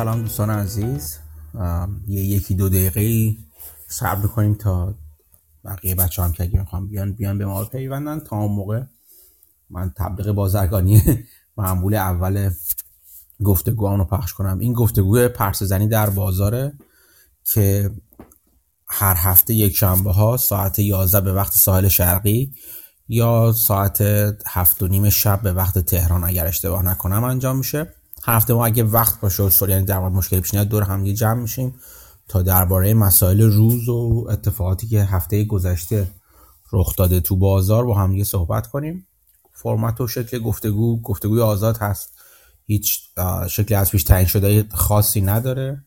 سلام دوستان عزیز. یه یکی دو دقیقه صبر کنیم تا بقیه بچه هم که اگه می‌خوام بیان بیان به ما پیوندن تا اون موقع من تبلیغ بازرگانی معمول اول گفتگو رو پخش کنم. این گفتگو پرس زنی در بازاره که هر هفته یک شنبه ها ساعت 11 به وقت ساحل شرقی یا ساعت هفت و نیم شب به وقت تهران اگر اشتباه نکنم انجام میشه. هفته ما اگه وقت باشه و یعنی در مشکل پیش دور هم جمع میشیم تا درباره مسائل روز و اتفاقاتی که هفته گذشته رخ داده تو بازار با هم صحبت کنیم. فرمت و شکل گفتگو گفتگوی آزاد هست. هیچ شکلی از پیش تعیین شده خاصی نداره.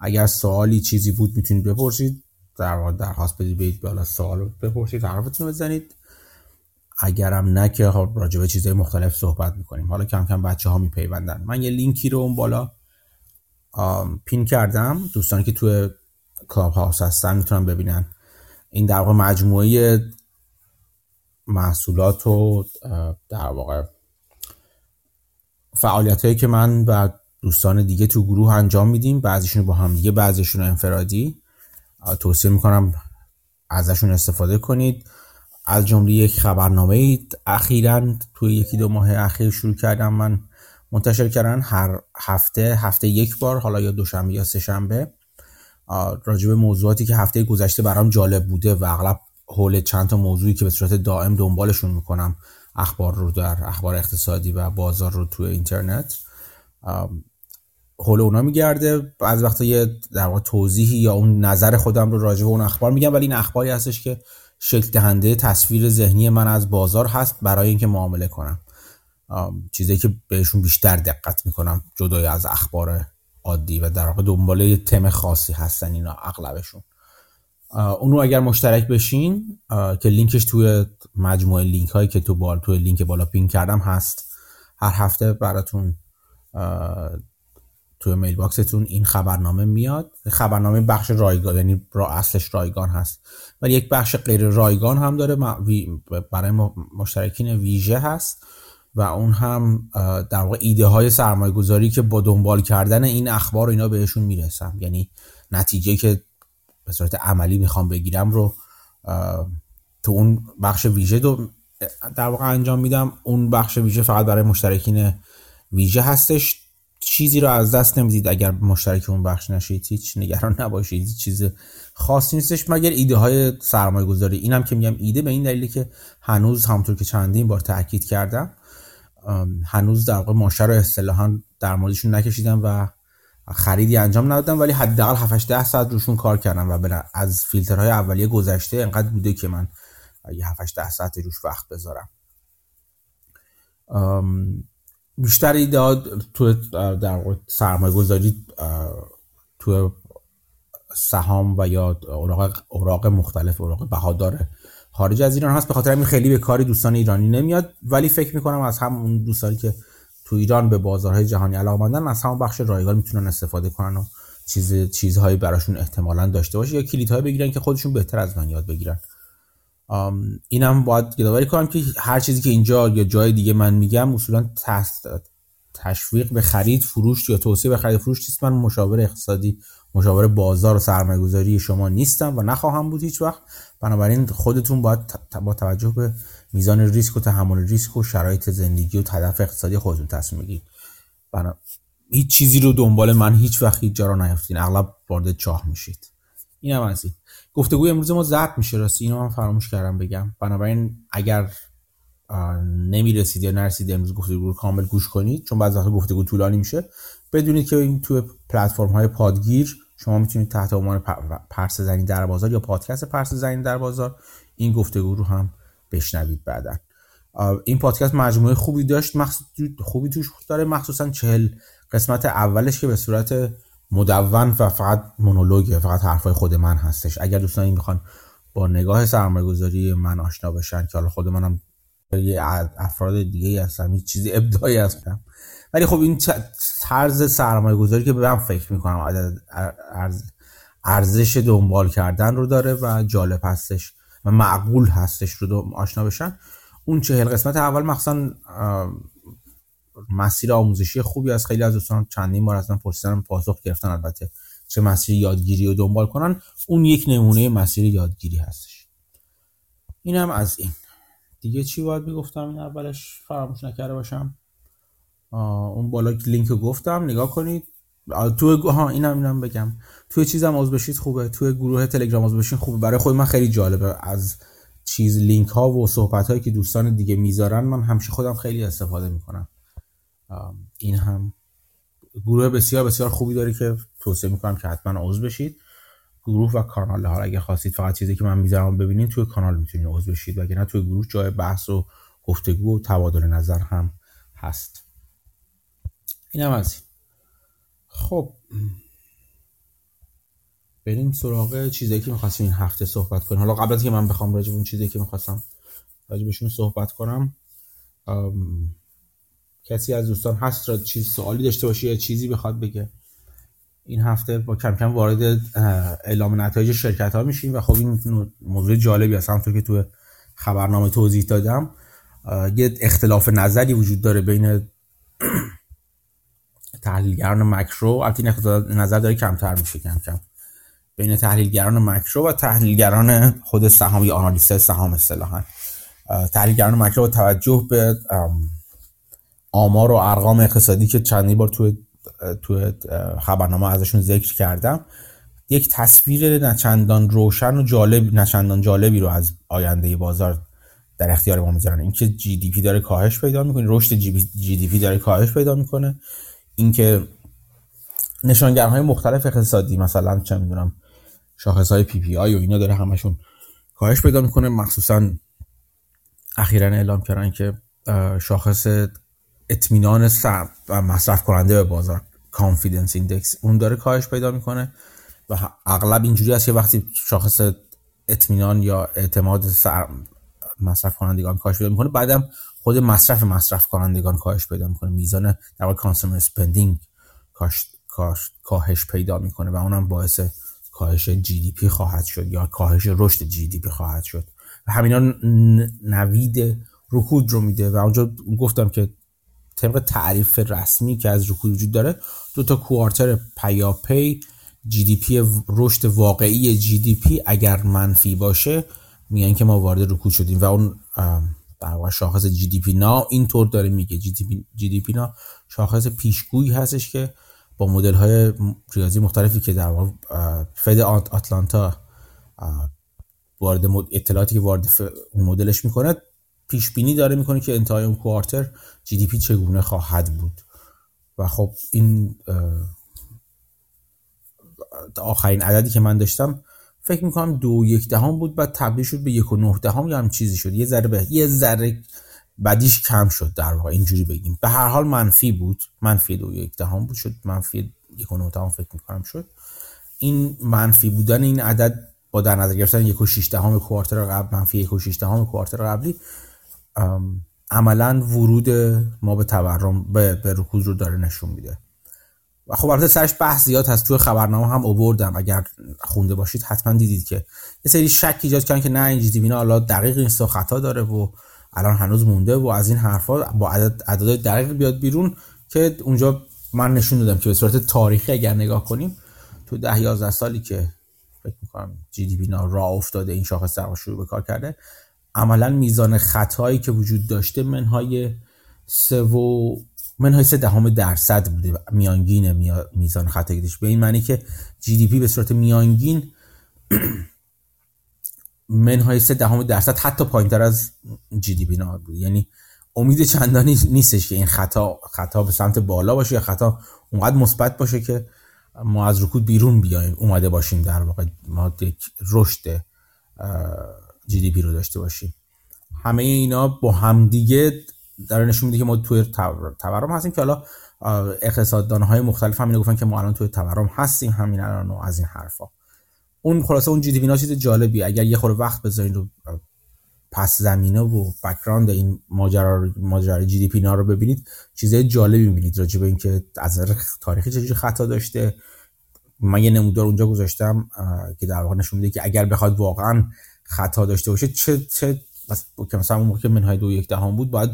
اگر سوالی چیزی بود می‌تونید بپرسید. در درخواست بدید بالا سوال بپرسید حرفتون بزنید. اگرم نه که راجع به چیزهای مختلف صحبت می‌کنیم. حالا کم کم بچه ها میپیوندن. من یه لینکی رو اون بالا پین کردم. دوستانی که توی کلاب هاوس هستن می‌تونن ببینن. این در واقع مجموعه محصولات و در واقع فعالیت هایی که من و دوستان دیگه تو گروه انجام میدیم. بعضیشون با هم دیگه بعضیشون انفرادی. توصیه می‌کنم ازشون استفاده کنید. از جمله یک خبرنامه اخیرا توی یکی دو ماه اخیر شروع کردم من. منتشر کردن هر هفته هفته یک بار حالا یا دوشنبه یا سه شنبه راجع به موضوعاتی که هفته گذشته برام جالب بوده و اغلب حول چند تا موضوعی که به صورت دائم دنبالشون می‌کنم. اخبار رو در اخبار اقتصادی و بازار رو توی اینترنت. حول اونا میگرده. از وقتا یه در واقع توضیحی یا اون نظر خودم رو راجع به اون اخبار میگم ولی این اخباری هستش که شکل دهنده تصویر ذهنی من از بازار هست برای اینکه معامله کنم. چیزی که بهشون بیشتر دقت می‌کنم جدای از اخبار عادی و در واقع دنباله تم خاصی هستن اینا اغلبشون. اون رو اگر مشترک بشین که لینکش توی مجموعه لینک هایی که تو بال توی لینک بالا پین کردم هست. هر هفته براتون توی میل باکستون این خبرنامه میاد. خبرنامه بخش رایگان یعنی را اصلش رایگان هست. ولی یک بخش غیر رایگان هم داره. برای مشترکین ویژه هست و اون هم در واقع ایده های سرمایه گذاری که با دنبال کردن این اخبار و اینا بهشون می‌رسم. یعنی نتیجه که به صورت عملی می‌خوام بگیرم رو تو اون بخش ویژه دو در واقع انجام میدم. اون بخش ویژه فقط برای مشترکین ویژه هستش. چیزی رو از دست نمی‌دید اگر مشترک اون بخش نشید. هیچ نگران نباشید. چیز خاصی نیستش مگر ایده های سرمایه گذاری اینم که میگم ایده به این دلیلی که هنوز همونطور که چندین بار تاکید کردم هنوز در واقع ماشه رو اصطلاحا در موردشون نکشیدم و خریدی انجام ندادم ولی حداقل 7 10 ساعت روشون کار کردم و از فیلترهای اولیه گذشته انقدر بوده که من یه 7 10 ساعت روش وقت بذارم. بیشتر ایده تو در سرمایه گذاری تو سهام و یا اوراق, اوراق مختلف اوراق بهادار خارج از ایران هست. به خاطر همین خیلی به کاری دوستان ایرانی نمیاد. ولی فکر می‌کنم از همون دوستانی که تو ایران به بازارهای جهانی علاقمندن از همون بخش رایگان می‌تونن استفاده کنن و چیز چیزهایی براشون احتمالا داشته باشه یا کلیدهایی بگیرن که خودشون بهتر از من یاد بگیرن. اینم باید یادآوری کنم که هر چیزی که اینجا یا جای دیگه من میگم اصولا تشویق به خرید فروش یا توصیه به خرید فروش نیست. من مشاور اقتصادی مشاور بازار و سرمایه گذاری شما نیستم و نخواهم بود هیچ وقت. بنابراین خودتون باید با توجه به میزان ریسک و تحمل ریسک و شرایط زندگی و هدف اقتصادی خودتون تصمیم بگیرید. بنا... هیچ چیزی رو دنبال من هیچ وقت هیچ جا رو نیفتین اغلب وارد چاه میشید. این هم از این. گفتگوی امروز ما زرد میشه. راستی اینو من فراموش کردم بگم. بنابراین اگر نمی‌رسید یا نرسید امروز گفتگو رو کامل گوش کنید چون بعضی وقتا گفتگو طولانی میشه بدونید که این توی پلتفرم های پادگیر شما می‌تونید تحت عنوان پرس زنی در بازار یا پادکست پرس زنی در بازار این گفتگو رو هم بشنوید بعدا. این پادکست مجموعه خوبی داشت خوبی توش داره مخصوصا چهل قسمت اولش که به صورت مدون و فقط مونولوگه فقط حرفای خود من هستش. اگر دوستانی می‌خوان با نگاه سرمایه گذاری من آشنا بشن که حالا خود منم یه افراد دیگه هستم چیزی ابداعی هستم. ولی خب این طرز سرمایه گذاری که من فکر می‌کنم ارزش دنبال کردن رو داره و جالب هستش و معقول هستش رو آشنا بشن. اون چهل قسمت اول مخصوصا مسیر آموزشی خوبی از خیلی از دوستان چندین بار من پرسیدن پاسخ گرفتن البته چه مسیر یادگیری رو دنبال کنن. اون یک نمونه مسیر یادگیری هستش. اینم از این. دیگه چی باید می‌گفتم؟ این اولش فراموش نکرده باشم. اون بالا لینک گفتم نگاه کنید. تو ها اینم اینم بگم. توی چیزم عضو بشید خوبه. توی گروه تلگرام عضو بشین خوبه. برای خود من خیلی جالبه. از چیز لینک ها و صحبت هایی که دوستان دیگه می‌ذارن من همیشه خودم خیلی استفاده می‌کنم. این هم گروه بسیار بسیار خوبی داره که توصیه می‌کنم که حتما عضو بشید. گروه و کانال ها اگه خواستید فقط چیزی که من می‌ذارم ببینید توی کانال می‌تونید عضو بشید. نه توی گروه جای بحث و گفتگو و تبادل نظر هم هست. اینم از این. خب. بریم سراغ چیزی که می‌خواستیم این هفته صحبت کنیم. حالا قبل از که من بخوام راجع اون چیزی که می‌خواستم راجع بهشون صحبت کنم کسی از دوستان هست را چیز سوالی داشته باشه یا چیزی بخواد بگه؟ این هفته با کم کم وارد اعلام نتایج شرکت ها میشیم و خب این موضوع جالبی هست همونطور که تو خبرنامه توضیح دادم یه اختلاف نظری وجود داره بین تحلیلگران مکرو البته این نظر داره کمتر میشه کم کم. بین تحلیلگران مکرو و تحلیلگران خود سهام یا آنالیست سهام اصطلاحا. تحلیلگران مکرو با توجه به آمار و ارقام اقتصادی که چندی بار توی توی خبرنامه ازشون ذکر کردم یک تصویر نچندان روشن و جالب نچندان جالبی رو از آینده بازار در اختیار ما می‌ذارن. اینکه جی دی پی داره کاهش پیدا می‌کنه رشد جی دی پی داره کاهش پیدا می‌کنه. اینکه نشانگرهای مختلف اقتصادی مثلا چه می‌دونم شاخص های PPI و اینا داره همشون کاهش پیدا می‌کنه. مخصوصا اخیرا اعلام کردن که شاخص اطمینان مصرف کننده به بازار confidence index اون داره کاهش پیدا می‌کنه و اغلب اینجوری است که وقتی شاخص اطمینان یا اعتماد سر مصرف کنندگان کاهش پیدا می‌کنه بعدم خود مصرف مصرف کنندگان کاهش پیدا می‌کنه. میزان در واقع consumer spending کاهش پیدا می‌کنه و اونم باعث کاهش GDP خواهد شد یا کاهش رشد GDP خواهد شد. و همینا نوید رکود رو میده و اونجا گفتم که طبق تعریف رسمی که از رکود وجود داره دو تا quarter پیاپی GDP رشد واقعی GDP اگر منفی باشه میگن که ما وارد رکود شدیم. و اون در واقع شاخص GDPNow اینطور داره میگه. جی دی پی, جی دی پی نا شاخص پیشگویی هستش که با مدل های ریاضی مختلفی که در واقع فد آتلانتا وارد اطلاعاتی که وارد مدلش می‌کنه پیش بینی داره می‌کنه که انتهای اون کوارتر جی دی پی چگونه خواهد بود. و خب این آخرین عددی که من داشتم فکر می‌کنم دو یک دهم بود بعد تبدیل شد به یک و نه دهم یا هم چیزی شد. یه ذره به یه ذره بعدیش کم شد در واقع اینجوری بگیم. به هر حال منفی بود. منفی دو یک دهم بود شد منفی یک و نه دهم فکر می‌کنم شد. این منفی بودن این عدد با در نظر گرفتن یک و شیش دهم کوارتر قبل منفی یک و شیش دهم کوارتر قبلی عملا ورود ما به تورم به, به رکود رو داره نشون میده. و خب البته سرش بحث زیاد هست. توی خبرنامه هم اووردم. اگر خونده باشید حتما دیدید که یه سری شک ایجاد کردن که نه این جی بینا حالا دقیق این خطا داره و الان هنوز مونده و از این حرفا با عدد عدد دقیق بیاد بیرون که اونجا من نشون دادم که به صورت تاریخی اگر نگاه کنیم تو ده 11 سالی که فکر می‌کنم جی دی بینا راه افتاده این شاخص در شروع به کار کرده عملا میزان خطایی که وجود داشته منهای سه و سه دهم درصد بوده. میانگین میزان خطایی داشت به این معنی که GDP به صورت میانگین منهای سه دهم درصد حتی پایین تر از GDPNow بود. یعنی امید چندانی نیستش که این خطا خطا به سمت بالا باشه یا خطا اونقدر مثبت باشه که ما از رکود بیرون بیایم اومده باشیم در واقع ما یک رشد GDP رو داشته باشیم. همه اینا با همدیگه در نشون میده که ما توی تورم هستیم که حالا اقتصاددان های مختلف همین گفتن که ما الان توی تورم هستیم همین الان از این حرفا. اون خلاصه اون جی دی چیز جالبی اگر یه خورده وقت بذارین رو پس زمینه و بکراند این ماجرا ماجرای جی دی پی رو ببینید چیزای جالبی می‌بینید راجع به اینکه از تاریخی چجوری خطا داشته. من یه نمودار اونجا گذاشتم که در واقع نشون میده که اگر بخواد واقعا خطا داشته باشه چه چه که مثلا اون موقع منهای دو یک دهم بود باید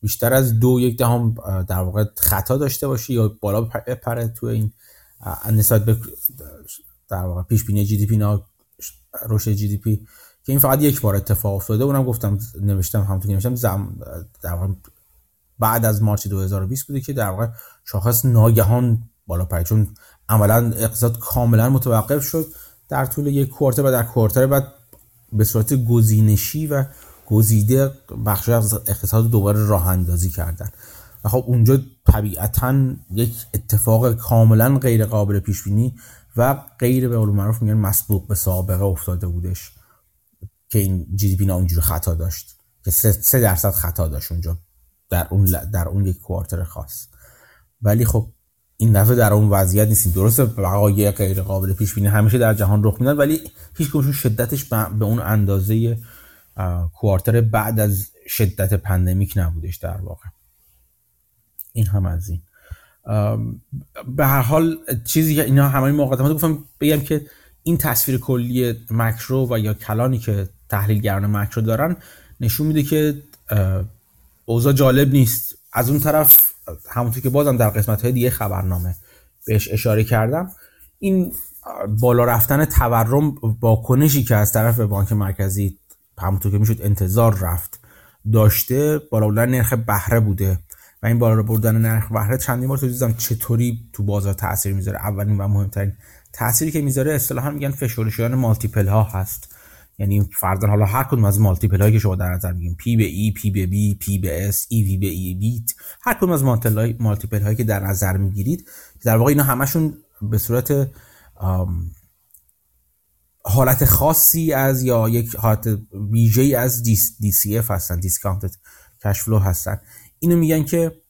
بیشتر از دو یک دهم در واقع خطا داشته باشه یا بالا پره تو این نسبت به در واقع پیش بینی جی دی پی رشد جی دی پی که این فقط یک بار اتفاق افتاده. اونم گفتم نوشتم همونطور نوشتم زم در واقع بعد از مارچ 2020 بوده که در واقع شاخص ناگهان بالا پرید چون عملا اقتصاد کاملا متوقف شد در طول یک کوارتر و در کوارتر بعد به صورت گزینشی و گزیده بخش از اقتصاد دوباره راه اندازی کردن. و خب اونجا طبیعتا یک اتفاق کاملا غیر قابل پیش بینی و غیر به علوم معروف میگن مسبوق به سابقه افتاده بودش که این جی دی پی اونجوری خطا داشت که سه درصد خطا داشت اونجا در اون در اون یک کوارتر خاص. ولی خب این دفعه در اون وضعیت نیستیم. درسته وقایع غیر قابل پیش بینی همیشه در جهان رخ میدن ولی هیچ شدتش به اون اندازه کوارتر بعد از شدت پندمیک نبودش در واقع. این هم از این. به هر حال چیزی که اینا همه مقدمات گفتم بگم که این تصویر کلی مکرو و یا کلانی که تحلیلگران مکرو دارن نشون میده که اوضاع جالب نیست. از اون طرف همونطور که بازم در قسمت های دیگه خبرنامه بهش اشاره کردم این بالا رفتن تورم با کنشی که از طرف بانک مرکزی همونطور که می‌شد انتظار رفت. داشته بالا بردن نرخ بهره بوده. و این بالا بردن نرخ بهره چندین بار توضیح چطوری تو بازار تاثیر می‌ذاره. اولین و مهمترین تأثیری که می‌ذاره اصطلاحا میگن فشرشیان مالتیپل ها هست. یعنی فرضاً حالا هر کدوم از multiple هایی که شما در نظر میگیم P به E P به B P به S EV به EBIT هر کدوم از multiple هایی که در نظر می‌گیرید. در واقع اینا همشون به صورت حالت خاصی از یا یک حالت ویژه از DCF هستن discounted cash flow هستن. اینو میگن که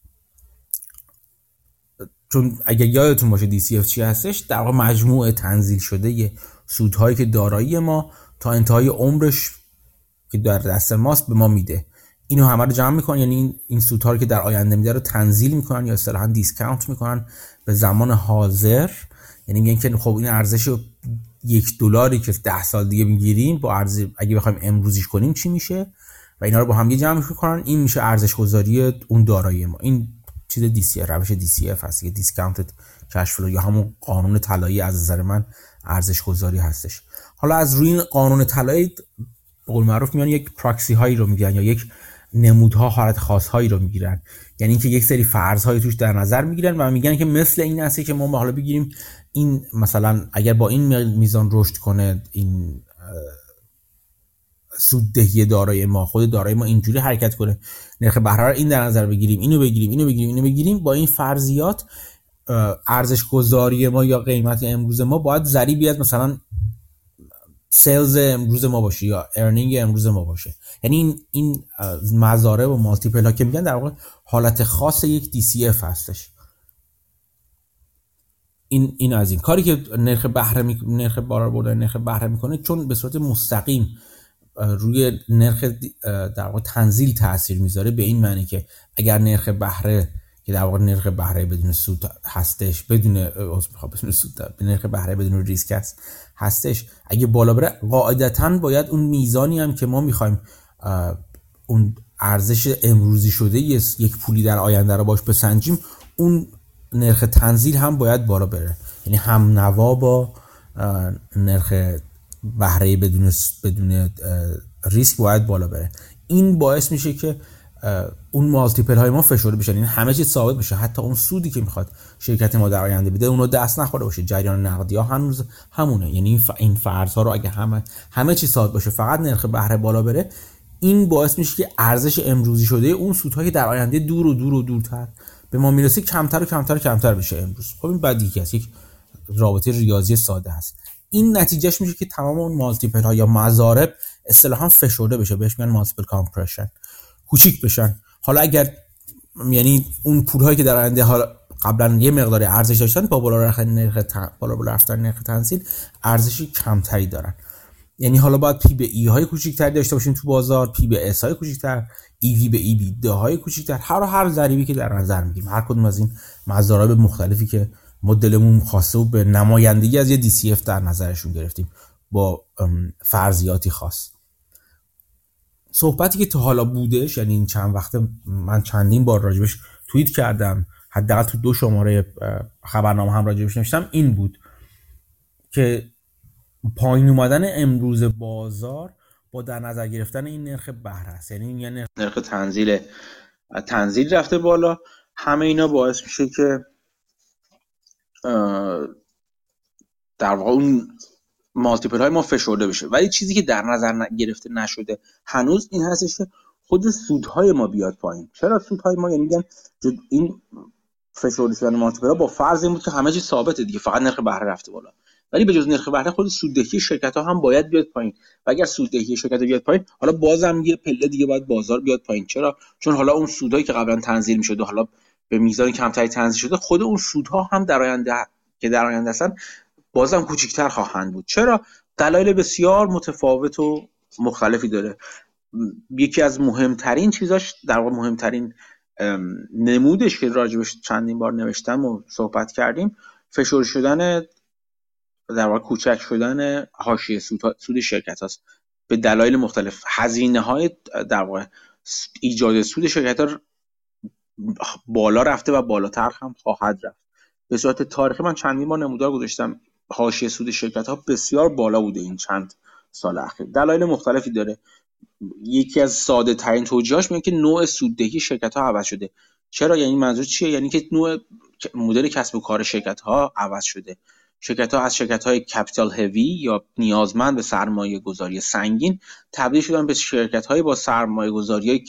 چون اگه یادتون باشه DCF چی هستش؟ در واقع مجموعه تنزیل شده سودهایی که دارایی ما تا انتهای عمرش که در دست ماست به ما میده. اینو همه رو جمع می‌کنن یعنی این, سودها رو که در آینده میده رو تنزیل می‌کنن یا اصطلاحا discount می‌کنن به زمان حاضر. یعنی میگن که خب این ارزش یک دلاری که ده سال دیگه می‌گیریم با ارزش اگه بخوایم امروزیش کنیم چی میشه؟ و اینا رو با هم جمع می‌کنن. این میشه ارزش گذاری اون دارایی ما. این چیز DC روش DCF هست که discounted کش یا همون قانون طلایی از نظر من ارزش گذاری هستش. حالا از روی این قانون طلایی به قول معروف میان یک پراکسی هایی رو می‌گیرن یا یک نمودها حالت خاص هایی رو می‌گیرن. یعنی اینکه یک سری فرض هایی توش در نظر می‌گیرن و میگن که مثل این هستی که ما حالا بگیریم این مثلا اگر با این میزان رشد کنه این سوددهی دارای ما خود دارای ما اینجوری حرکت کنه. نرخ بهره رو این در نظر بگیریم اینو بگیریم اینو بگیریم اینو بگیریم با این فرضیات ارزش گذاری ما یا قیمت امروز ما باید ضریبی بیاد مثلا sales امروز ما باشه یا earning امروز ما باشه. یعنی این این مضارب و multiple ها که میگن در واقع حالت خاص یک DCF هستش. این این از این. کاری که نرخ بهره می... نرخ بالا بردن نرخ بهره می‌کنه چون به صورت مستقیم روی نرخ در واقع تنزیل تاثیر می‌ذاره به این معنی که اگر نرخ بهره که در واقع نرخ بهره بدون سود هستش بدون بدون سود نرخ بهره بدون ریسک است هستش. اگه بالا بره قاعدتا باید اون میزانی هم که ما می‌خوایم اون ارزش امروزی شده یک پولی در آینده رو باش بسنجیم اون نرخ تنزیل هم باید بالا بره. یعنی هم نوا با نرخ بهره بدون بدون ریسک باید بالا بره. این باعث میشه که اون مالتیپل های ما فشرده بشن. این همه چیز ثابت بشه حتی اون سودی که می‌خواد شرکت ما در آینده بده اونو دست نخورده باشه. جریان نقدی ها هنوز همونه. یعنی این فرض ها رو اگه همه همه چیز ثابت باشه فقط نرخ بهره بالا بره این باعث میشه که ارزش امروزی شده اون سودهایی در آینده دور و دور و دورتر به ما می‌رسه کمتر و کمتر و کمتر بشه امروز. خب این بدی که یک رابطه ریاضی ساده هست این نتیجهش میشه که تمام اون multiple ها یا مضارب اصطلاحا فشرده بشه. بهش میگن multiple compression. کوچیک بشن. حالا اگر یعنی اون پول هایی که در آینده حالا قبلا یه مقدار ارزش داشتن با بالا رفتن نرخ بالا رفتن نرخ تنزیل ارزشی کمتری دارن. یعنی حالا باید P/E های کوچیکتری داشته باشیم تو بازار P/S های کوچیکتر ای وی به ای بی ده های کوچیکتر هر هر ضریبی که در نظر می‌گیریم. هر کدوم از این مضارب مختلفی که مدلمون خواسته و به نمایندگی از یه دی سی اف در نظرشون گرفتیم با فرضیاتی خاص. صحبتی که تا حالا بودش یعنی این چند وقت من چندین بار راجبش توییت کردم حداقل تو دو شماره خبرنامه هم راجبش نوشتم این بود که پایین اومدن امروز بازار با در نظر گرفتن این نرخ بهره است. یعنی یعنی نرخ تنزیل تنزیل رفته بالا. همه اینا باعث میشه که در واقع اون مالتیپل های ما فشرده بشه. ولی چیزی که در نظر گرفته نشده هنوز این هستش که خود سودهای ما بیاد پایین. چرا سودهای ما؟ یعنی میگن این فشرده شدن مالتیپل با فرض این بود که همه چیز ثابته دیگه. فقط نرخ بهره رفته بالا. ولی به جز نرخ بهره خود سوددهی شرکت ها هم باید بیاد پایین. و اگر سوددهی شرکت ها بیاد پایین حالا بازم یه پله دیگه باید بازار بیاد پایین. چرا؟ چون حالا اون سودهایی که قبلا تنزیل می‌شد حالا به میزان کمتری تنزیل شده خود اون سودها هم در آینده که در آینده هستن بازم کوچکتر خواهند بود. چرا؟ دلایل بسیار متفاوت و مختلفی داره. یکی از مهمترین چیزاش در واقع مهمترین نمودش که راجبش چندین بار نوشتم و صحبت کردیم فشور شدن در واقع کوچک شدن حاشیه سود, سود شرکت هاست. به دلایل مختلف. هزینه های در واقع ایجاد سود شرکت ها بالا رفته و بالاتر هم خواهد رفت. به صورت تاریخی من چندین بار نمودار گذاشتم. حاشیه سود شرکت ها بسیار بالا بوده این چند سال اخیر. دلایل مختلفی داره. یکی از ساده ترین توجیهاش میگه که نوع سوددهی شرکت ها عوض شده. چرا؟ یعنی منظور چیه؟ یعنی که نوع مدل کسب و کار شرکت ها عوض شده. شرکت ها از شرکت های کپیتال هوی یا نیازمند به سرمایه گذاری سنگین تبدیل شدن به شرکت های با سرمایه گذاری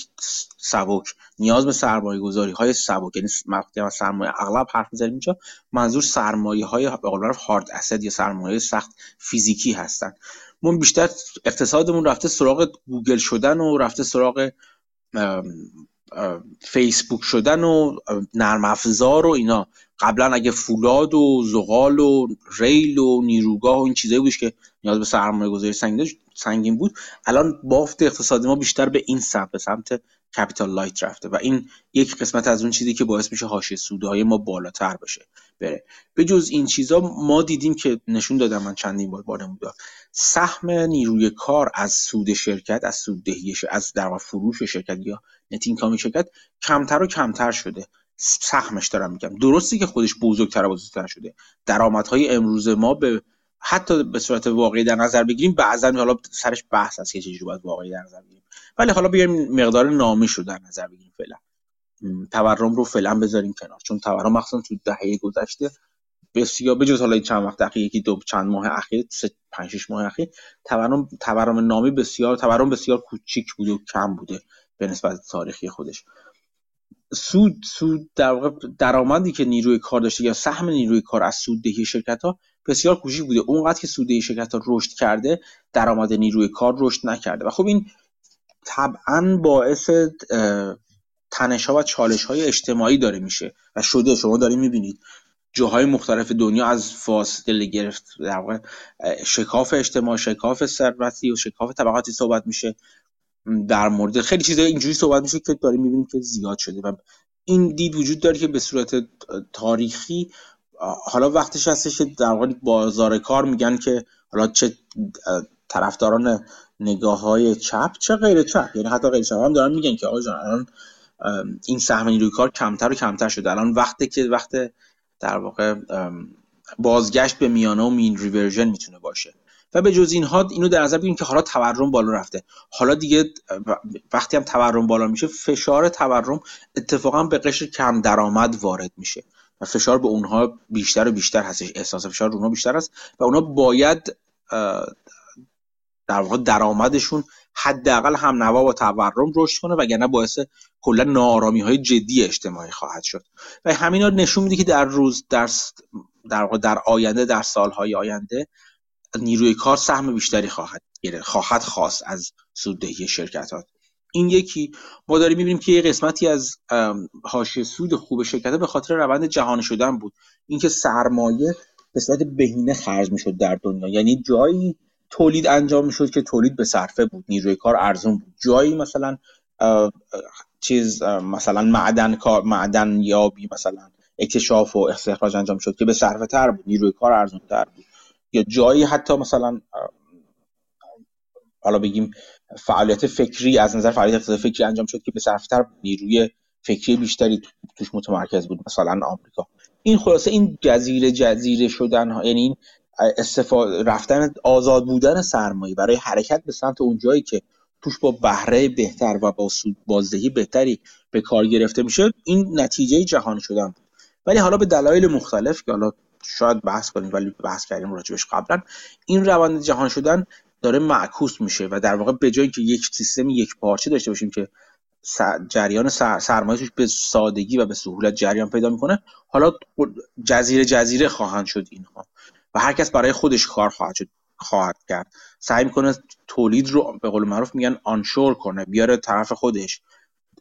سبک نیاز به سرمایه گذاری های سبک. یعنی وقتی سرمایه اغلب حرف می‌زنیم اینجا منظور سرمایه های به هارد اسید یا سرمایه سخت فیزیکی هستن. ما بیشتر اقتصادمون رفته سراغ گوگل شدن و رفته سراغ فیسبوک شدن و نرم افزار و اینا. قبلا اگه فولاد و زغال و ریل و نیروگاه و این چیزایی بودش که نیاز به سرمایه گذاری سنگین بود. الان بافت اقتصادی ما بیشتر به این سمت به سمت capital light رفته و این یک قسمت از اون چیزی که باعث میشه حاشیه سودهای ما بالاتر بشه. بره. به جز این چیزا ما دیدیم که نشون دادم من چندین بار بار نمودار سهم نیروی کار از سود شرکت از سود دهیش از در فروش شرکت یا net income شرکت کمتر و کمتر شده. سهمش دارم میگم. درستی که خودش بزرگتر و بزرگتر شده. درآمدهای امروز ما به حتی به صورت واقعی در نظر بگیریم بعضا حالا سرش بحث هست که چجوری باید واقعی در نظر بگیریم. ولی حالا بیایم مقدار نامی رو در نظر بگیریم فعلا. تورم رو فعلا بذاریم کنار. چون تورم مخصوصا تو دهه گذشته بسیار بجز حالا چند وقت اخیر یکی دو چند ماه اخیر سه پنج شش ماه اخیر تورم تورم نامی بسیار تورم بسیار کوچیک بوده و کم بوده به نسبت تاریخی خودش. سود سود در واقع درآمدی که نیروی کار داشته یا سهم نیروی کار از سوددهی شرکت ها بسیار کوچیک بوده. اونقدر که سوددهی شرکت ها رشد کرده درآمد نیروی کار رشد نکرده. و خب این طبعا باعث تنش ها و چالش های اجتماعی داره میشه و شده. شما داریم می‌بینید جاهای مختلف دنیا از فاصله گرفت. در واقع شکاف اجتماع شکاف ثروتی و شکاف طبقاتی صحبت میشه. در مورد خیلی چیزای اینجوری صحبت میشه که داریم می‌بینیم که زیاد شده و این دید وجود داره که به صورت تاریخی حالا وقتش هستش که در واقع بازار کار میگن که حالا چه طرفداران نگاه های چپ چه غیر چپ. یعنی حتی غیر چپ هم دارن میگن که آقا جان الان این سهم نیروی کار کمتر و کمتر شده. الان وقتی که وقت در واقع بازگشت به میانه و مین ریورژن می‌تونه باشه. و به جز اینها اینو در نظر بگیریم که حالا تورم بالا رفته. حالا دیگه وقتی هم تورم بالا میشه فشار تورم اتفاقا به قشر کم درآمد وارد میشه. و فشار به اونها بیشتر و بیشتر هستش. احساس فشار اونها بیشتر است و اونها باید در واقع درآمدشون حداقل هم نوا با تورم رشد کنه وگرنه باعث کلا ناآرامی های جدی اجتماعی خواهد شد. و همینا نشون میده که در روز در در واقع در آینده در سالهای آینده نیروی کار سهم بیشتری خواهد گرفت خواهد خواست از سوددهی شرکت ها این یکی. ما داریم می‌بینیم که یه قسمتی از حاشیه سود خوب شرکت به خاطر روند جهانی شدن بود. اینکه سرمایه به صورت بهینه خرج می‌شد در دنیا. یعنی جایی تولید انجام می‌شد که تولید به صرفه بود نیروی کار ارزون بود. جایی مثلا چیز مثلا معدن کار معدن یابی مثلا اکتشاف و استخراج انجام شد که به صرفه تر بود نیروی کار ارزون تر بود. یا جایی حتی مثلا حالا بگیم فعالیت فکری از نظر فعالیت فکری انجام شد که به صرفتر نیروی فکری بیشتری توش متمرکز بود مثلا آمریکا. این خلاصه این جزیره جزیره شدن یعنی این استفاده رفتن آزاد بودن سرمایه برای حرکت به سمت اونجایی که توش با بهره بهتر و با سود بازدهی بهتری به کار گرفته میشه این نتیجه جهان شدن ولی حالا به دلایل مختلف که حالا شاید بحث کنیم ولی بحث کردیم راجبش قبلا این روند جهان شدن داره معکوس میشه و در واقع به جایی که یک سیستم یک پارچه داشته باشیم که جریان سرمایه توش به سادگی و به سهولت جریان پیدا می‌کنه حالا جزیره جزیره خواهند شد اینها. و هر کس برای خودش کار خواهد شد خواهد کرد. سعی می‌کنه تولید رو به قول معروف میگن onshore کنه بیاره طرف خودش.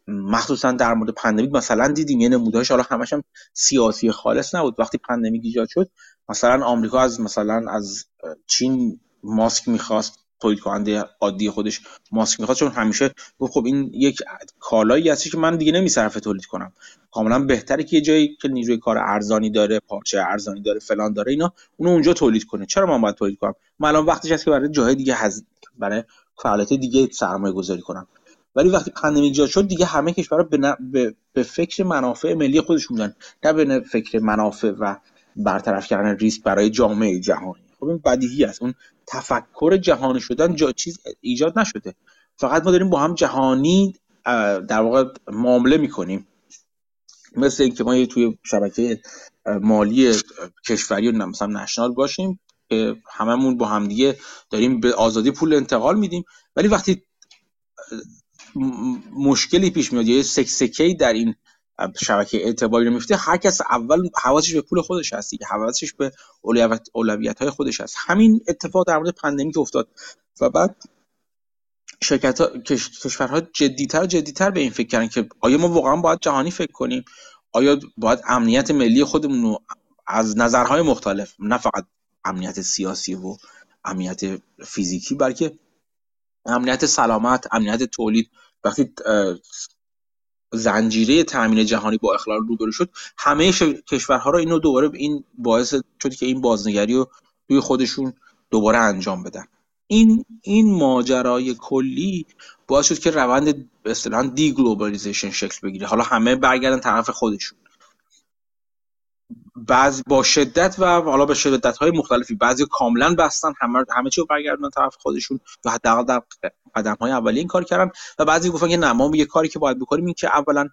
مخصوصا در مورد pandemic مثلا دیدیم یه نمودارش حالا همش هم سیاسی خالص نبود. وقتی pandemic ایجاد شد مثلا آمریکا از مثلا از چین ماسک می‌خواست تولید کننده عادی خودش ماسک می‌خواد چون همیشه گفت خب این یک کالایی هست که من دیگه نمیصرفه تولید کنم. کاملا بهتره که یه جایی که نیروی کار ارزانی داره پارچه ارزانی داره فلان داره اینا اونو اونجا تولید کنه. چرا من باید تولید کنم؟ من الان وقتش هست که برای جاهای دیگه هز... برای فعالیت دیگه سرمایه گذاری کنم. ولی وقتی پندمیک ایجاد شد دیگه همه کشورها به, به... به فکر منافع ملی خودشون بودن نه به فکر منافع و برطرف کردن ریسک برای جامعه جهانی. خب این بدیهی است. اون تفکر جهانی شدن جا چیز ایجاد نشده. فقط ما داریم با هم جهانی در واقع معامله می‌کنیم. مثل اینکه ما توی شبکه مالی کشوری و مثلا نشنال باشیم که هممون با همدیگه داریم به آزادی پول انتقال میدیم. ولی وقتی مشکلی پیش میاد یا سکسکه‌ای در این شبکه اعتباری رو میفته هر کس اول حواسش به پول خودش هست دیگه. حواسش به اولویت های خودش هست. همین اتفاق در مورد pandemic افتاد. و بعد شرکت ها، کشورها جدیتر جدیتر به این فکر کردن که آیا ما واقعا باید جهانی فکر کنیم؟ آیا باید امنیت ملی خودمون رو از نظرهای مختلف نه فقط امنیت سیاسی و امنیت فیزیکی بلکه امنیت سلامت امنیت تولید. وقتی زنجیره تامین جهانی با اخلال روبرو شد همه کشورها رو اینو دوباره این باعث شد که این بازنگری رو روی خودشون دوباره انجام بدن. این این ماجرای کلی باعث شد که روند به اصطلاح deglobalization شکل بگیره. حالا همه برگردن طرف خودشون. بعض با شدت و حالا به شدت های مختلفی بعضی کاملا بستن همه همه چی رو برگردن طرف خودشون. و حداقل در قدم های اولی این کار کردن. و بعضی گفتن که نه ما یه کاری که باید بکنیم این که اولا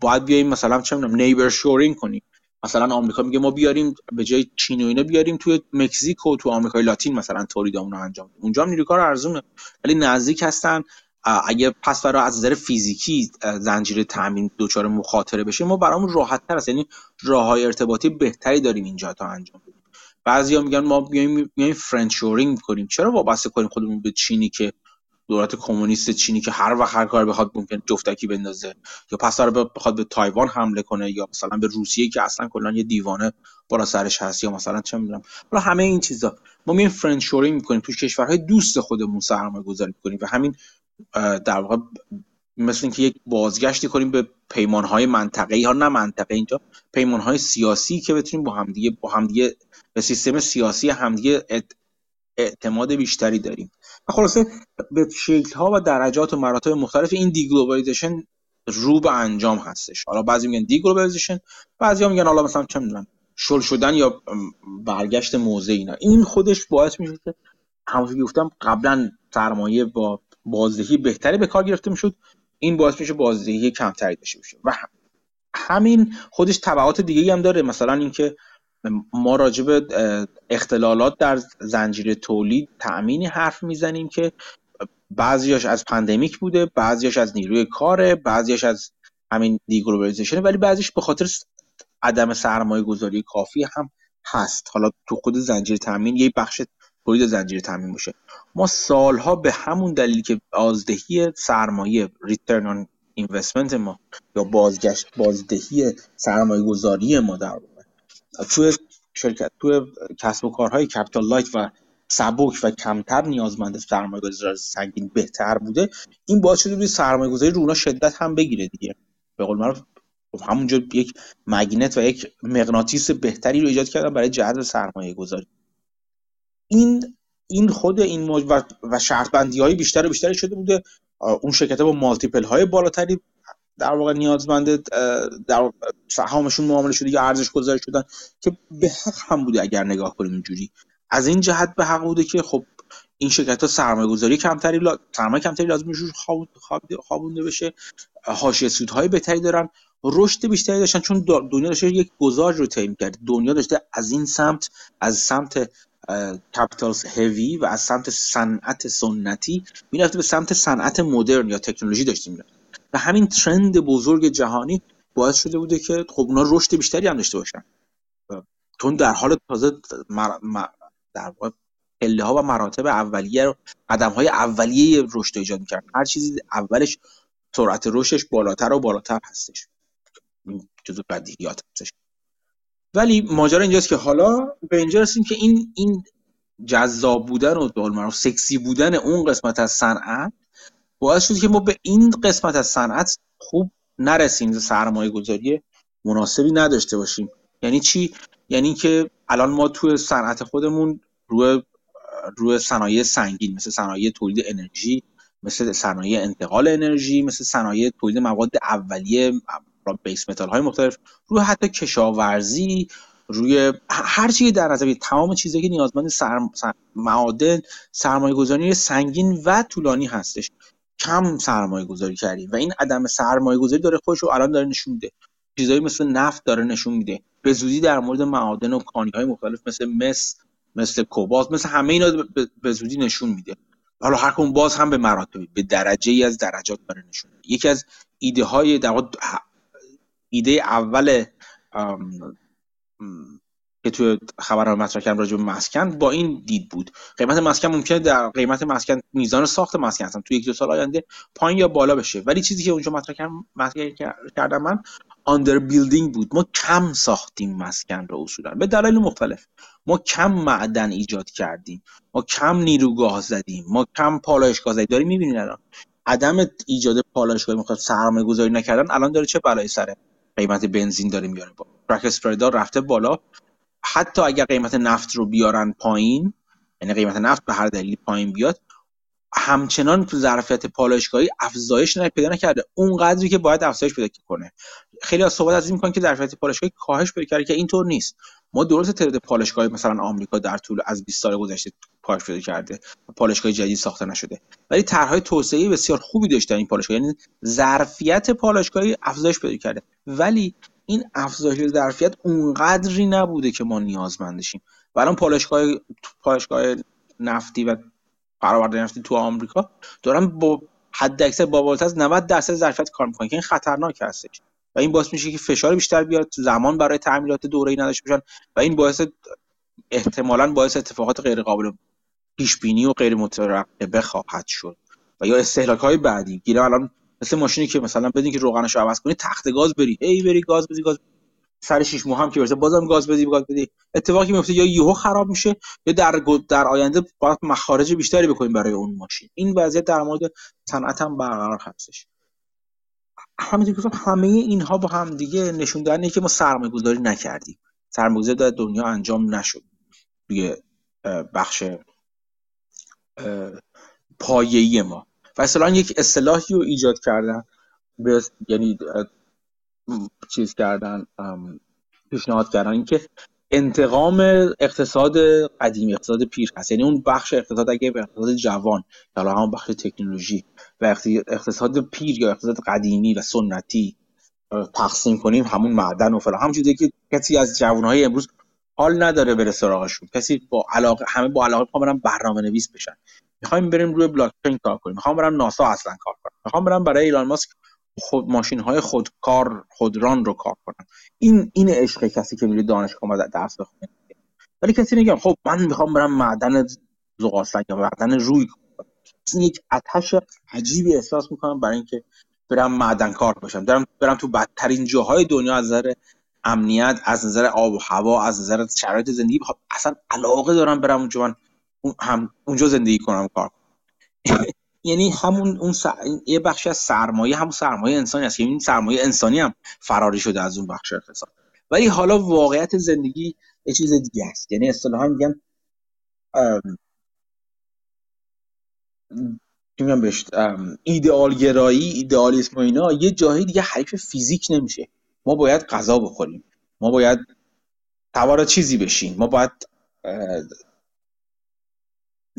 باید بیایم مثلا چه می‌دونم نیبر شورینگ کنیم. مثلا آمریکا میگه ما بیاریم به جای چین و اینا بیاریم توی مکزیک و تو آمریکای لاتین مثلا تولیدمون رو انجام اونجا هم نیروی کار ارزونه. ولی نزدیک هستن. اگه پس برای از نظر فیزیکی زنجیره تامین دچار مخاطره بشه ما برامون راحت تر است. یعنی راه های ارتباطی بهتری داریم اینجا تا انجام بدیم. بعضیا میگن ما بیایم بیایم friend-shoring کنیم. چرا وابسته کنیم خودمون به چینی که دولت کمونیست چینی که هر وقت هر کار بخواد ممکنه جفتکی بندازه. یا پس بخواد به تایوان حمله کنه یا مثلا به روسیه که اصلا کلا یه دیوانه بالا سرش هست یا مثلا چه می‌دونم. حالا همه این چیزا. ما میایم friend-shoring می‌کنیم. تو کشورهای دوست خودمون سرمایه گذاری کنیم و همین در واقع مثل اینکه یک بازگشتی کنیم به پیمانهای منطقه‌ای. ها نه منطقه اینجا پیمانهای سیاسی که بتونیم با همدیگه با همدیگه به سیستم سیاسی همدیگه اعتماد بیشتری داریم. و خلاصه به شکل ها و درجات و مراتب مختلف این deglobalization رو به انجام هستش. حالا بعضی میگن deglobalization بعضی ها میگن حالا مثلا چه می‌دونم شل شدن یا برگشت موضع اینا. این خودش باعث میشه که همونطور که گفتم قبلا سرمایه با بازدهی بهتری به کار گرفته می‌شد. این باعث میشه بازدهی کمتری داشته باشه. و همین خودش تبعات دیگه هم داره. مثلا اینکه ما راجع به اختلالات در زنجیره تولید تأمینی حرف می‌زنیم که بعضیاش از pandemic بوده بعضیاش از نیروی کاره بعضیاش از همین deglobalization ولی بعضیش به خاطر عدم سرمایه گذاری کافی هم هست. حالا تو خود زنجیره تامین یه بخش تولید زنجیره تامین باشه. ما سالها به همون دلیل که بازدهی سرمایه return on investment ما یا بازگشت بازدهی سرمایه گذاری ما در توی شرکت توی کسب و کارهای capital light و سبک و کمتر نیازمند سرمایه گذاری سنگین بهتر بوده این باعث شده روی سرمایه گذاری رونا شدت هم بگیره دیگه. به قول معروف همونجا یک مگنت و یک مغناطیس بهتری رو ایجاد کردن برای جذب سرمایه گذاری این این خود این موج و, و شرط بندی های بیشتر و بیشتری شده بوده. اون شرکت با مالتیپل های بالاتری در واقع نیازمند در سهامشون معامله شده یا ارزش گذاری شدن که به حق هم بوده اگر نگاه کنیم اینجوری. از این جهت به حق بوده که خب این شرکت ها سرمایه گذاری کمتری لا... سرمایه کمتری لازم روش خوابونده بشه. حاشیه سودهای بهتری دارن. رشد بیشتری داشتن چون دنیا داشته یک گذار رو طی کرد. دنیا داشته از این سمت از سمت کپیتالز هوی و از سمت صنعت سنتی می‌رفته به سمت صنعت مدرن یا تکنولوژی داشتیم و همین ترند بزرگ جهانی باعث شده بوده که خب اونا رشد بیشتری هم داشته باشن. چون در حال تازه در پله ها و مراتب اولیه رو قدم های اولیه رشد ایجاد می‌کرد. هر چیزی اولش سرعت رشدش بالاتر و بالاتر هستش. جزو بدیهیات هستش. ولی ماجرا اینجاست که حالا به اینجا رسیم که این این جذاب بودن و دول سکسی بودن اون قسمت از صنعت باعث شد که ما به این قسمت از صنعت خوب نرسیم سرمایه گذاری مناسبی نداشته باشیم. یعنی چی؟ یعنی که الان ما توی صنعت خودمون روی روی صنایع سنگین مثل صنایع تولید انرژی مثل صنایع انتقال انرژی مثل صنایع تولید مواد اولیه بیس متال های مختلف روی حتی کشاورزی روی هر چیزی در نظر تمام چیزایی که نیازمند سر... معادن سرمایه گذاری سنگین و طولانی هستش. کم سرمایه گذاری کردیم و این عدم سرمایه گذاری داره خودش رو الان داره نشون میده. چیزایی مثل نفت داره نشون میده. به زودی در مورد معادن و کانی های مختلف مثل مس مثل کوبالت مثل همه اینا به زودی نشون میده. حالا هر کن باز هم به مراتب به درجه ای از درجات داره نشون میده. یکی از ایده های در ایده اول که توی خبر مطرح کردم راجع به مسکن با این دید بود. قیمت مسکن ممکنه در قیمت مسکن میزان ساخت مسکن اصلا توی یک دو سال آینده پایین یا بالا بشه. ولی چیزی که اونجا مطرح کردم مطرح کردم من آندر بیلدینگ بود. ما کم ساختیم مسکن رو اصولا. به دلایل مختلف. ما کم معدن ایجاد کردیم. ما کم نیروگاه زدیم. ما کم پالایشگاه زدیم. داریم می‌بینید الان. عدم ایجاد پالایشگاه مختلف سرمایه گذاری نکردن الان داره چه بلایی سره قیمت بنزین داره میاره با رفته بالا. حتی اگر قیمت نفت رو بیارن پایین یعنی قیمت نفت به هر دلیلی پایین بیاد همچنان ظرفیت پالایشگاهی افزایش پیدا نکرده. اون قدری که باید افزایش پیدا کنه. خیلی از صحبت از این می‌کنن که ظرفیت پالایشگاهی کاهش پیدا کرده که اینطور نیست. ما درست تعداد پالایشگاهی مثلا آمریکا در طول از 20 سال گذشته کاهش پیدا کرده. پالایشگاه جدید ساخته نشده. ولی طرحهای توسعه بسیار خوبی داشته این پالایشگاه. یعنی ظرفیت پالایشگاهی افزایش پیدا کرده. ولی این افزایش ظرفیت اونقدری نبوده که ما نیازمندشیم و الان پالایشگاه نفتی و برآورده نفتی تو آمریکا دارن با حد اکثر با از 90 درصد ظرفیت کار می‌کنن که این خطرناک هستش. و این باعث میشه که فشار بیشتر بیاد زمان برای تعمیرات دوره‌ای نداشته باشن و این باعث احتمالا باعث اتفاقات غیر قابل پیش بینی و غیر مترقبه خواهد شد. و یا استهلاک های بعدی. گیره الان مثل ماشینی که مثلا بدین که روغنشو عوض کنی تخت گاز بری. ای بری گاز بدی گاز سر شیش ماه هم که برسه بازم گاز بدی گاز بدی. اتفاقی میفته یا یهو خراب میشه یا در در آینده باید مخارج بیشتری بکنیم برای اون ماشین. این وضعیت در مورد صنعت هم برقرار هستش همینطور که همه اینها با هم دیگه نشون دهنده که ما سرمایه گذاری نکردیم. سرمایه گذاری در دنیا انجام نشد. توی بخش پایه‌ای ما. و اصلا یک اصطلاحی رو ایجاد کردن یعنی چیز کردن پیشنهاد کردن اینکه انتقام اقتصاد قدیمی اقتصاد پیر هست. یعنی اون بخش اقتصاد اگه به اقتصاد جوان حالا همون بخش تکنولوژی و اقتصاد پیر یا اقتصاد قدیمی و سنتی تقسیم کنیم همون معدن و فلان. همون که کسی از جوانهای امروز حال نداره بره سراغشون. کسی با علاقه همه با علاقه می‌خوام برن برنامه نویس بشن. می‌خوایم بریم روی بلاک چین کار کنیم. می‌خوام برم ناسا اصلا کار کنم. می‌خوام برم برای ایلان ماسک خود ماشین های خودکار خودران رو کار کنم. این این عشق کسی که میره دانشگاه ما درس بخونه. ولی کسی میگه خب من می‌خوام برم معدن زغالسنگ یا معدن روی این یک آتش عجیبی احساس می‌کنم برای اینکه برم معدن کار باشم. برم برم تو بدترین جاهای دنیا از نظر امنیت از نظر آب و هوا از نظر شرایط زندگی. خب اصلا علاقه دارم برم اونجا. من هم اونجا زندگی کنم کار یعنی همون اون یه بخشی از سرمایه همون سرمایه انسانی است که این سرمایه انسانی هم فراری شده از اون بخش اقتصاد. ولی حالا واقعیت زندگی یه چیز دیگه است. یعنی اصطلاحا میگن میگم بهش ایدئال گرایی ایدئالیسم و اینا یه جایی دیگه حریف فیزیک نمیشه. ما باید غذا بخوریم. ما باید سوار چیزی بشیم. ما باید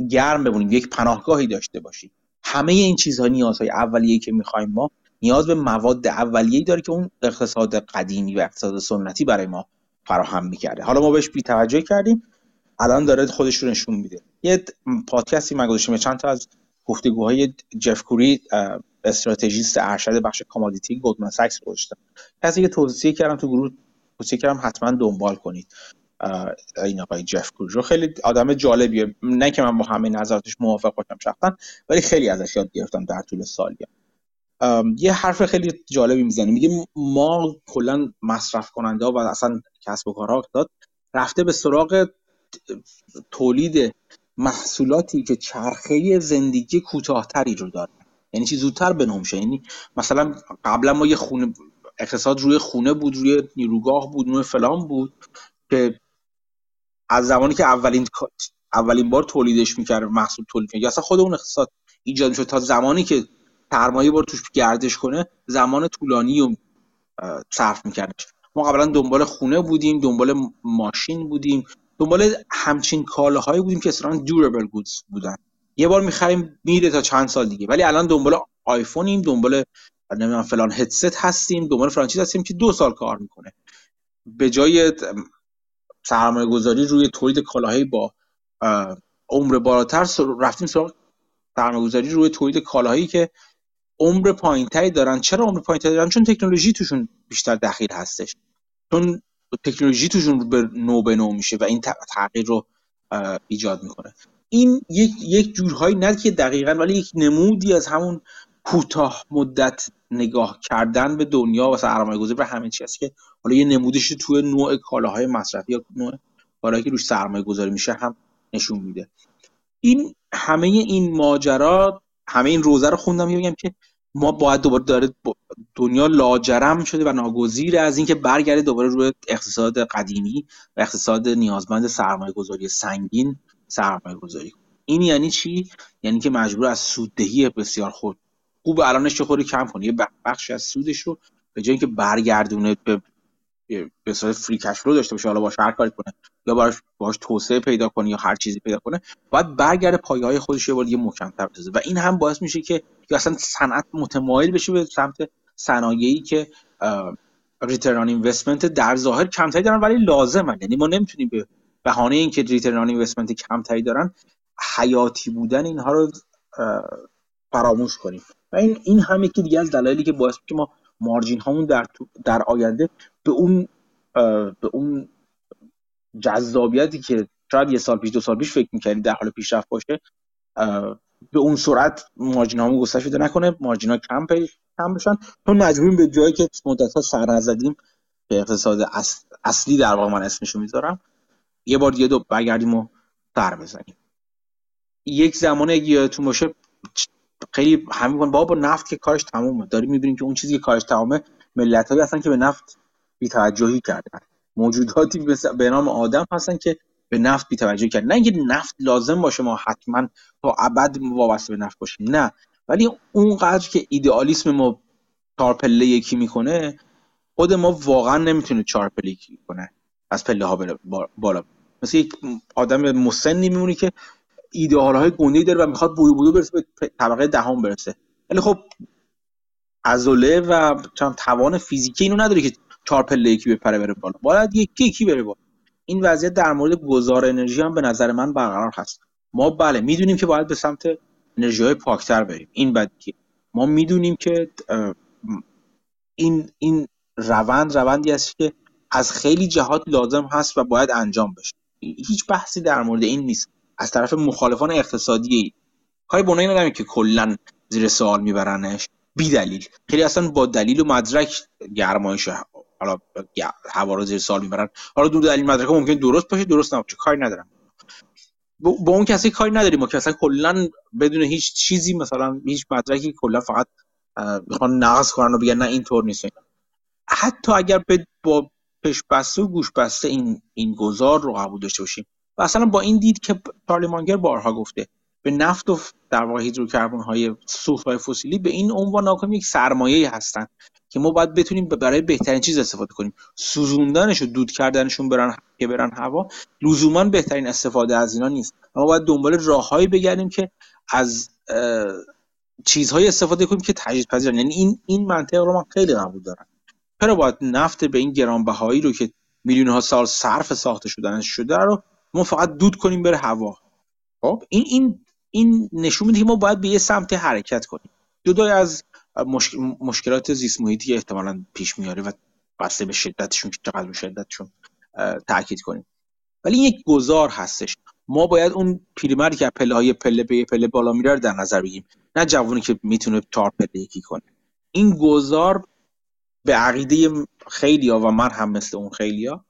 گرم بمونیم یک پناهگاهی داشته باشیم. همه این چیزها نیازهای اولیه‌ای که می‌خوایم ما نیاز به مواد اولیه‌ای داره که اون اقتصاد قدیمی و اقتصاد سنتی برای ما فراهم می‌کرده. حالا ما بهش بی‌توجهی کردیم الان داره خودش رو نشون میده. یه پادکستی من گذاشتم چند تا از گفتگوهای جف کوری strategist ارشد بخش commodity Goldman Sachs گذاشتم. کسی که توصیه کردم تو گروه توصیه کردم حتما دنبال کنید. این آقای جف کوری رو خیلی آدم جالبیه. نه که من با همه نظراتش موافق باشم شخصا ولی خیلی ازش یاد گرفتم در طول سالیان یه حرف خیلی جالبی می‌زنه. میگه ما کلا مصرف کننده ها و اصلا کسب و کارها داد رفته به سراغ تولید محصولاتی که چرخه زندگی کوتاهتری رو داره. یعنی چی زودتر بنوم یعنی مثلا قبلا ما یه خونه اقتصاد روی خونه بود روی نیروگاه بود روی فلان بود که از زمانی که اولین اولین بار تولیدش می‌کرد محصول تولید می‌کرد. اصلا خود اون اقتصاد ایجاد می‌شد تا زمانی که سرمایه بار توش گردش کنه زمان طولانی رو صرف میکردش. ما قبلا دنبال خونه بودیم دنبال ماشین بودیم دنبال همچین کالاهایی بودیم که اصلا دوربل گودز بودن. یه بار می‌خریم میره تا چند سال دیگه. ولی الان دنبال آیفونیم دنبال نمی‌دونم فلان هدست هستیم دنبال فرانچیز هستیم که دو سال کار می‌کنه. به جای سرمایه گذاری روی تولید کالاهایی با عمر بالاتر رفتیم سراغ سرمایه گذاری روی تولید کالاهایی که عمر پایینتری دارن. چرا عمر پایینتری دارن؟ چون تکنولوژی توشون بیشتر دخیل هستش. چون تکنولوژی توشون به نو به نو میشه و این تغییر رو ایجاد می‌کنه. این یک یک جورهایی نه که دقیقا ولی یک نمودی از همون کوتاه مدت نگاه کردن به دنیا و سرمایه گذاری و همه چیز که حالا یه نمودش توی نوع کالاهای مصرفی یا نوع کالاهایی که روش سرمایه گذاری میشه هم نشون میده. این همه این ماجرا همه این روزه رو خوندم میگم که ما باید دوباره داره دنیا لاجرم شده و ناگزیر از اینکه برگرده دوباره روی اقتصاد قدیمی و اقتصاد نیازمند سرمایه گذاری سنگین سرمایه گذاری این یعنی چی؟ یعنی که مجبور از سوددهی بسیار خود. خوب الانش خوری کم کنه یه بخشی از سودش رو به جای اینکه برگردونه به به صورت فری کش رو داشته باشه حالا باش هر کاری کنه یا باش باش توسعه پیدا کنه یا هر چیزی پیدا کنه باید برگرده پایه های خودش یه بار محکم‌تر بسازه. و این هم باعث میشه که اصلا صنعت متمایل بشه به سمت صنایعی که ریترن اینوستمنت در ظاهر کمتری دارن ولی لازمن. یعنی ما نمی‌تونیم به بهانه اینکه ریترن اینوستمنت کمتری دارن حیاتی بودن اینها رو فراموش کنیم. و این این هم یکی دیگه از دلایلی که باعث که ما مارجین هامون در در آینده به اون به اون جذابیتی که شاید یه سال پیش دو سال پیش فکر می‌کردی در حال پیشرفت باشه به اون سرعت مارجین هامون گسترش پیدا نکنه مارجین ها کم کم بشن. چون مجبوریم به جایی که مدت ها سر نزدیم به اقتصاد اصلی در واقع من اسمشو می‌ذارم یه بار دیگه دو برگردیم و سر بزنیم. یک زمان اگه یادتون باشه خیلی همین بابا نفت که کارش تمومه. داریم می‌بینیم که اون چیزی که کارش تمامه ملت هایی هستن که به نفت بیتوجهی کردن. موجوداتی به نام آدم هستن که به نفت بیتوجهی کردن. نه اینکه نفت لازم باشه ما حتما تا ابد وابسته به نفت باشیم. نه. ولی اونقدر که ایدئالیسم ما چهار پله یکی می‌کنه خود ما واقعا نمی‌تونه چهار پله یکی کنه. از پله ها بالا. مثل یک آدم مسنی میمونی که ایدئال های گنده داره و می‌خواد بوی بوی برسه به طبقه دهم برسه. ولی خب عضله و توان فیزیکی اینو نداره که چهار پله یکی بپره بره بالا. باید یکی یکی بره بالا. این وضعیت در مورد گذار انرژی هم به نظر من برقرار هست. ما بله می‌دونیم که باید به سمت انرژی های پاکتر بریم. این بدیه ما می‌دونیم که این این روند روندی است که از خیلی جهات لازم هست و باید انجام بشه. هیچ بحثی در مورد این نیست. از طرف مخالفان اقتصادی کاری بنایی ندارم که کلا زیر سوال میبرنش بی دلیل خیلی اصلا با دلیل و مدرک گرمایش حالا هوا رو زیر سوال می‌برن. حالا دور دلیل مدرک ممکن درست باشه درست نباشه کاری ندارم. با اون کسی کاری نداریم. ما که کلا بدون هیچ چیزی مثلا هیچ مدرکی کلا فقط می‌خوان نقض کنن و بگن نه اینطور نیست. حتی اگر با پش بسته و گوش بسته این این گذار رو قبول داشته باشیم. و اصلا با این دید که پارلیمانگر بارها گفته به نفت و در واقع هیدروکربن های سوخت های فسیلی به این عنوان نکنیم یک سرمایه هستن. که ما باید بتونیم برای بهترین چیز استفاده کنیم. سوزوندنش و دود کردنشون برن که برن هوا لزوما بهترین استفاده از اینا نیست. ما باید دنبال راههایی بگردیم که از چیزهایی استفاده کنیم که تجدید پذیرن. یعنی این این منطق رو من خیلی قبول دارم. چرا باید نفت به این گرانبهایی رو که میلیون ها سال صرف ساخته شدنش شده رو ما فقط دود کنیم بره هوا؟ خب این این این نشون میده که ما باید به یه سمت حرکت کنیم. جدای از مشکلات زیست محیطی احتمالا پیش میاره و بسته به شدتشون که چقدر به شدتشون تاکید کنیم. ولی این یک گذار هستش. ما باید اون پیرمردی که پله های پله به پله بالا میره در نظر بگیریم. نه جوونی که می‌تونه چهار پله یکی کنه. این گذار به عقیده خیلی ها و من هم مثل اون خیلی ها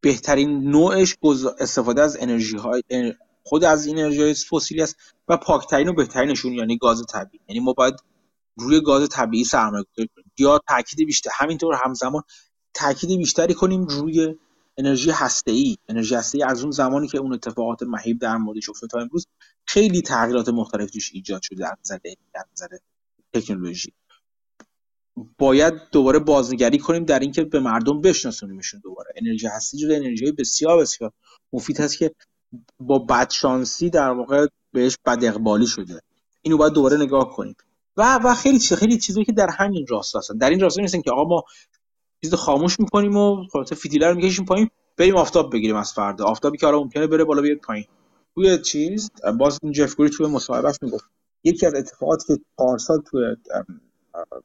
بهترین نوعش استفاده از انرژی های خود از انرژی فسیلی است و پاکترین و بهترینشون یعنی گاز طبیعی. یعنی ما باید روی گاز طبیعی سرمایه گذاری کنیم. یا تاکید بیشتر همینطور همزمان تاکید بیشتری کنیم روی انرژی هسته‌ای. انرژی هسته‌ای از اون زمانی که اون اتفاقات مهیب در موردش افتاد تا امروز خیلی تغییرات مختلف توش ایجاد شده در نظر در نظر تکنولوژی. باید دوباره بازنگری کنیم در اینکه به مردم بشناسونیمشون دوباره. انرژی هستی جدا انرژی بسیار بسیار مفید هست که با بدشانسی در واقع بهش بد اقبالی شده. اینو باید دوباره نگاه کنیم. و و خیلی چیز خیلی چیزایی که در همین راستا هستن. در این راستا نیستن که آقا ما چیز خاموش می‌کنیم و خلاص فیتیله رو می‌کشیم پایین بریم آفتاب بگیریم از فردا. آفتابی که حالا ممکنه بره بالا بیاد پایین. توی چیز باز این جف گوری توی مصاحبهش می‌گفت. یکی از اتفاقاتی که پارسال توی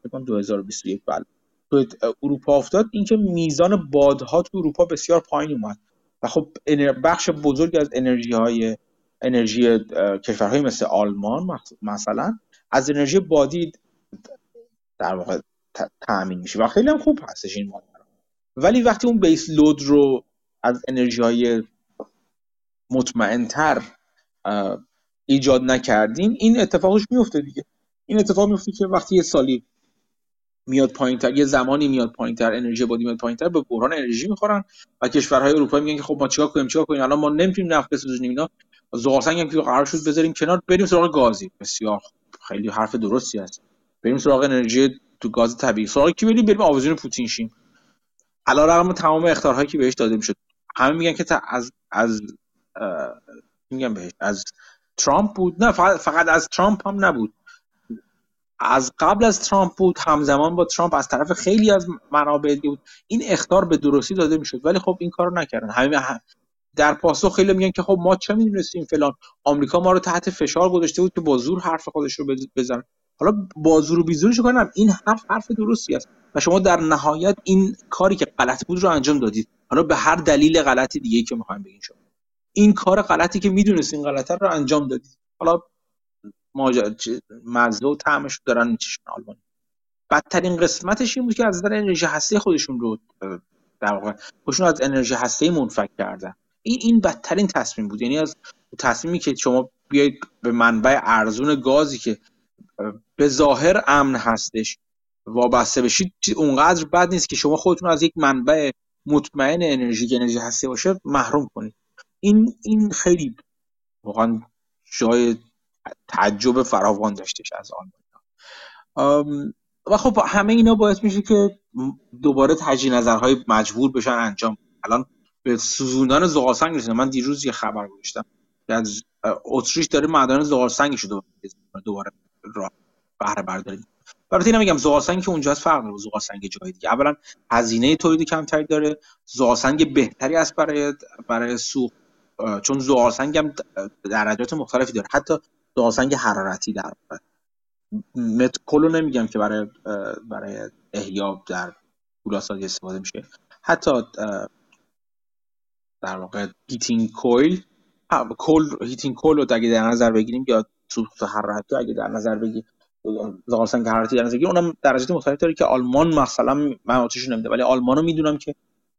فکر 2021 بله. تو اروپا افتاد اینکه میزان بادها تو اروپا بسیار پایین اومد. و خب بخش بزرگ از انرژی های انرژی کشورهای مثل آلمان مثلا از انرژی بادی در واقع تأمین میشه و خیلی هم خوب هستش این ماجرا. ولی وقتی اون بیس لود رو از انرژی های مطمئنتر ایجاد نکردیم این اتفاقش میفته دیگه. این اتفاق میفته که وقتی یه سالی میاد پایینتر یه زمانی میاد پایینتر انرژی بادی میاد پایینتر به بحران انرژی می‌خورن و کشورهای اروپایی میگن که خب ما چیکار کنیم چیکار کنیم؟ الان ما نمی‌تونیم نفت بسازیم اینا. زغالسنگ هم که قرار شد بذاریم کنار بریم سراغ گازی. بسیار خیلی حرف درستی است بریم سراغ انرژی تو گاز طبیعی. سراغ کی بریم؟ بریم آوازون پوتین شیم. رغم تمام اختارهایی که بهش داده می‌شد همه میگن که از از میگن بهش؟ از ترامپ بود؟ نه فقط, فقط از ترامپ هم نبود. از قبل از ترامپ بود همزمان با ترامپ از طرف خیلی از منابع بود. این اختار به درستی داده می‌شد ولی خب این کارو نکردن. همه در پاسخ خیلی میگن که خب ما چه می‌دونستیم فلان؟ آمریکا ما رو تحت فشار گذاشته بود که با زور حرف خودش رو بزن حالا با زور و بیزورش کنم این حرف حرف درستی است. و شما در نهایت این کاری که غلط بود رو انجام دادید. حالا به هر دلیل غلطی دیگه که می‌خوایم بگین شما. این کار غلطی که می‌دونستین غلطه رو انجام دادید. حالا مزه و طعمش دارن میچشن آلمانی. بدترین قسمتش این بود که از نظر انرژی هسته خودشون رو در واقع خودشون از انرژی هسته منفک کردن. این این بدترین تصمیم بود. یعنی از تصمیمی که شما بیایید به منبع ارزون گازی که به ظاهر امن هستش وابسته بشید اونقدر بد نیست که شما خودتون از یک منبع مطمئن انرژی که انرژی هسته باشه محروم کنید. این این خیلی واقعا جای تعجب فراوان داشتش از آلمان و خب همه اینا باعث میشه که دوباره تجدید نظرهای مجبور بشن انجام الان به سوزوندن زغال سنگ من دیروز یه خبر گذاشتم. از اتریش داره معدن زغال سنگش رو دوباره راه بهره برداری. البته اینا میگم زغال سنگ که اونجا هست فرق داره زغال سنگ جای دیگه. اولا هزینه تولید کمتری داره. زغال سنگ بهتری است برای برای سوخت. چون زغال سنگ هم درجات مختلفی داره. حتی زغال حرارتی در met coal رو نمیگم که برای برای احیا در فولادسازی استفاده میشه. حتی در واقع heating coal. کل heating coal رو اگه در نظر بگیریم یا سوخت حرارتی اگه در نظر بگیریم زغال سنگ حرارتی در نظر بگیریم اونم درجات مختلف داره که آلمان مثلا من آتیش نمیده ولی آلمان رو می‌دونم که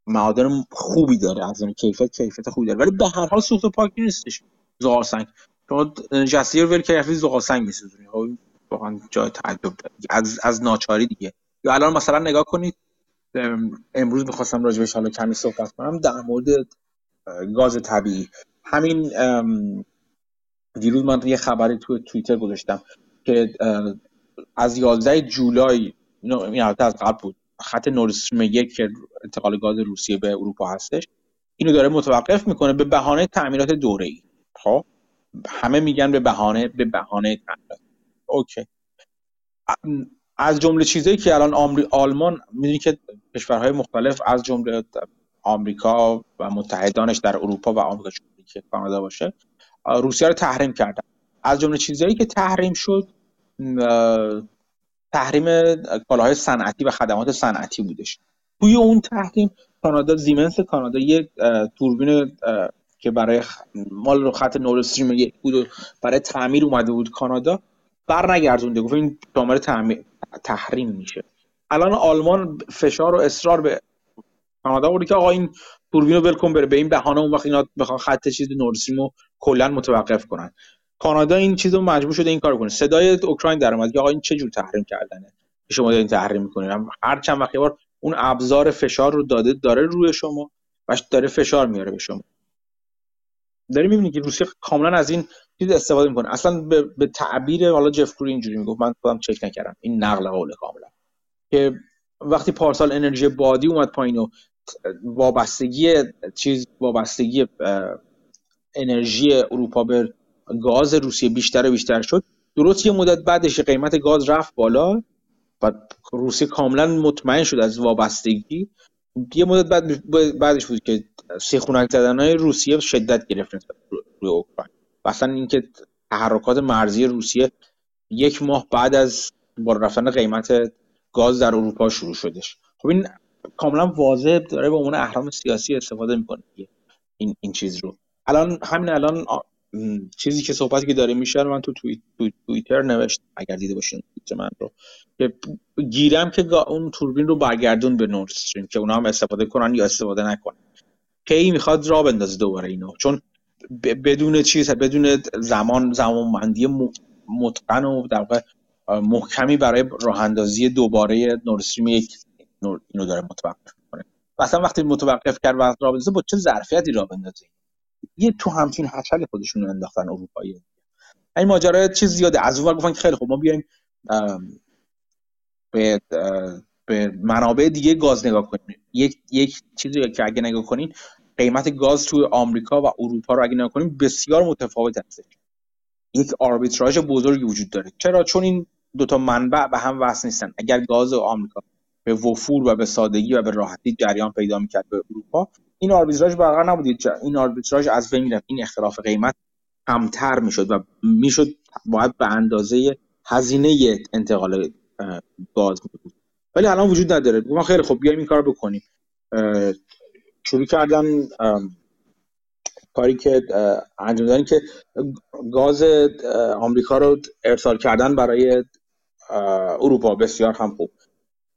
معادن خوبی داره از این کیفیت کیفیت خوبی داره ولی به هر حال سوخت پاکی نیستش زغال سنگ شما جسیر ول زغال سنگ میسوزونی واقعا جای تعجب داره. از از ناچاری دیگه. یا الان مثلا نگاه کنید امروز می‌خواستم راجبش حالا کمی صحبت کنم در مورد گاز طبیعی. همین دیروز من یه خبری تو توییتر گذاشتم که از 11 جولای این از قبل بود. خط نورستریم یک که انتقال گاز روسیه به اروپا هستش. اینو داره متوقف می‌کنه به بهانه تعمیرات دوره ای خب؟ همه میگن به بهانه به بهانه تعمیرات. اوکی. از جمله چیزایی که الان آمری... آلمان می‌دونی که کشورهای مختلف از جمله آمریکا و متحدانش در اروپا و آمریکا که کانادا باشه روسیه رو تحریم کردن. از جمله چیزهایی که تحریم شد تحریم کالاهای صنعتی و خدمات صنعتی بودش. توی اون تحریم کانادا زیمنس کانادا یک توربین که برای مال رو خط نور استریم یک بود برای تعمیر اومده بود کانادا بر نگردونده گفت این شامل تحریم میشه. الان آلمان فشار و اصرار به کانادا آورده که آقا این توربین رو ول بره. به این بهانه اون وقت اینا بخوان خط چیز نور استریم رو کلا متوقف کنن. کانادا این چیز رو مجبور شده این کار کنه. صدای اوکراین در اومد که آقا این چه جور تحریم کردنه؟ شما دارین تحریم می‌کنین. هر چند وقت بار اون ابزار فشار رو داده داره روی شما و داره فشار میاره به شما. داری می‌بینی که روسیه کاملا از این چیز استفاده می‌کنه. اصلا به, به تعبیر حالا جف کوری اینجوری می‌گفت. من خودم چک نکردم. این نقل قول کاملا. که وقتی پارسال انرژی بادی اومد پایین و وابستگی چیز وابستگی انرژی اروپا به گاز روسیه بیشتر و بیشتر شد. درست یه مدت بعدش قیمت گاز رفت بالا و روسیه کاملا مطمئن شد از وابستگی. یه مدت بعد بعدش بود که سیخونک زدن های روسیه شدت گرفت روی اوکراین. و اصلا اینکه تحرکات مرزی روسیه یک ماه بعد از بالا رفتن قیمت گاز در اروپا شروع شدش. خب این کاملا واضح داره به عنوان اهرام سیاسی استفاده می‌کنه این این چیز رو. الان همین الان چیزی که صحبتی که داره میشه من تو توییتر نوشت اگر دیده باشین من رو که گیرم که اون توربین رو برگردون به نورد استریم که اونا هم استفاده کنن یا استفاده نکنن. کی می‌خواد را بندازه دوباره اینو؟ چون بدون چیز بدون زمان زمانبندی متقن و در واقع محکمی برای راه اندازی دوباره نورد استریم یک اینو داره متوقف کنه و اصلا وقتی متوقف کرد و راه بندازه با چه ظرفیتی راه بندازه؟ یه تو همچین هچل خودشون انداختن اروپایی. این ماجرا چیز زیاده. از اون گفتن که خیلی خوب ما بیایم به به منابع دیگه گاز نگاه کنیم. یک یک چیزی که اگه نگاه کنین قیمت گاز توی آمریکا و اروپا رو اگه نگاه کنیم بسیار متفاوت هست یک آربیتراژ بزرگی وجود داره. چرا؟ چون این دوتا منبع به هم وصل نیستن. اگر گاز آمریکا به وفور و به سادگی و به راحتی جریان پیدا می‌کرد به اروپا این آربیتراژ برقرار نبود. این آربیتراژ از بین می‌رفت. این اختلاف قیمت کمتر می‌شد و می‌شد باید به اندازه هزینه انتقال گاز بود ولی الان وجود نداره. ما خیلی خوب بیایم این کار بکنیم. شروع کردن کاری که انجام دادن که گاز آمریکا رو ارسال کردن برای اروپا بسیار هم خوب.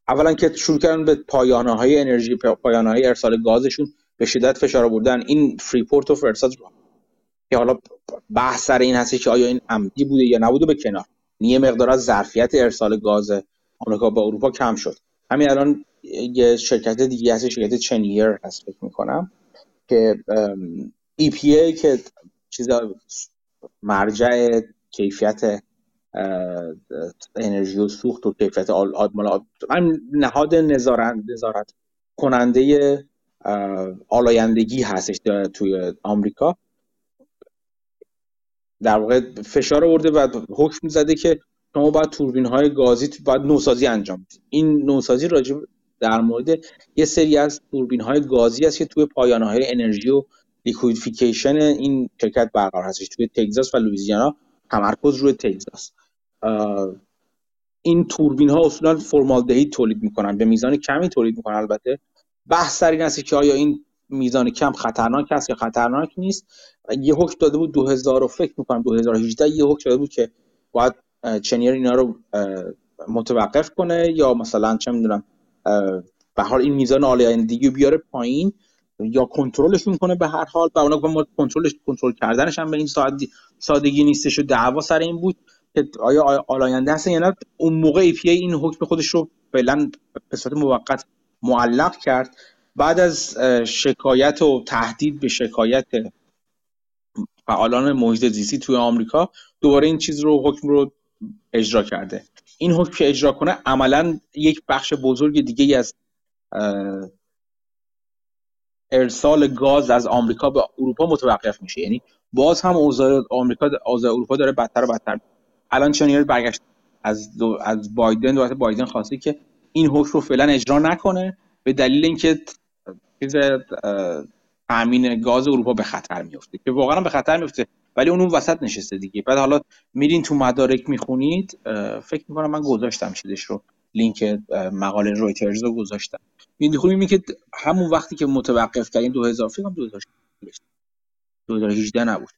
اولا که شروع کردن به پایانه های انرژی پایانه های ارسال گازشون به شدت فشار آوردن. این فریپورت و فرستاد که حالا بحث سر این هستی که آیا این عمدی بوده یا نبوده به کنار. نیه مقدار از ظرفیت ارسال گاز آمریکا با اروپا کم شد. همین الان یه شرکت دیگه هست شرکت چنیر هست فکر می‌کنم که EPA که چیز مرجع کیفیت انرژی و سوخت و کیفیت آل نهاد نظارت کننده آلایندگی هستش توی آمریکا. در واقع فشار آورده و حکم زده که شما باید توربین های گازی باید نوسازی انجام بدید. این نوسازی راجع در مورد یه سری از توربین های گازی است که توی پایانه های انرژی و لیکویدفیکیشن این شرکت برقرار هستش. توی تگزاس و لوئیزیانا تمرکز روی تگزاس. این توربین ها اصولا فرمالدهید تولید می‌کنن به میزان کمی تولید می‌کنن. البته بحث سر این که آیا این میزان کم خطرناک است یا خطرناک نیست. یه حکم داده بود 2000 رو فکر می‌کنم 2018 یه حکم داده بود که باید چیز اینا رو متوقف کنه یا مثلا چه می‌دونم به حال این میزان آلایندگی رو بیاره پایین یا کنترلشون کنه به هر حال. و اونا ما کنترلش کنترل کردنش هم به این سادگی نیستش و دعوا سر این بود. که آیا آلاینده هست یا نه اون موقع EPA این حکم خودش رو فعلا به صورت موقت معلق کرد. بعد از شکایت و تهدید به شکایت فعالان محیط زیستی توی آمریکا دوباره این چیز رو حکم رو اجرا کرده. این حکم که اجرا کنه عملا یک بخش بزرگ دیگه از ارسال گاز از آمریکا به اروپا متوقف میشه. یعنی باز هم اوضاع آمریکا اوضاع اروپا داره بدتر و بدتر الان چون برگشت از دو از بایدن دولت بایدن خواسته که این حکم رو فعلا اجرا نکنه به دلیل اینکه چیز تامین گاز اروپا به خطر میفته که واقعا به خطر میفته ولی اون اون وسط نشسته دیگه. بعد حالا میرین تو مدارک می‌خونید فکر می‌کنم من گذاشتم چیزش رو لینک مقاله رویترز رو گذاشتم. این می‌خونیم که همون وقتی که متوقف کردیم 2000 فکر کنم 2018 نبود.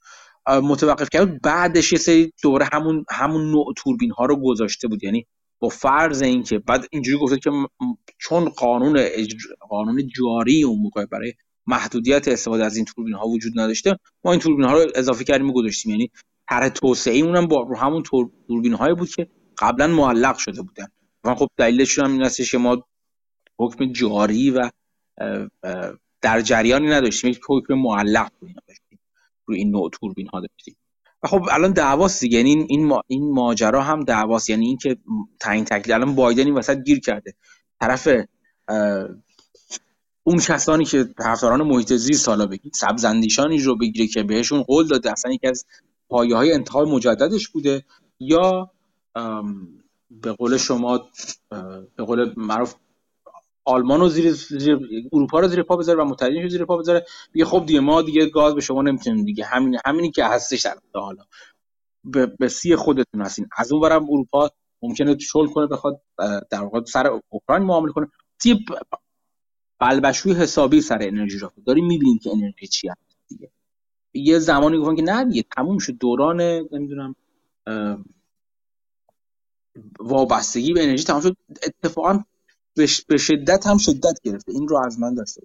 متوقف کرد بعدش یه سری دوره همون همون نوع توربین ها رو گذاشته بود. یعنی با فرض اینکه بعد اینجوری گفته که چون قانون قانون جاری اون موقع برای محدودیت استفاده از این توربین ها وجود نداشته ما این توربین ها رو اضافه کردیم و گذاشتیم. یعنی طرح توسعه اونم با رو همون توربین هایی بود که قبلا معلق شده بودن. و خب دلیلش هم این هستش که ما حکم جاری و در جریانی نداشتیم. یک حکم معلق داشتیم روی این نوع توربین ها داشتیم و خب الان دعواست دیگه. یعنی این این, این ماجرا هم دعواست. یعنی اینکه تعیین تکلیف الان بایدن این وسط گیر کرده. طرف اون کسانی که طرفداران محیط زیست حالا بگید سبزندیشانی رو بگیره که بهشون قول داده اصلا یکی از پایه های انتهای مجددش بوده. یا به قول شما به قول معروف آلمان رو زیر, زیر اروپا رو زیر پا بذاره و متحدین رو زیر پا بذاره. بگه خب دیگه ما دیگه گاز به شما نمی‌تونیم دیگه. همین همینی که هستش در حالا. به, سی خودتون هستین. از اون برم اروپا ممکنه شل کنه بخواد در واقع سر اوکراین معامله کنه. سی بلبشوی حسابی سر انرژی را داریم می‌بینیم که انرژی چی هست دیگه. یه زمانی گفتن که نه دیگه تموم شد. دوران نمی‌دونم وابستگی به انرژی تمام شد. اتفاقا به شدت هم شدت گرفته. این رو از من داشته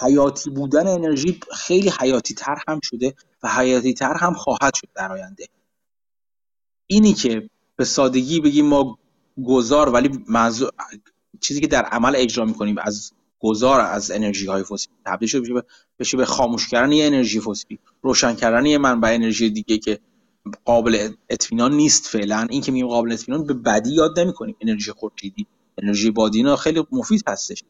حیاتی بودن انرژی خیلی حیاتی تر هم شده و حیاتی تر هم خواهد شد در آینده. اینی که به سادگی بگیم ما گذار ولی چیزی که در عمل اجرا می‌کنیم از گذار از انرژی های فسیل تبدیل شده بشه به خاموش کردن یه انرژی فسیلی روشن کردن یه منبع انرژی دیگه که قابل اطمینان نیست فعلا. این که میگیم قابل اطمینان به بدی یاد نمی‌کنیم. انرژی خورشیدی انرژی بادینا خیلی مفید هستش.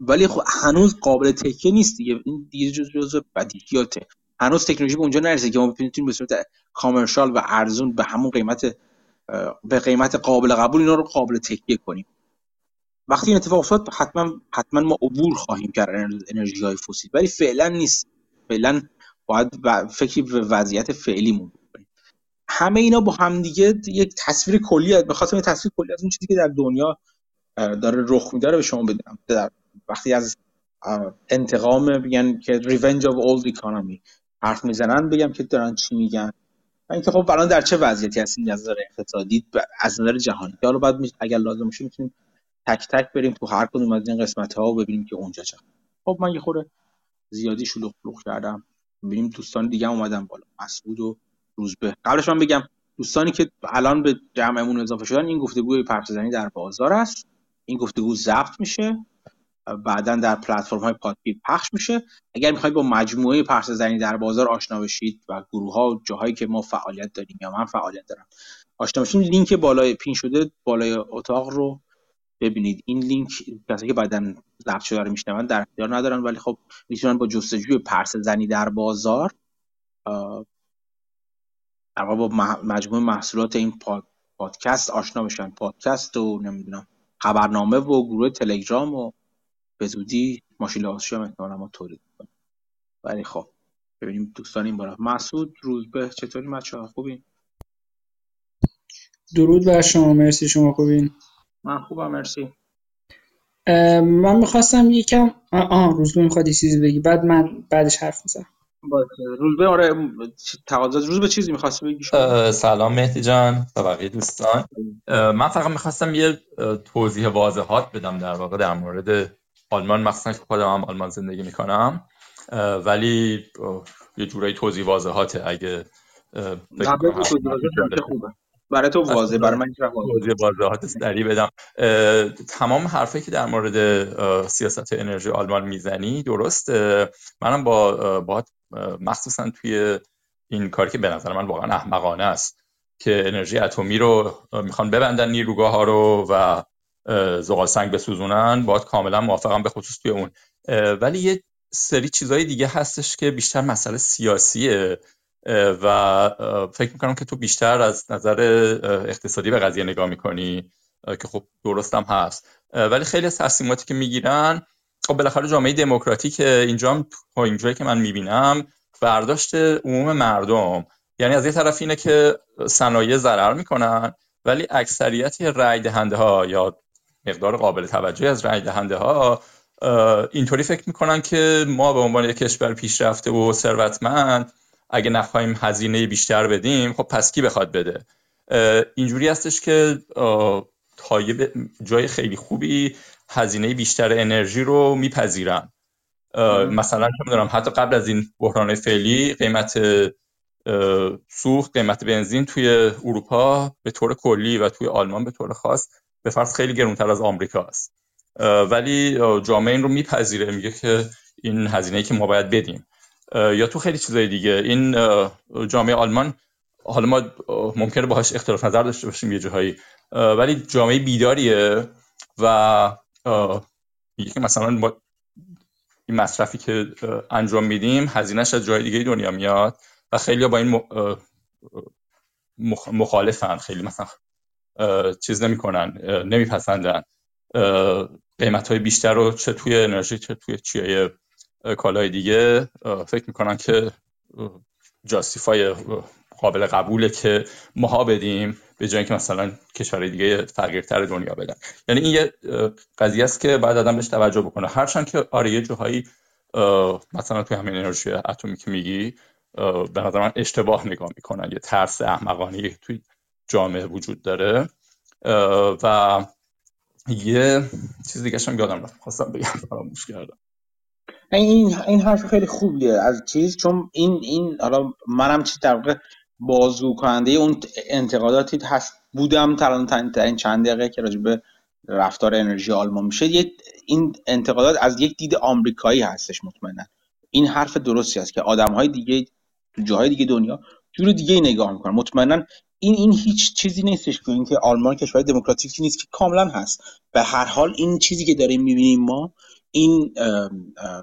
ولی خب هنوز قابل تکیه نیست دیگه. این دیگه جز جزء بدیهیاته. هنوز تکنولوژی به اونجا نرسیده که ما بتونیم به صورت کامرشال و ارزون به همون قیمت به قیمت قابل قبول اینا رو قابل تکیه کنیم. وقتی این اتفاق افتاد حتما حتما ما عبور خواهیم کرد انرژی های فسیل. ولی فعلا نیست. فعلا باید فکری به وضعیت فعلی مون همه اینا با هم دیگه یک تصویر کلی بخاطر این تصویر کلی از اون چیزی که در دنیا داره رخ میداره به شما بدم. در وقتی از انتقام بگن که revenge of old economy حرف می‌زنن بگم که دارن چی میگن. اینکه خب الان در چه وضعیتی هستیم از نظر اقتصادی؟ از نظر جهانی. حالا بعد اگر لازم باشه می‌تونیم تک تک بریم تو هر کدوم از این قسمت ها و ببینیم که اونجا چه خب من یه خورده زیادی شلوغ کردم. ببینیم دوستان دیگه هم اومدن بالا. مسعود و روزبه. قبلش من بگم دوستانی که الان به جمعمون اضافه شدن این گفتگوی پرس در بازار است. این گفتگو ضبط میشه بعدا در پلتفرم های پادکست پخش میشه. اگر می‌خواید با مجموعه پرس زنی در بازار آشنا بشید و گروه ها و جاهایی که ما فعالیت داریم یا من فعالیت دارم آشنا بشید لینک بالای پین شده بالای اتاق رو ببینید. این لینک کسایی که بعدا ضبط شده رو میشنون در اختیار ندارن ولی خب می‌تونن با جستجوی پرس زنی در بازار در با مجموعه محصولات این پادکست آشنا بشن. پادکست و نمی‌دونم خبرنامه و گروه تلگرام و به زودی ماشین لباسشویی هم احتمالا ما تولید ولی خب ببینیم دوستان این بالا. مسعود روزبه چطوری بچه ها خوبین؟ درود بر شما. مرسی شما خوبین. من خوبم مرسی. من می‌خواستم یکم آه روزبه می‌خواد یه چیزی بگی. بعد من بعدش حرف می‌زنم. روزبه آره تقاضا روز به چیزی می‌خواستی بگی؟ سلام مهدی جان و بقیه دوستان. من فقط می‌خواستم یه توضیح واضحات بدم در واقع در مورد آلمان. مخصوصا که خودم هم آلمان زندگی می‌کنم. ولی یه جورایی توضیح واضحاته. اگه برای تو واضح برای من واضحات سریع بدم. تمام حرفی که در مورد سیاست انرژی آلمان می‌زنی درست؟ منم با با مخصوصا توی این کاری که به نظر من واقعا احمقانه است که انرژی اتمی رو می‌خوان ببندن نیروگاه ها رو و زغال سنگ بسوزونن. باید کاملا موافقم به خصوص توی اون. ولی یه سری چیزهای دیگه هستش که بیشتر مسئله سیاسیه. و فکر می‌کنم که تو بیشتر از نظر اقتصادی به قضیه نگاه می‌کنی که خب درست هم هست. ولی خیلی از تصمیماتی که می‌گیرن خب بالاخره جامعه دموکراتیک اینجا هم اینجایی که من می‌بینم برداشت عموم مردم. یعنی از یه طرف اینه که صنایع ضرر می‌کنن ولی اکثریت رای دهنده ها یا مقدار قابل توجهی از رای دهنده ها اینطوری فکر می‌کنن که ما به عنوان یک کشور پیشرفته و ثروتمند اگه نخواهیم هزینه بیشتر بدیم خب پس کی بخواد بده؟ اینجوری هستش که تایب جای خیلی خوبی هزینه بیشتر انرژی رو میپذیرن. مثلا چه می‌دونم حتی قبل از این بحران فعلی قیمت سوخت قیمت بنزین توی اروپا به طور کلی و توی آلمان به طور خاص به فرض خیلی گرونتر از آمریکا است. ولی جامعه این رو میپذیره میگه که این هزینه که ما باید بدیم. یا تو خیلی چیزای دیگه. این جامعه آلمان حالا ما ممکنه باهاش اختلاف نظر داشته باشیم یه جاهایی ولی جامعه بیداریه و میگه که مثلا ما این مصرفی که انجام میدیم هزینهش از جای دیگه دنیا میاد و خیلی با این مخالفن. خیلی مثلا چیز نمی‌کنن نمیپسندن. قیمت های بیشتر رو چه توی انرژی چه توی چیه کالای دیگه. فکر می‌کنن که جاستیفای قابل قبوله که ماها بدیم به جای که مثلا کشورهای دیگه فقیرتر دنیا بدن. یعنی این یه قضیه است که باید آدم بهش توجه بکنه. هرچند که آره یه جاهایی مثلا توی همین انرژی اتمی که میگی به نظر من اشتباه نگاه می‌کنن. یه ترس احمقانه توی جامعه وجود داره. و یه چیز دیگه هم یادم رفت. خواستم بگم فراموش کردم. این این حرف خیلی خوبیه. از چیز چون این این حالا منم چی در واقع بازگو کننده اون انتقاداتی هست بودم تا این چند دقیقه که راجع به رفتار انرژی آلمان میشه. این انتقادات از یک دید آمریکایی هستش مطمئنا. این حرف درستی است که آدم های دیگه تو جاهای دیگه دنیا جور دیگه نگاه می‌کنن. مطمئنا این این هیچ چیزی نیستش که اینکه آلمان کشور دموکراتیکی نیست که کاملا هست. به هر حال این چیزی که داریم می‌بینیم ما این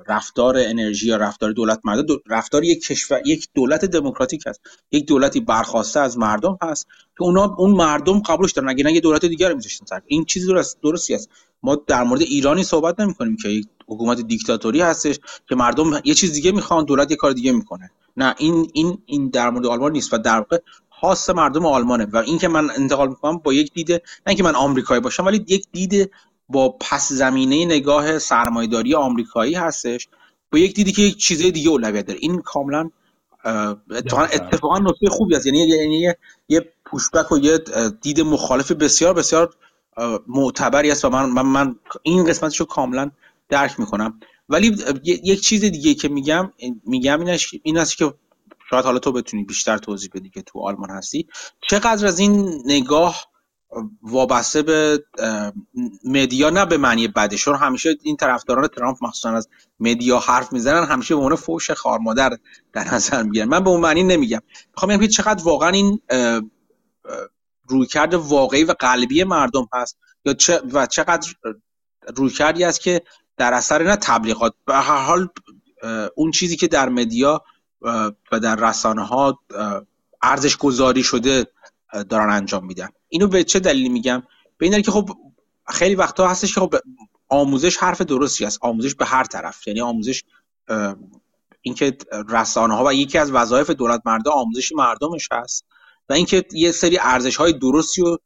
رفتار انرژی یا رفتار دولت مردم رفتار یک کشور یک دولت دموکراتیک هست. یک دولتی برخواسته از مردم هست که اونا اون مردم قبولش دارن. اگه نه یه دولت دیگر میذاشتن سر. این چیزی درست درستی است. ما در مورد ایرانی صحبت نمی کنیم که یک حکومت دیکتاتوری هستش که مردم یه چیز دیگه می‌خوان دولت یه کار دیگه می‌کنه. نه این این این در مورد آلمان نیست. و در واقع خاص مردم آلمانه. و این که من انتقال می‌کنم با یک دید نه اینکه من آمریکایی باشم ولی یک دید با پس زمینه نگاه سرمایداری آمریکایی هستش. با یک دیدی که یک چیز دیگه اولویت داره. این کاملا اتفاقا اتفاقا نکته خوبی است. یعنی یعنی یه پوشبک و یه دید مخالف بسیار بسیار معتبری است و من من, من این قسمتشو کاملا درک می‌کنم. ولی یک چیز دیگه که میگم میگم اینش این است که شاید حالا تو بتونی بیشتر توضیح بدی که تو آلمان هستی. چقدر از این نگاه وابسته به مدیا نه به معنی بدش. چون همیشه این طرفداران ترامپ مخصوصا از مدیا حرف می‌زنن همیشه به عنوان فوش خار مادر در نظر می‌گیرن. من به اون معنی نمیگم. می‌خوام بگم چقدر واقعا این رویکرد واقعی و قلبی مردم هست یا چه و چقدر رویکردی است که در اثر نه تبلیغات. به هر حال اون چیزی که در مدیا و در رسانه ها ارزش گذاری شده دارن انجام میدن. اینو به چه دلیلی میگم؟ به این که خب خیلی وقتا هستش که خب آموزش حرف درستی است. آموزش به هر طرف. یعنی آموزش اینکه رسانه ها و یکی از وظایف دولت مرده آموزش مردمش هست و اینکه یه سری ارزش های درستی رو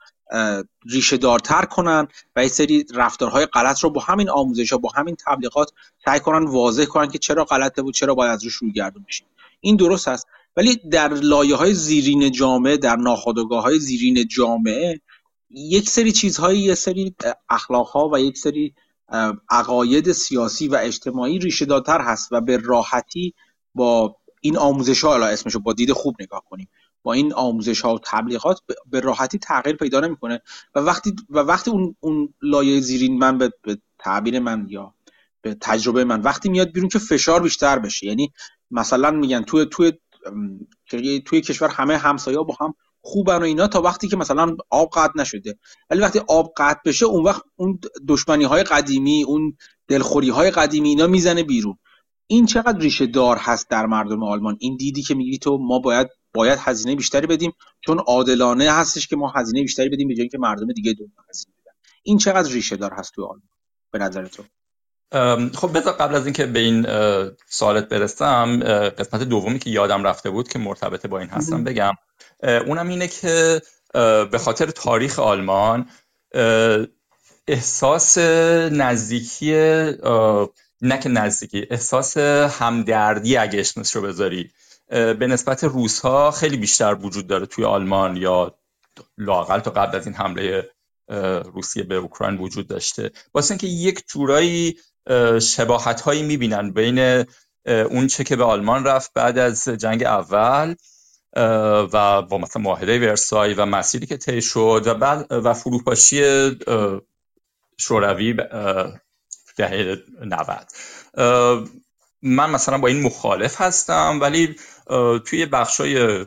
ریشه دارتر کنن و یه سری رفتارهای غلط رو با همین آموزش ها با همین تبلیغات سعی کنن واضح کنن که چرا غلطه بود چرا باید از روش روی گردون بشیم این درست هست ولی در لایه های زیرین جامعه در ناخودآگاه های زیرین جامعه یک سری چیزهایی یک سری اخلاق ها و یک سری عقاید سیاسی و اجتماعی ریشه دارتر هست و به راحتی با این آموزش ها اسمشو با دید خوب نگاه کنیم با این آموزش ها و تبلیغات به راحتی تغییر پیدا نمی‌کنه و وقتی و وقتی اون اون لایه زیرین من به, به تعبیر من یا به تجربه من وقتی میاد بیرون که فشار بیشتر بشه. یعنی مثلا میگن توی توی توی کشور همه همسایه با هم خوبن و اینا تا وقتی که مثلا آب قطع نشده. ولی وقتی آب قطع بشه اون وقت اون دشمنی های قدیمی اون دلخوری های قدیمی اینا می‌زنه بیرون. این چقدر ریشه دار هست در مردم آلمان؟ این دیدی که میگی تو ما باید باید هزینه بیشتری بدیم چون عادلانه هستش که ما هزینه بیشتری بدیم به جایی که مردم دیگه دنیا هزینه بدن. این چقدر ریشه دار هست تو آلمان؟ به نظر تو؟ خب بذار قبل از اینکه به این سوالت برسم قسمت دومی که یادم رفته بود که مرتبط با این هستم بگم. اونم اینه که به خاطر تاریخ آلمان احساس نزدیکی نه که نزدیکی احساس همدردی اگه اسمش رو بذاری به نسبت روس ها خیلی بیشتر وجود داره توی آلمان یا لاقل تا قبل از این حمله روسیه به اوکراین وجود داشته. واسه اینکه یک جورایی شباهت هایی می‌بینن بین اون چه که به آلمان رفت بعد از جنگ اول و با مثلا معاهده ورسای و مسیری که طی شد و بعد و فروپاشی شوروی دهه 90 من مثلا با این مخالف هستم ولی توی بخشای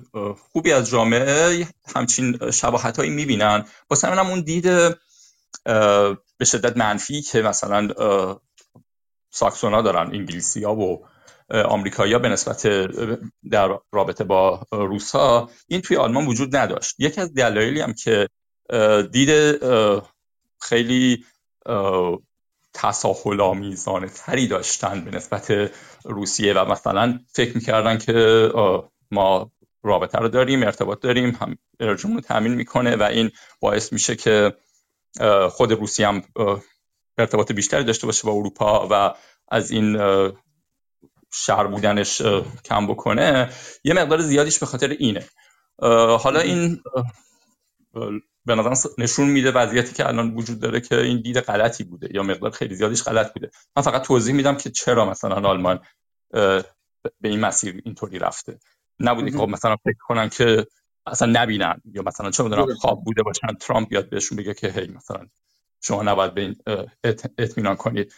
خوبی از جامعه همچین شباهت هایی می‌بینن هم اون دید به شدت منفی که مثلا ساکسونا دارن انگلیسی ها و آمریکایی به نسبت در رابطه با روس ها این توی آلمان وجود نداشت. یکی از دلایلی هم که دید خیلی تساهل آمیزانه تری داشتن به نسبت روسیه و مثلا فکر می‌کردن که ما رابطه رو داریم ارتباط داریم هم انرژیمون رو تامین می‌کنه و این باعث میشه که خود روسیه هم ارتباط بیشتری داشته باشه با اروپا و از این شهر بودنش کم بکنه یه مقدار زیادیش به خاطر اینه. حالا این به نظر نشون میده وضعیتی که الان وجود داره که این دید غلطی بوده یا مقدار خیلی زیادیش غلط بوده. من فقط توضیح میدم که چرا مثلا آلمان به این مسیر اینطوری رفته. نبوده که خب مثلا فکر کنن که اصلا نبینن یا مثلا چه می‌دونم خواب بوده باشن ترامپ بیاد بهشون بگه که هی مثلا شما نباید به این اطمینان کنید.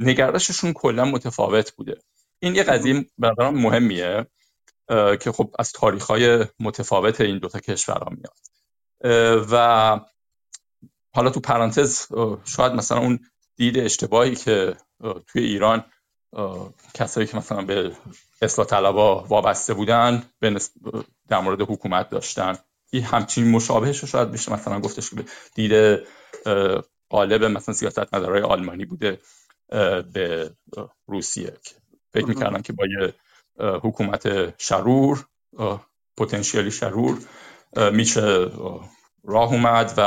نگرششون کلا متفاوت بوده. این یه قضیه برام مهمیه که خب از تاریخ های متفاوت این دوتا کشورها میاد. و حالا تو پرانتز شاید مثلا اون دید اشتباهی که توی ایران کسایی که مثلا به اصلاح طلبا وابسته بودن در مورد حکومت داشتن. این همچین مشابهش رو شاید بشه مثلا گفتش که دید قالب مثلا سیاست مدارای آلمانی بوده به روسیه فکر می‌کردن که با یه حکومت شرور پتانسیالی شرور میشه راه اومد و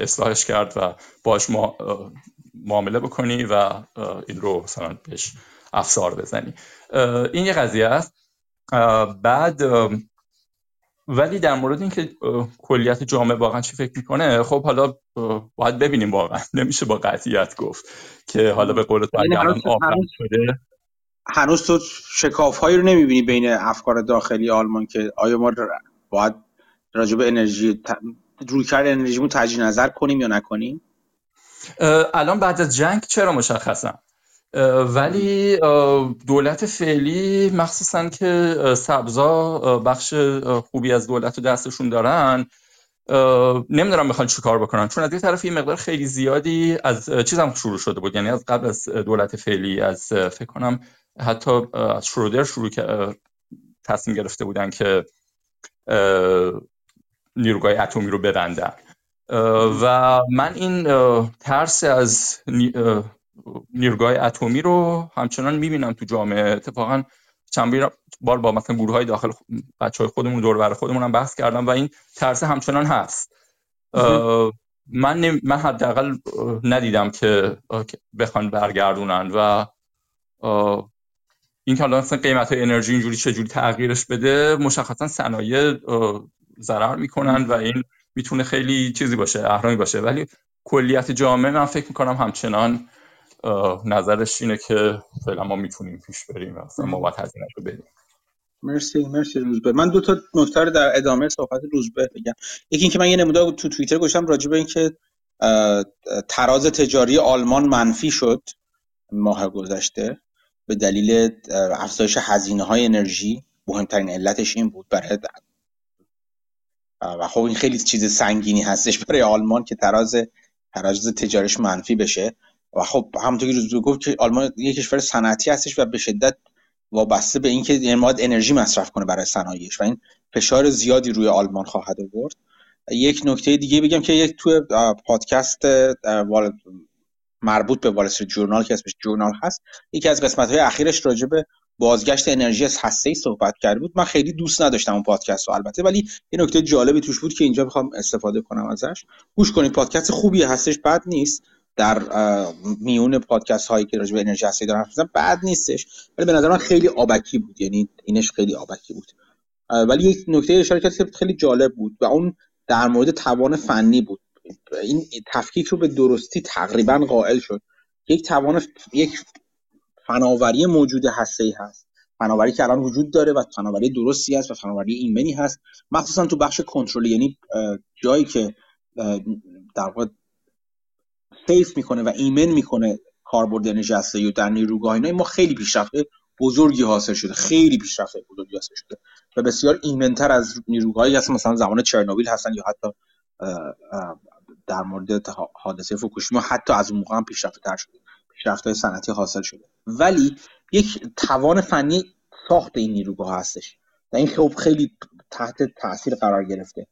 اصلاحش کرد و باش معامله بکنی و این رو مثلا بهش افسار بزنی. این یه قضیه است. بعد ولی در مورد اینکه کلیت جامعه واقعا چی فکر می‌کنه خب حالا باید ببینیم واقعا. نمیشه با قطعیت گفت که حالا به قول تو یعنی الان شده. هنوز تو شکاف هایی رو نمی‌بینی بین افکار داخلی آلمان که آیا ما باید راجع به انرژی روی کرد انرژیمون تجدید نظر کنیم یا نکنیم؟ الان بعد از جنگ چرا مشخصم؟ ولی دولت فعلی مخصوصا که سبزا بخش خوبی از دولت رو دستشون دارن نمی‌دونم می‌خوان چی کار بکنن. چون از یه طرف یه مقدار خیلی زیادی از چیزم شروع شده بود. یعنی از قبل از دولت فعلی از فکر کنم حتی از شرودر شروع تصمیم گرفته بودن که نیروگاه اتمی رو ببندن. و من این ترس از نیروگاه اتمی رو همچنان می‌بینم تو جامعه. اتفاقا چند بار با مثلا گروه های داخل بچه های خودمون دور بر خودمون هم بحث کردم و این ترس همچنان هست. من من حداقل ندیدم که بخوان برگردونن و این که حالا مثلا قیمت های انرژی اینجوری چجوری تغییرش بده مشخصا صنایع ضرر می‌کنن و این می‌تونه خیلی چیزی باشه اهرامی باشه. ولی کلیت جامعه من فکر می‌کنم همچنان نظرش اینه که فعلا ما می‌تونیم پیش بریم اصلا ما باید هزینه رو بدیم. مرسی مرسی روزبه. من دو تا نکته رو در ادامه صحبت روزبه بگم. یکی اینکه من یه نمودار تو توییتر گذاشتم راجع به اینکه تراز تجاری آلمان منفی شد ماه گذشته به دلیل افزایش هزینه های انرژی. مهمترین علتش این بود برای و خب این خیلی چیز سنگینی هستش برای آلمان که تراز تراز تجارش منفی بشه. و خب همونطور که گفت که آلمان یک کشور صنعتی هستش و به شدت وابسته به اینکه یعنی انرژی مصرف کنه برای صنایعش و این فشار زیادی روی آلمان خواهد آورد. یک نکته دیگه بگم که یک توی پادکست مربوط به وال جورنال که اسمش جورنال هست یکی از قسمت های اخیرش راجع به بازگشت انرژی از هسته ای صحبت کرده بود. من خیلی دوست نداشتم اون پادکست رو البته ولی یه نکته جالبی توش بود که اینجا می‌خوام استفاده کنم ازش. گوش کنید پادکست خوبی هستش بد نیست. در میون پادکست هایی که راجع به انرژی هسته دارن حرف بد نیستش. ولی به نظر من خیلی آبکی بود. یعنی اینش خیلی آبکی بود. ولی یک نکته اشاره کرد که خیلی جالب بود و اون در مورد توان فنی بود. این تفکیک رو به درستی تقریبا قائل شد. یک توان یک فناوری موجود هسته ای هست. فناوری که الان وجود داره و فناوری درستی هست و فناوری ایمنی هست. مخصوصا تو بخش کنترل یعنی جایی که در واقع سیف می‌کنه و ایمن می‌کنه کاربرد انرژی هسته و در نیروگاه اینا. ما خیلی پیشرفت بزرگی حاصل شده خیلی پیشرفت بزرگی حاصل شده و بسیار ایمنتر از نیروگاهی هست مثلا زمان چرنوبیل هستن یا حتی در مورد حادثه فوکوشیما حتی از اون موقع هم پیشرفت تر شده پیشرفت صنعتی حاصل شده. ولی یک توان فنی ساخت این نیروگاه هستش و این خب خیلی تحت تاثیر قرار گرفته.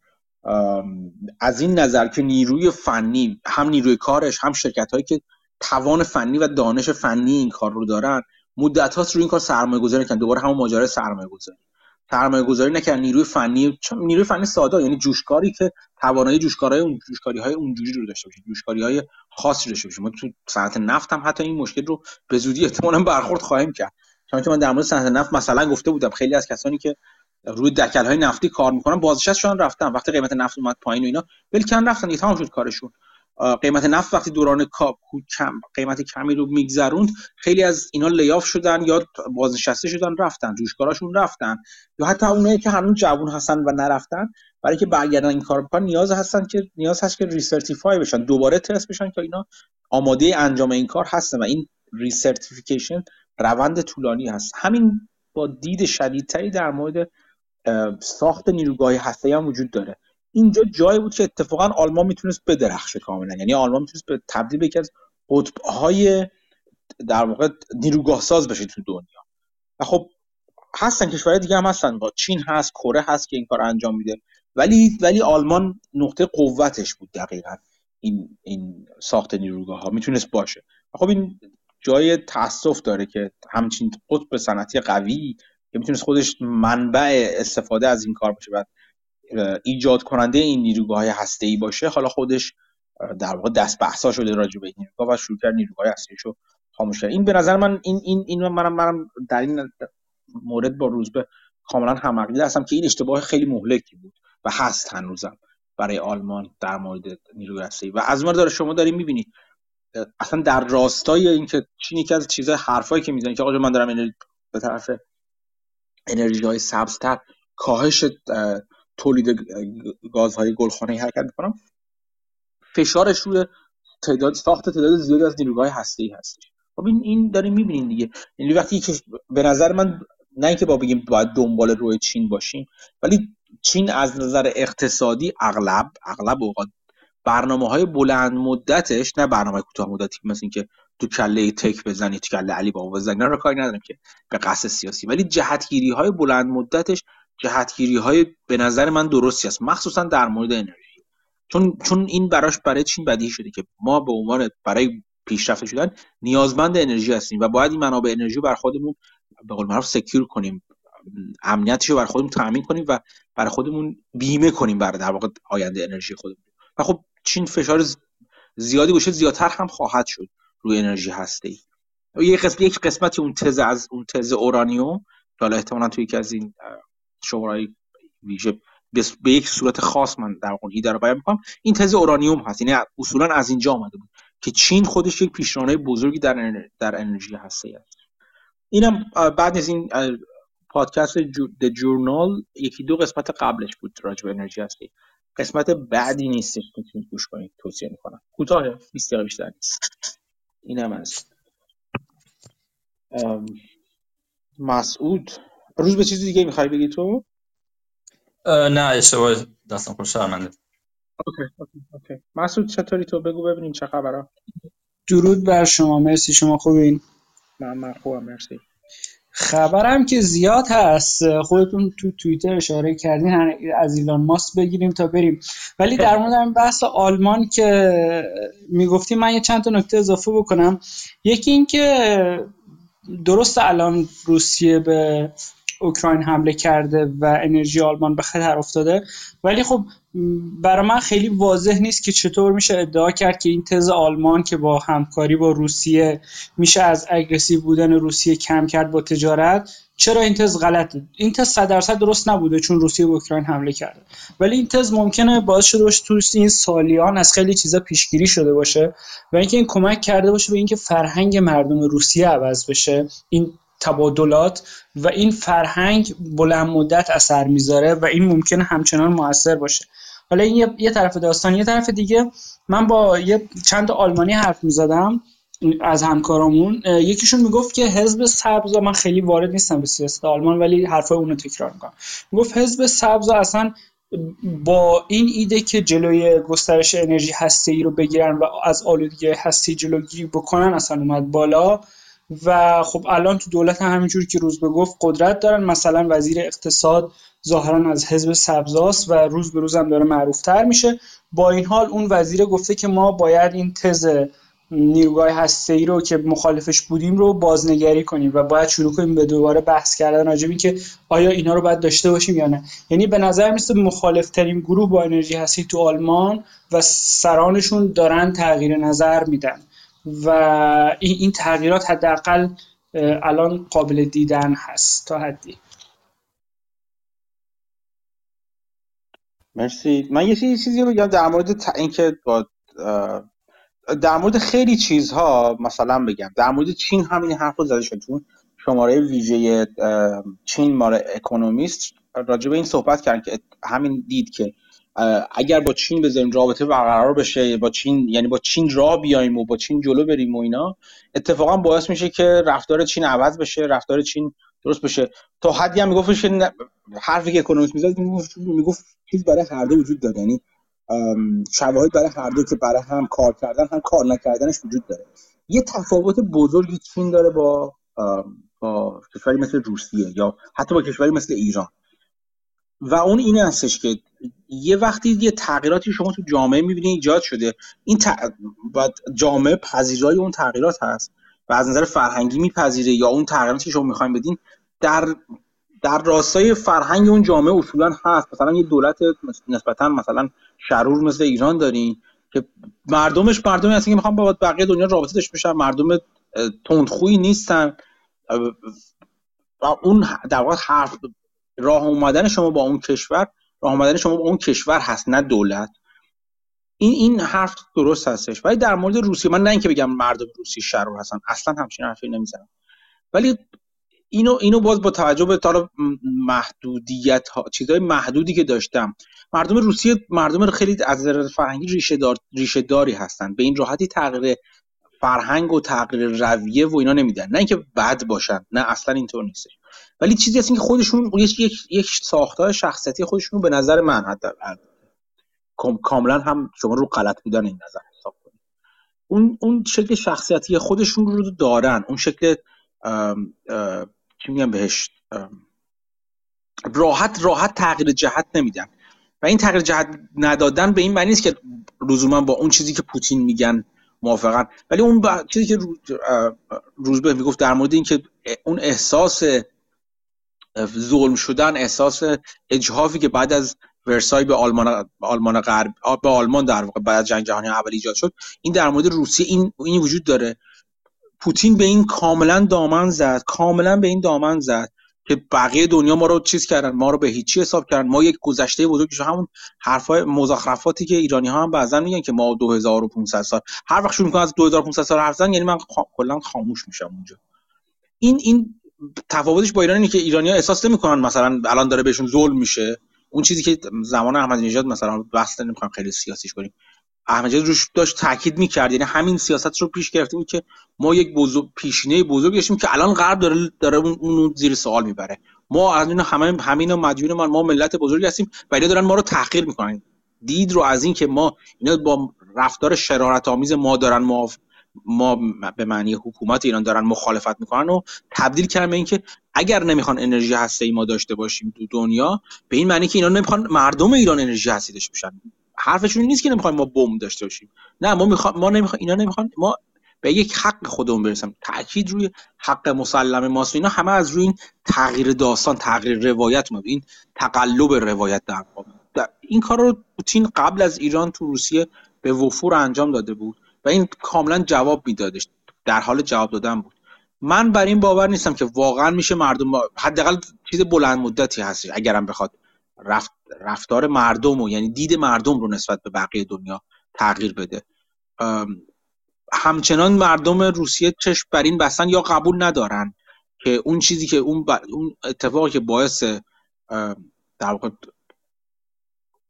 از این نظر که نیروی فنی هم نیروی کارش هم شرکت هایی که توان فنی و دانش فنی این کار رو دارن مدت هاست روی این کار سرمایه گذاری کردن دوباره همون ماجرای سرمایه گذاری سرمایه گذاری نکردن. نیروی فنی نیروی فنی ساده یعنی جوشکاری که توانایی جوشکارهای اون جوشکاری های اونجوری رو داشته باشه جوشکاری های خاصی داشته باشه ما تو صنعت نفت هم حتی این مشکل رو به زودی احتمالاً برخورد خواهیم کرد. چون من در مورد صنعت نفت مثلا گفته بودم خیلی از کسانی که روی دکل های نفتی کار می‌کنن. بازنشستشون رفتن. وقتی قیمت نفت اومد پایین و اینا ولکن رفتن. تمام شد کارشون. قیمت نفت وقتی دوران کم قیمت کمی رو میگذروند خیلی از اینا layoff شدن یا بازنشسته شدن رفتن. جوشکاراشون رفتن. یا حتی اونایی که هنوز جوون هستن و نرفتن برای که برگردن این کار بکنن نیاز هستن که نیاز هست که recertify بشن. دوباره تست بشن که اینا آماده انجام این کار هستن و این recertification روند طولانی هست. همین با دید شدیدتری در مورد ساخت نیروگاه هسته‌ای هم وجود داره. اینجا جایی بود که اتفاقا آلمان می‌تونست بدرخشه کاملا. یعنی آلمان می‌تونست به تبدیل به یکی از قطبهای در واقع نیروگاه ساز بشه تو دنیا. و خب هستن کشورهای دیگه هم هستن. با چین هست کره هست که این کار انجام میده. ولی ولی آلمان نقطه قوتش بود دقیقا. این این ساخت نیروگاه ها می‌تونست باشه. خب این جای تاسف داره که همچین قطب صنعتی قوی می‌تونست خودش منبع استفاده از این کار باشه و ایجاد کننده این نیروگاه های هسته ای باشه حالا خودش در واقع دست بحثا شده راجع به این نیروگاه و شروع کرد نیروگاه هسته رو خاموش کرد. این به نظر من این این این منم منم در این مورد با روزبه کاملا هم هستم که این اشتباه خیلی مهلکی بود و هست هنوزم برای آلمان در مورد نیروی هسته و از داره شما داریم می‌بینید اصلا در راستای اینکه چین یکی از چیزهای حرفایی که می‌زنه که آقا من دارم به طرف انرژی های سبزتر کاهش تولید گازهای گلخانه حرکت می‌کنم. فشارش روی تعداد ساخت تعداد زیادی از نیروگاه هسته ای هستش. خب این این داریم می‌بینین دیگه. یعنی وقتی که به نظر من نه اینکه با بگیم باید دنبال روی چین باشیم ولی چین از نظر اقتصادی اغلب اغلب اوقات برنامه های بلند مدتش نه برنامه کوتاه مدتی مثل اینکه تو کله تک بزنی تو کله علی بابا بزنی. رو کاری ندارم که به قصد سیاسی. ولی جهتگیری های بلند مدتش جهتگیری های به نظر من درستی است. مخصوصا در مورد انرژی. چون چون این براش برای چین بدیهی شده که ما به عنوان برای پیشرفته شدن نیازمند انرژی هستیم و باید این منابع انرژی بر خودمون به قول معروف سکیور کنیم. امنیتش رو بر خودمون تامین کنیم و برای خودمون بیمه کنیم برای در واقع آینده انرژی خودمون. و خب چین فشار زیادی باشه زیادتر هم خواهد شد. روی انرژی هسته ای یک قسمت یک قسمتی اون تز از اون تز اورانیوم که حالا احتمالاً توی یکی از این شورای ویژه به یک صورت خاص من در اون ایده رو بیان می‌کنم. این تز اورانیوم هست. یعنی اصولا از اینجا آمده بود که چین خودش یک پیشرانه بزرگی در در انرژی هسته است اینم بعد از این پادکست د جورنال یکی دو قسمت قبلش بود راجع به انرژی هسته قسمت بعدی نیستش می‌تونید گوش کنید توصیه می‌کنم. کوتاه 20 دقیقه بیشتر نیست. اینم از مسعود روز به چیزی دیگه می‌خوای بگی تو؟ نه اشتباه دستم خود شرمنده. okay okay okay. مسعود چطوری تو؟ بگو ببینیم چه خبره درود بر شما مرسی شما خوبین؟ من من خوبم مرسی. خبرم که زیاد هست. خودتون تو توییتر اشاره کردین از ایلان ماسک بگیریم تا بریم. ولی در مورد بحث آلمان که می‌گفتی من یه چند تا نکته اضافه بکنم. یکی این که درست الان روسیه به اوکراین حمله کرده و انرژی آلمان به خطر افتاده ولی خب برای من خیلی واضح نیست که چطور میشه ادعا کرد که این تز آلمان که با همکاری با روسیه میشه از اگریسیو بودن روسیه کم کرد با تجارت. چرا این تز غلطه؟ این تز 100 درصد درست نبوده چون روسیه به اوکراین حمله کرده. ولی این تز ممکنه باعث شده باشه تو این سالیان از خیلی چیزا پیشگیری شده باشه و اینکه این کمک کرده باشه به اینکه فرهنگ مردم روسیه عوض بشه. این تبادلات و این فرهنگ بلند مدت اثر می‌ذاره و این ممکنه همچنان موثر باشه. حالا این یه،, طرف داستان یه طرف دیگه من با یه چند آلمانی حرف می‌زدم از همکارامون. یکیشون می‌گفت که حزب سبز من خیلی وارد نیستم به سیاست آلمان ولی حرفای اونو تکرار می‌کنم. می‌گفت حزب سبز اصلا با این ایده که جلوی گسترش انرژی هسته ای رو بگیرن و از آلودگی هسته جلوگیری بکنن اصلا اومد بالا. و خب الان تو دولت همینجور که روز به گفت قدرت دارن. مثلا وزیر اقتصاد ظاهرا از حزب سبزاست و روز به روز هم داره معروفتر میشه. با این حال اون وزیر گفته که ما باید این تز نیروگاه هسته ای رو که مخالفش بودیم رو بازنگری کنیم و باید شروع کنیم به دوباره بحث کردن. راجع که آیا اینا رو باید داشته باشیم یا نه. یعنی به نظر میسته مخالف ترین گروه با انرژی هستی تو آلمان و سرانشون دارن تغییر نظر میدن. و این تغییرات حداقل الان قابل دیدن هست تا حدی. مرسی. من یه چیزی رو بگم در مورد اینکه با در مورد خیلی چیزها مثلا بگم. در مورد چین همین حرف رو زده شد. چون شماره ویژه چین مال اکونومیست راجع به این صحبت کردن که همین دید که اگر با چین بذاریم رابطه برقرار بشه با چین یعنی با چین راه بیایم و با چین جلو بریم و اینا اتفاقا باعث میشه که رفتار چین عوض بشه رفتار چین درست بشه. تا حدی هم میگفتش که حرفی که اکونومیست می‌زد می‌گفت چیز برای هر دو وجود داره. یعنی شواهد برای هر دو که برای هم کار کردن هم کار نکردنش وجود داره. یه تفاوت بزرگی چین داره با با کشوری مثل روسیه یا حتی با کشوری مثل ایران. و اون این هستش که یه وقتی یه تغییراتی شما تو جامعه می‌بینید ایجاد شده این جامعه پذیرای اون تغییرات هست و از نظر فرهنگی میپذیره یا اون تغییراتی که شما می‌خوایم بدین در در راستای فرهنگ اون جامعه اصولا هست. مثلا یه دولت نسبتا مثلا شرور مثل ایران دارین که مردمش مردمی هستن که می‌خوان با بقیه دنیا رابطه داشته بشن. مردم تندخویی نیستن. اون در واقع حرف راه اومدن شما با اون کشور راه اومدن شما با اون کشور هست نه دولت. این این حرف درست هستش. ولی در مورد روسیه من نه اینکه بگم مردم روسیه شرور هستن اصلا همچین حرفی نمی‌زنم. ولی اینو اینو باز با توجه به طالب محدودیت ها چیزهای محدودی که داشتم مردم روسیه مردم خیلی از نظر فرهنگی ریشه دار ریشه داری هستن. به این راحتی تغییر فرهنگ و تغییر رویه و اینا نمیدن. نه اینکه بد باشن نه اصلا اینطور نیستش. ولی چیزی هست که خودشون یک یک, ساختار شخصیتی خودشون به نظر من حتی کاملا هم شما رو غلط بودن این نظر حساب کنید. اون اون شکل شخصیتی خودشون رو دارن. اون شکل چی میگم بهش؟ راحت راحت تغییر جهت نمیدن. و این تغییر جهت ندادن به این معنی نیست که لزوما با اون چیزی که پوتین میگن موافقن. ولی اون چیزی که روزبه می‌گفت در مورد اینکه اون احساس ظلم شدن احساس اجحافی که بعد از ورسای به آلمان آلمان غرب به آلمان در واقع بعد جنگ جهانی اول ایجاد شد این در مورد روسیه این این وجود داره. پوتین به این کاملا دامن زد کاملا به این دامن زد که بقیه دنیا ما رو چیز کردن ما رو به هیچی حساب کردن. ما یک گذشته بزرگ همون حرفای مزخرفاتی که ایرانی ها هم بعضا میگن که ما 2500 سال هر وقت شروع می‌کنن از 2500 سال حرف زدن یعنی من کلا خاموش میشم اونجا. این این تفاوتش با ایران اینه که ایرانیا احساس نمی‌کنن مثلا الان داره بهشون ظلم میشه. اون چیزی که زمان احمدی نژاد مثلا بحث نمی‌خوام خیلی سیاسیش کنیم. احمدی روش داشت تاکید می‌کرد. یعنی همین سیاست رو پیش گرفته بود که ما یک بزرگ پیشینه بزرگ داشتیم که الان غرب داره داره اون زیر سوال می‌بره. ما از این همه همین مدیون ما ما ملت بزرگی هستیم و اینا دارن ما رو تحقیر می‌کنن. دید رو از این که ما اینا با رفتار شرارت آمیز ما دارن ما ما به معنی حکومت ایران دارن مخالفت می‌کنن و تبدیل کردن به اینکه اگر نمی‌خوان انرژی هسته ای ما داشته باشیم تو دنیا به این معنی که اینا نمی‌خوان مردم ایران انرژی هسته داشته باشن. حرفشون نیست که نمی‌خوایم ما بمب داشته باشیم. نه ما می‌خوام ما نمی‌خوام اینا نمی‌خوان ما به یک حق خودمون برسیم. تاکید روی حق مسلم ماست اینا همه از روی این تغییر داستان تغییر روایت اومد. این تقلب روایت در این کار رو پوتین قبل از ایران تو روسیه به وفور انجام داده بود. و این کاملا جواب میدادش. در حال جواب دادن بود. من بر این باور نیستم که واقعا میشه مردم حداقل چیز بلند مدتی هست اگرم بخواد رفت رفتار مردم و یعنی دید مردم رو نسبت به بقیه دنیا تغییر بده. همچنان مردم روسیه چشم بر این بستن یا قبول ندارن که اون چیزی که اون, اون اتفاقی که باعث در واقع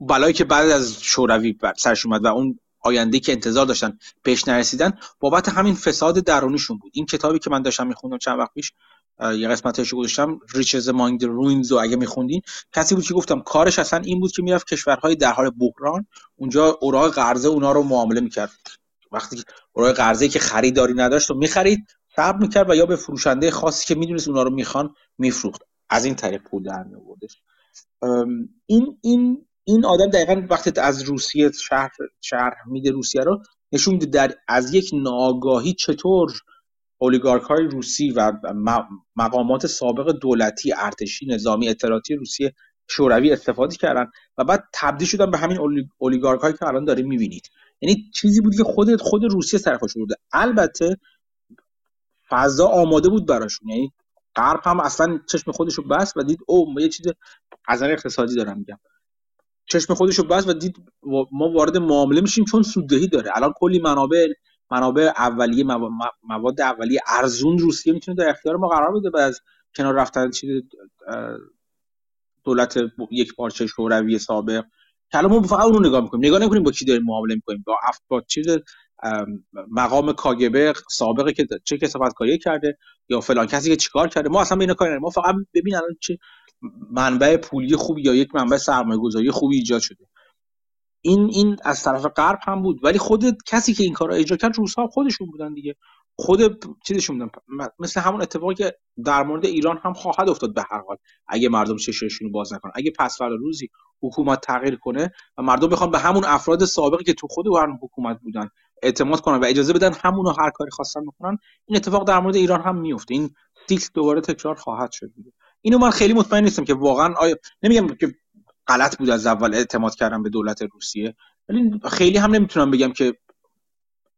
بلایی که بعد از شوروی سرش اومد و اون آینده که انتظار داشتن پیش نرسیدن بابت همین فساد درونیشون بود. این کتابی که من داشتم میخوندم چند وقت پیش یه قسمتش گذاشتم ریچز مایند روینز رو اگه میخوندین. کسی بود که گفتم کارش اصلا این بود که می‌رفت کشورهای در حال بحران اونجا اوراق قرضه اونا رو معامله می‌کرد. وقتی اوراق قرضه که خریداری نداشت و می‌خرید صبر می‌کرد و یا به فروشنده خاصی که می‌دونست اونا رو می‌خوان میفروخت. از این طریق پول در این این این آدم دقیقا وقتی از روسیه شهر شهر میده روسیه رو نشون میده در از یک ناگاهی چطور اولیگارک های روسی و مقامات سابق دولتی ارتشی نظامی اطلاعاتی روسیه شوروی استفاده کردن و بعد تبدیل شدن به همین اولیگارک هایی که الان داریم می‌بینید. یعنی چیزی بود که خود خود روسیه سرخوش بوده البته فضا آماده بود براشون. یعنی غرب هم اصلا چشم خودشو بست و دید او ما یه چیز از اقتصادی دارم میگم. چشم خودشو بست و دید ما وارد معامله میشیم چون سوددهی داره. الان کلی منابع منابع اولیه مواد اولیه ارزون روسیه می‌تونه در اختیار ما قرار بده بعد از کنار رفتن دولت یک پارچه شوروی سابق. که ما فقط اون رو نگاه می‌کنیم. نگاه نکنیم با کی داریم معامله می‌کنیم. با اف با چیز مقام کاگبه سابقه که چه کسافت کاری کرده یا فلان کسی که چیکار کرده. ما اصلا به اینا کاری ما فقط ببین الان چه منبع پولی خوبی یا یک منبع سرمایه گذاری خوبی ایجاد شده. این این از طرف غرب هم بود. ولی خود کسی که این کار را اجرا کرد روسا خودشون بودن دیگه. خود چیزشون بودن. مثل همون اتفاقی که در مورد ایران هم خواهد افتاد به هر حال. اگه مردم چششون رو باز نکنن. اگه پس فردا روزی حکومت تغییر کنه و مردم بخوان به همون افراد سابقی که تو خود هر حکومت بودن اعتماد کنن و اجازه بدن همون هر کاری خواستن بکنن این اتفاق در مورد ایران هم میفته این سیکل دوباره تکرار خواهد شد اینو من خیلی مطمئن نیستم که واقعا آیا نمیگم که غلط بود از اول اعتماد کردم به دولت روسیه ولی خیلی هم نمی‌تونم بگم که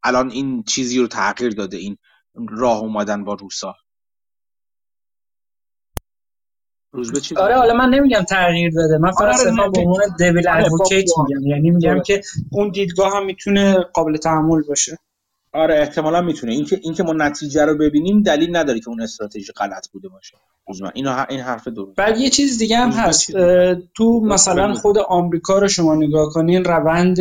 الان این چیزی رو تغییر داده این راه اومدن با روسا. آره حالا من نمیگم تغییر داده من فقط آره به عنوان دیویل ادوکیت میگم. یعنی میگم که اون دیدگاه هم می‌تونه قابل تحمل باشه. آره احتمالا می‌تونه. اینکه اینکه ما نتیجه رو ببینیم دلیل نداره که اون استراتژی غلط بوده باشه. اینو این حرف درست بعد یه چیز دیگه هم هست. تو مثلا خود آمریکا رو شما نگاه کنین روند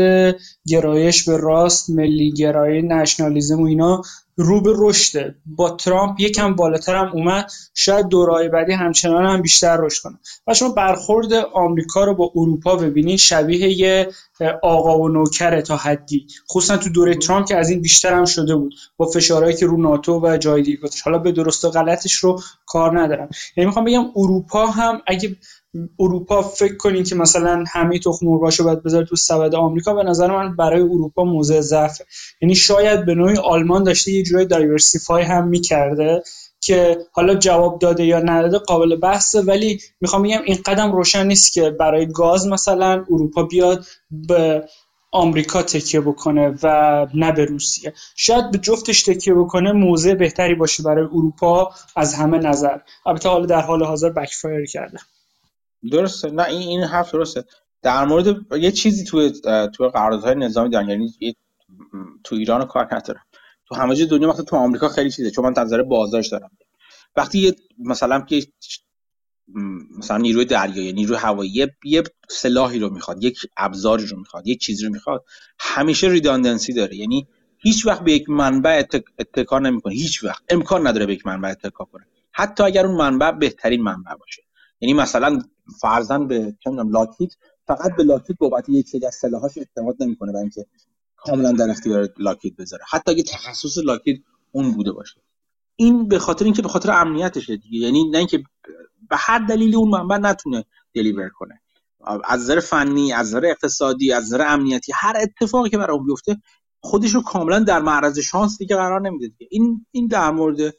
گرایش به راست ملی گرایی نشنالیزم و اینا رو به رشده با ترامپ یکم بالاتر هم اومد. شاید دورای بعدی همچنان هم بیشتر رشد کنه. و شما برخورد آمریکا رو با اروپا ببینید. شبیه یه آقا و نوکر تا حدی. خصوصا تو دوره ترامپ که از این بیشتر هم شده بود. با فشارهایی که رو ناتو و جای دیگه حالا به درست و غلطش رو کار ندارم. یعنی می‌خوام بگم اروپا هم اگه اروپا فکر کنین که مثلا همه تخم مرغاشو باید بذاره تو سبد آمریکا به نظر من برای اروپا موضع ضعفه. یعنی شاید به نوعی آلمان داشته یه جورای دایورسیفای هم می‌کرده که حالا جواب داده یا نداده قابل بحثه ولی می‌خوام بگم این قدم روشن نیست که برای گاز مثلا اروپا بیاد به آمریکا تکیه بکنه و نه به روسیه. شاید به جفتش تکیه بکنه موضع بهتری باشه برای اروپا از همه نظر. البته حالا در حال حاضر بکفایر کرده درسته. نه این این حرف درسته. در مورد یه چیزی تو تو قراردادهای نظامی دارن یعنی تو ایران کار ندارم تو همه جای دنیا وقتی تو آمریکا خیلی چیزه چون من نظر بازداشت دارم. وقتی یه مثلا که مثلا نیروی دریایی نیروی هوایی یه سلاحی رو می‌خواد یک ابزاری رو می‌خواد یک چیزی رو می‌خواد همیشه ریداندنسی داره. یعنی هیچ وقت به یک منبع اتکا نمی‌کنه. هیچ وقت. امکان نداره به یک منبع اتکا کنه. حتی اگر اون منبع بهترین منبع باشه. یعنی مثلا فرضاً به چه لاکید فقط به لاکید بابت یک سری از سلاحاش اعتماد نمی‌کنه برای اینکه کاملا در اختیار لاکید بذاره. حتی اگه تخصص لاکید اون بوده باشه. این به خاطر اینکه به خاطر امنیتشه دیگه. یعنی نه اینکه به هر دلیلی اون منبع نتونه دلیور کنه. از نظر فنی از نظر اقتصادی از نظر امنیتی هر اتفاقی که برای اون بیفته خودش رو کاملا در معرض شانس دیگه قرار نمیده دیگه. این این در مورد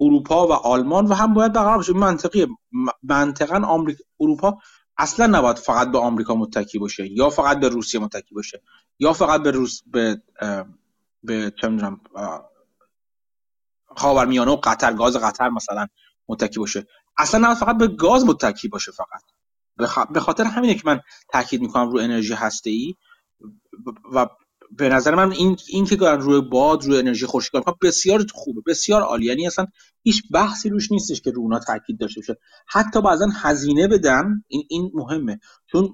اروپا و آلمان و هم باید برقرار باشه. منطقیه منطقا آمریکا اروپا اصلا نباید فقط به آمریکا متکی باشه یا فقط به روسیه متکی باشه یا فقط به روس به به چه خاورمیانه و قطر گاز قطر مثلا متکی باشه. اصلا نه فقط به گاز متکی باشه فقط. به خاطر همینه که من تاکید می‌کنم رو انرژی هسته ای و به نظر من این این که دارن روی باد روی انرژی خورشیدی کار بسیار خوبه بسیار عالی یعنی اصلا هیچ بحثی روش نیستش که رو اونا تاکید داشته باشه. حتی بعضا هزینه بدن این این مهمه. چون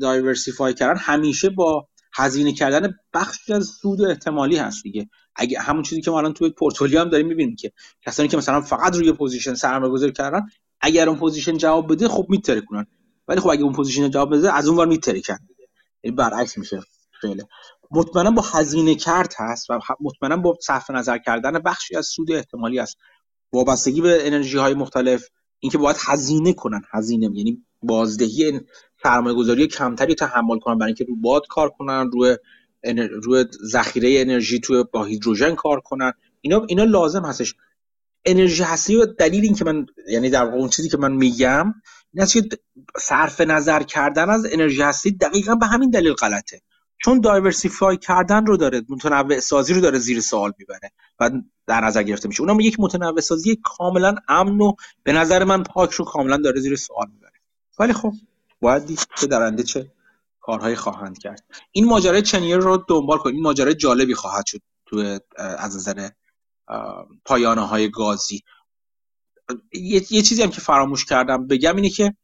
diversify کردن همیشه با هزینه کردن بخشی از سود احتمالی هست دیگه. اگه همون چیزی که ما الان توی پورتفولیو هم داریم می‌بینیم که کسانی که مثلا فقط روی position سرمایه گذاری کردن اگر اون position جواب بده خب کنن ولی خب اگه اون position جواب بده از اون ور میترکن. این برعکس میشه. فعلا مطمئنا با هزینه کرد هست و مطمئنا با صرف نظر کردن بخشی از سود احتمالی است. وابستگی به انرژی های مختلف اینکه باید هزینه کنن هزینه یعنی بازدهی سرمایه گذاری کمتری تحمل کنن برای اینکه رو باد کار کنن روی روی ذخیره انرژی توی با هیدروژن کار کنن. اینا اینا لازم هستش. انرژی هستی و دلیل این که من یعنی در واقع اون چیزی که من میگم این است که صرف نظر کردن از انرژی هستی دقیقا به همین دلیل غلطه. چون دایورسیفای کردن رو داره متنوع سازی رو داره زیر سوال می‌بره و در نظر گرفته میشه. اونم یک متنوع سازی کاملا امن و به نظر من پاک رو کاملا داره زیر سوال می‌بره. ولی خب باید دید چه درنده چه کارهایی خواهند کرد. این ماجرای چنیر رو دنبال کنید. این ماجرای جالبی خواهد شد تو از نظر پایانه های گازی. یه،, یه چیزی هم که فراموش کردم بگم اینه که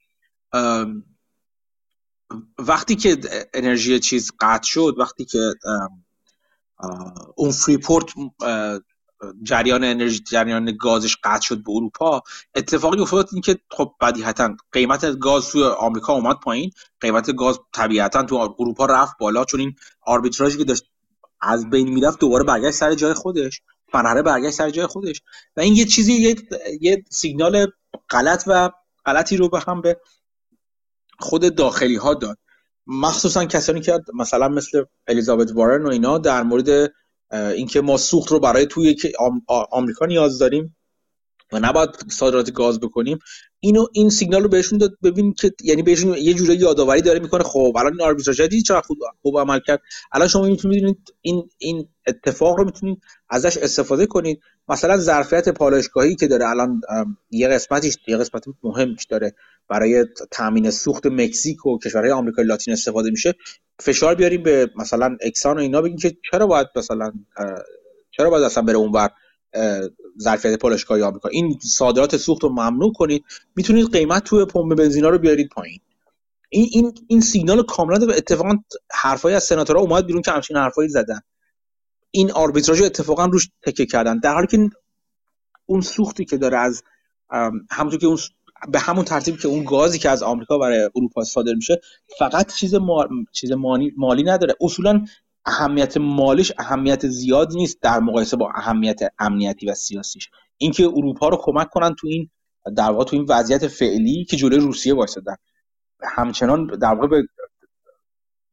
وقتی که انرژی چیز قطع شد وقتی که اون فریپورت جریان انرژی جریان گازش قطع شد به اروپا اتفاقی افتاد این که خب بدیهتا قیمت گاز توی آمریکا اومد پایین. قیمت گاز طبیعتا تو اروپا رفت بالا چون این آربیتراژی که داشت از بین می‌رفت دوباره برگشت سر جای خودش. فنره برگشت سر جای خودش. و این یه چیزی یه, یه سیگنال غلط و غلطی رو به هم به خود داخلی ها داد. مخصوصا کسانی که مثلا مثل الیزابت وارن و اینا در مورد اینکه ما سوخت رو برای توی آمریکا نیاز داریم و نباید صادرات گاز بکنیم اینو این سیگنال رو بهشون داد ببین که یعنی بهشون یه جوری یادآوری داره می‌کنه. خب الان این آربیتراژ چقدر خوب خوب عمل کرد؟ الان شما می‌تونید این این اتفاق رو می‌تونید ازش استفاده کنید. مثلا ظرفیت پالایشگاهی که داره الان یه قسمتیش یه قسمت مهمش داره. برای تامین سوخت مکزیک و کشورهای آمریکای لاتین استفاده میشه. فشار بیاریم به مثلا اکسان و اینا بگیم که چرا باید مثلا چرا باید اصلا بره اونور؟ ظرفیت پالایشگاهی آمریکا. این صادرات سوخت رو ممنوع کنید. می‌تونید قیمت توی پمپ بنزینا رو بیارید پایین. این این این سیگنال کاملا اتفاقا حرفای از سناتورها اومد بیرون که همچین حرفایی زدن. این آربیتراژ اتفاقا روش تکه کردن. در حالی که اون سوختی که داره از همونطور که اون به همون ترتیبی که اون گازی که از آمریکا برای اروپا صادر میشه فقط چیز چیز مالی... مالی نداره. اصولا اهمیت مالیش اهمیت زیادی نیست در مقایسه با اهمیت امنیتی و سیاسیش. اینکه اروپا رو کمک کنن تو این در واقع تو این وضعیت فعلی که جلوی روسیه وایسادن. همچنان در واقع به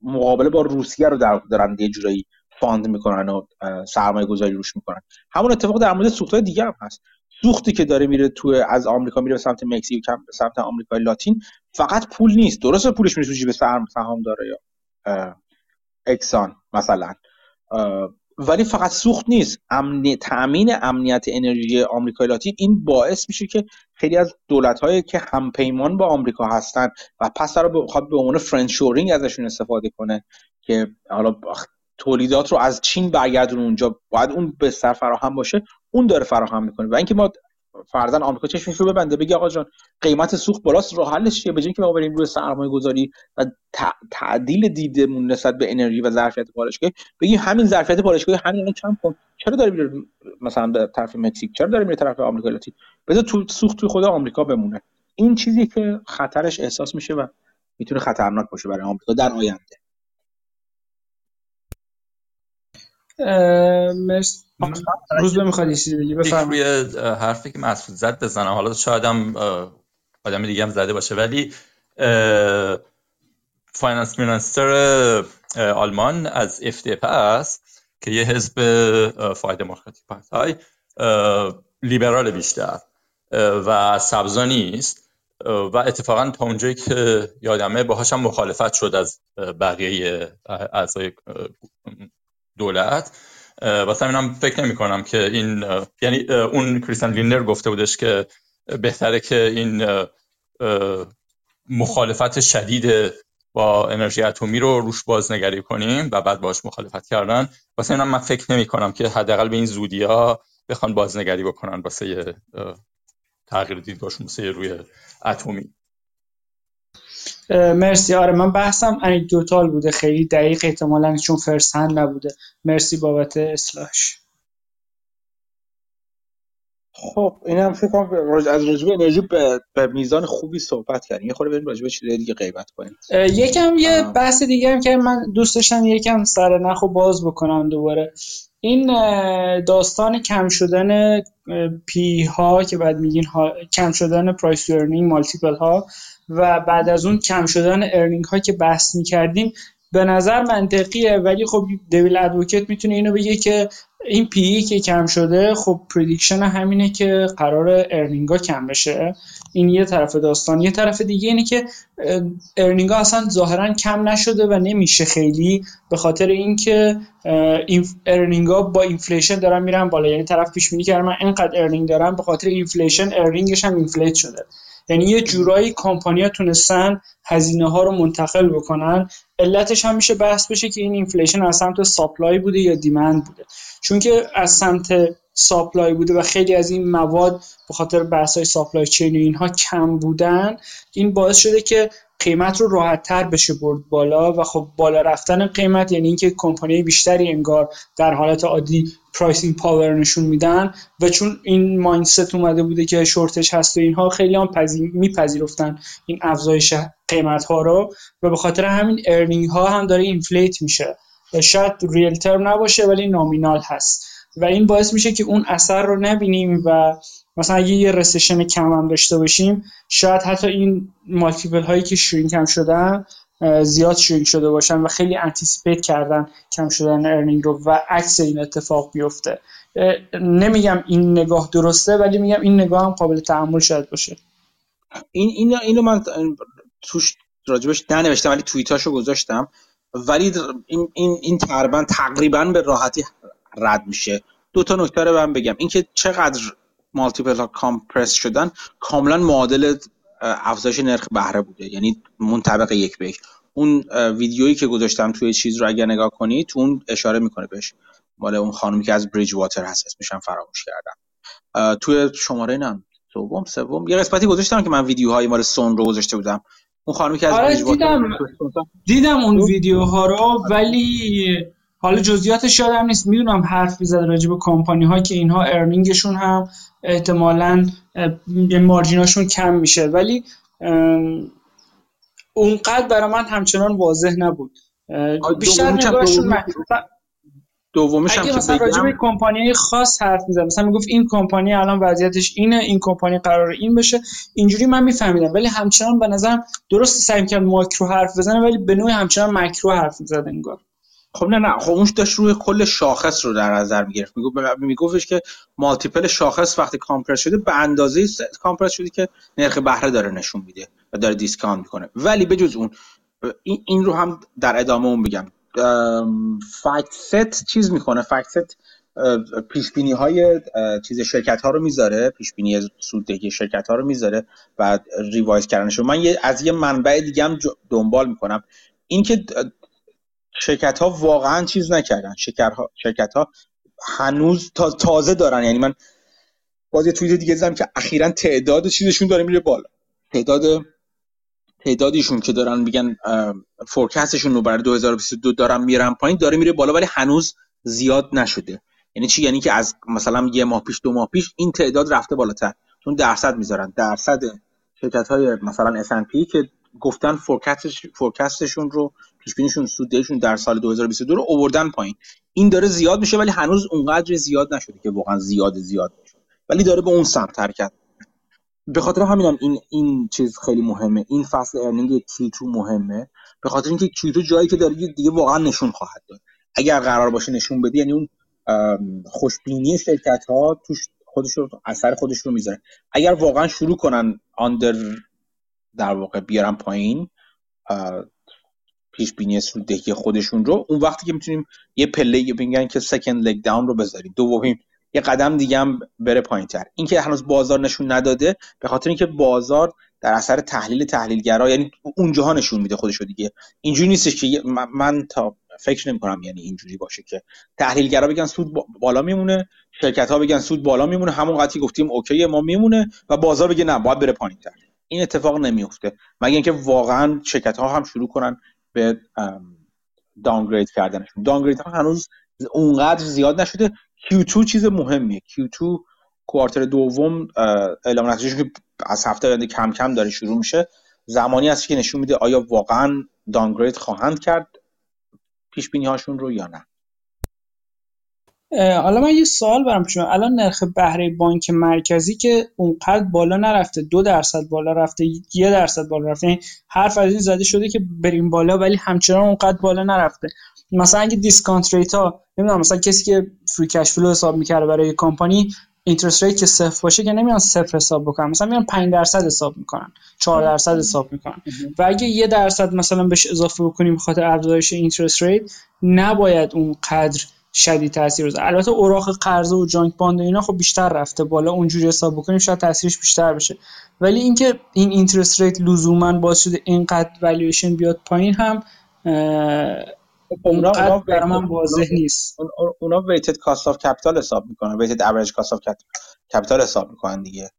مقابله با روسیه رو در دارن یه جورایی fund می‌کنن و سرمایه گذاری روش می‌کنن. همون اتفاق در مورد سوختهای دیگه هم هست. سوختی که داره میره تو از آمریکا میره به سمت مکزیک به سمت آمریکای لاتین فقط پول نیست. درسته پولش میره تو جیب سهام داره یا اکسان مثلا. ولی فقط سوخت نیست. امنی... تامین امنیت انرژی آمریکای لاتین این باعث میشه که خیلی از دولت هایی که همپیمان با آمریکا هستن و پس رو بخواد به عنوان friendshoring ازشون استفاده کنه که حالا تولیدات رو از چین برگردون اونجا. باید اون بستر فراهم باشه اون داره فراهم می‌کنه. و اینکه ما فرضاً آمریکا چشمش رو ببنده بگه آقا جان قیمت سوخت بالاست راه حلش چیه؟ که ما بریم روی سرمایه گذاری و تعدیل دیدمون نسبت به انرژی و ظرفیت پالایشگاهی بگیم همین ظرفیت پالایشگاهی همین کم کن. چرا داری میره مثلا به طرف مکزیک؟ چرا داری میره طرف آمریکا لاتین؟ بذار تو سوخت توی خود آمریکا بمونه. این چیزی که خطرش احساس میشه و می‌تونه خطرناک باشه برای آمریکا در آینده. روز می‌خواد یه چیزی بگی روی حرفی که مسعود زد بزنم. حالا شاید هم آدم دیگه هم زده باشه. ولی finance minister آلمان از FDP است که یه حزب Freie Demokratische Partei لیبرال بیشتر و سبزا نیست. و اتفاقا تا اونجایی که یادمه باهاش هم مخالفت شد از بقیه اعضای دولت واسه همینم فکر نمی کنم که این یعنی اون کریستن لینر گفته بودش که بهتره که این مخالفت شدید با انرژی اتمی رو روش بازنگری کنیم و بعد باش مخالفت کردن. واسه اینم من فکر نمی کنم که حداقل به این زودی ها بخوان بازنگری بکنن واسه تغییر دیدگاهشون واسه روی اتمی. مرسی. آره من بحثم انیکدوتال بوده. خیلی دقیق احتمالا چون فرسند نبوده. مرسی بابت اصلاحش. خب این هم فکر کنم از راجبه انرژی به, به میزان خوبی صحبت کردیم. یه خورده بریم راجبه چیز دیگه غیبت کنیم. یکم یه بحث دیگه هم که من دوست داشتم یکم سر نخو باز بکنم دوباره. این داستان کم شدن P/E ها که بعد میگین ها، کم شدن price earning multiple ها و بعد از اون کم شدن earning ها که بحث می‌کردیم به نظر منطقیه. ولی خب devil advocate می‌تونه اینو بگه که این P/E که کم شده خب prediction همینه که قرار earning کم بشه. این یه طرف داستان. یه طرف دیگه اینه که earning اصلا ظاهرا کم نشده و نمیشه خیلی به خاطر اینکه این earning با inflation دارن میرن بالا. یعنی طرف پیش بینی کرده من اینقدر earning دارم به خاطر inflation earning ش هم inflate شده. یعنی یه جورایی کمپانیا تونستن هزینه ها رو منتقل بکنن. علتش هم میشه بحث بشه که این inflation از سمت supply بوده یا demand بوده. چون که از سمت supply بوده و خیلی از این مواد به خاطر بحث های supply chain و اینها کم بودن این باعث شده که قیمت رو راحت تر بشه برد بالا و خب بالا رفتن قیمت یعنی اینکه کمپانی بیشتری انگار در حالت عادی pricing power نشون میدن و چون این mindset اومده بوده که shortage هست و اینها خیلی هم میپذیرفتن این افزایش قیمت ها رو و به خاطر همین earning ها هم داره inflate میشه. شاید real term نباشه ولی nominal هست. و این باعث میشه که اون اثر رو نبینیم و مثلا اگه یه recession کم هم داشته باشیم شاید حتی این multiple هایی که shrink هم شدن زیاد shrink شده باشن و خیلی anticipate کردن کم شدن earning رو و عکس این اتفاق بیفته. نمیگم این نگاه درسته ولی میگم این نگاه هم قابل تحمل شاید باشه. این این اینو من توش راجبش ننوشتم ولی توییتاشو گذاشتم. ولی این این این تقریبا تقریبا به راحتی رد میشه. دو تا نکته رو من بگم. اینکه چقدر مالتیپل ها کامپرس شدن کاملا معادل افزایش نرخ بهره بوده. یعنی منطبق یک به یک. اون ویدیویی که گذاشتم توی چیز رو اگر نگاه کنی تو اون اشاره می‌کنه بهش. مال اون خانومی که از بریج واتر هست اسمشم فراموش کردم. توی شماره نم دوم سوم یه قسمتی گذاشتم که من ویدیوهای مال سون رو گذاشته بودم. اون خانومی که از آره دیدم. دیدم اون ویدیوها رو ولی حالا جزئیاتش یادم نیست. می‌دونم حرف می‌زد راجع به کمپانی که اینها ارنینگشون هم احتمالا مارجیناشون کم میشه. ولی اونقدر برای من همچنان واضح نبود. بیشتر نگاهشون دومیش هم مثلا راجع به کمپانی خاص حرف می‌زد مثلا می‌گفت این کمپانی الان وضعیتش اینه این کمپانی قرار این بشه. اینجوری من میفهمیدم. ولی همچنان به نظرم درست سعی کرد ماکرو حرف بزنه ولی به نوعی همچنان مکرو حرف می‌زد انگار. خب نه نه. خب اون داشت روی کل شاخص رو در نظر می‌گرفت. میگفتش که مالتیپل شاخص وقتی کامپرس شده به اندازه کامپرس شده که نرخ بهره داره نشون میده و داره discount می‌کنه. ولی بجز اون این, رو هم در ادامه اون بگم FactSet چیز می‌کنه. FactSet پیش بینی های چیز شرکت ها رو می‌ذاره. پیش بینی سوددهی شرکت ها رو می‌ذاره و revise کردنش من از یه منبع دیگه هم دنبال می‌کنم. اینکه شرکت ها واقعا چیز نکردن. شرکت ها هنوز تازه دارن. یعنی من باز یه توییت دیگه دیدم که اخیرا تعداد چیزشون داره میره بالا. تعداد تعدادیشون که دارن میگن فورکستشون رو برای 2022 دارن میرن پایین داره میره بالا ولی هنوز زیاد نشده. یعنی چی؟ یعنی که از مثلا یه ماه پیش دو ماه پیش این تعداد رفته بالاتر. چون درصد می‌ذارن. درصد شرکت های مثلا S&P که گفتن فورکستش فورکستشون رو پیش بینیشون سودشون در سال 2022 رو اووردن پایین. این داره زیاد میشه ولی هنوز اونقدر زیاد نشده که واقعا زیاد زیاد میشه. ولی داره به اون سمت حرکت به خاطر همینم این این چیز خیلی مهمه. این فصل ارنینگ Q2 مهمه. به خاطر اینکه Q2 جایی که داره دیگه واقعا نشون خواهد داد. اگر قرار باشه نشون بده یعنی اون خوشبینی شرکت ها توش خودش رو اثر خودش رو می‌ذاره. اگر واقعا شروع کنن آندر در واقع بیارن پایین پیش بینی سوددهی خودشون رو اون وقتی که می‌تونیم یه پله بگن که سکند لگ داون رو بذاریم. دومین یه قدم دیگه هم بره پایین تر این که هنوز بازار نشون نداده به خاطر اینکه بازار در اثر تحلیل تحلیلگرا یعنی اونجاها نشون میده خودشو دیگه. اینجوری نیستش که من تا فکر نمی کنم یعنی اینجوری باشه که تحلیلگرا بگن سود بالا میمونه شرکت ها بگن سود بالا میمونه. همون قضیه گفتیم اوکی ما میمونه و بازار بگه نه باید بره پایین تر این اتفاق نمیفته مگه اینکه واقعا شرکت ها هم شروع کنن به دانگرید کردنشون دانگرید ها هنوز اونقدر زیاد نشده. Q2 چیز مهمیه. Q2 کوارتر دوم اعلام نتیجه که از هفته آینده کم کم داره شروع میشه. زمانی هست که نشون میده آیا واقعا دانگرید خواهند کرد پیش بینی هاشون رو یا نه. حالا من یه سوال برم پیش الان نرخ بهره بانک مرکزی که اونقدر بالا نرفته دو درصد بالا رفته یه درصد بالا رفته یعنی حرف از این زده شده که بریم بالا ولی همچنان اونقدر بالا نرفته. مثلا اگه discount rate ها نمی‌دونم مثلا کسی که free cash flow حساب می‌کرده برای کمپانی interest rate که صفر باشه که نمیان صفر حساب بکنن. مثلا میان 5 درصد حساب می‌کنن 4 درصد حساب می‌کنن. و اگه یه درصد مثلا بهش اضافه بکنیم بخاطر افزایش interest rate نباید اون قدر شدید تاثیر بذاره. البته اوراق قرضه و junk bond و اینا خب بیشتر رفته بالا. اونجوری حساب بکنیم شاید تاثیرش بیشتر بشه. ولی اینکه این interest rate لزوما باعث شده اینقدر والویشن بیاد پایین هم اونا برای من واضح نیست. اونا weighted cost of capital حساب می‌کنن. weighted average cost of capital حساب می‌کنن دیگه.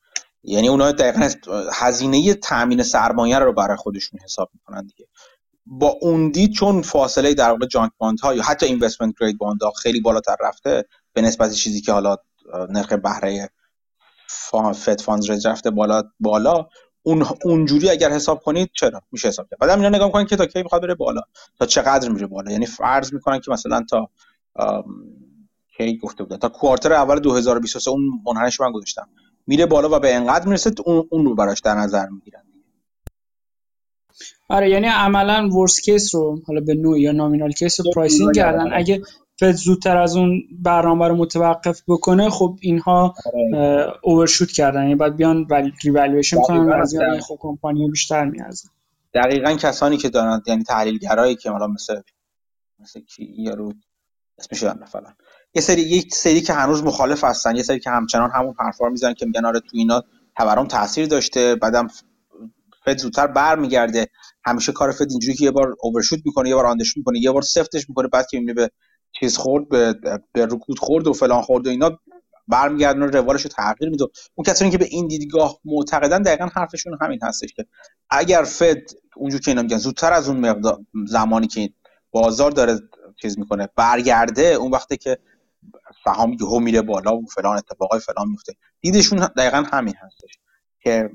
یعنی اونا دقیقا هزینه تامین سرمایه رو برای خودشون حساب می‌کنن دیگه. با اون دید چون فاصله در واقع junk bond ها یا حتی investment grade bond ها خیلی بالاتر رفته به نسبت چیزی که حالا نرخ بهره Fed funds رفته بالا بالا اون اونجوری اگر حساب کنید چرا؟ میشه حساب کرد. بعدم اینا نگاه می‌کنن که تا کی می‌خواد بره بالا؟ تا چقدر میره بالا؟ یعنی فرض می‌کنن که مثلا تا کی گفته بودن تا quarter اول 2023 اون منحنیش من گذاشتم. میره بالا و به انقدر می‌رسه اون اون رو براش در نظر می‌گیرن. آره یعنی عملا worst case رو حالا به نوع یا nominal case رو pricing کردن. اگه فد زودتر از اون برنامه رو متوقف بکنه خب اینها اوورشوت کردن. یعنی بعد بیان ریوالویشن کنن و از یعنی خب کمپانی بیشتر میارزن. دقیقا کسانی که دارن یعنی تحلیلگرایی که حالا مثل مثل کی یارو اسمش یادم فلان یه سری یک سری که هنوز مخالف هستن. یه سری که همچنان همون حرفا رو می‌زنن که میگن آره تو اینا تورم تاثیر داشته. بعدم فد زودتر برمیگرده. همیشه کار فد اینجوری که یه بار اوورشوت می‌کنه یه بار آندرشوت می‌کنه یه بار سفتش می‌کنه بعد که می‌بینه به چیز خورد به, به رکود خورد و فلان خورد و اینا برمیگردن و روالش رو تغییر میده. اون کسانی که به این دیدگاه معتقدن دقیقا حرفشون همین هستش که اگر فد اونجور که اینا میگن زودتر از اون مقدار زمانی که بازار داره چیز می‌کنه برگرده اون وقتی که سهام یهو میره بالا و فلان اتفاقای فلان میفته دیدشون دقیقا همین هستش که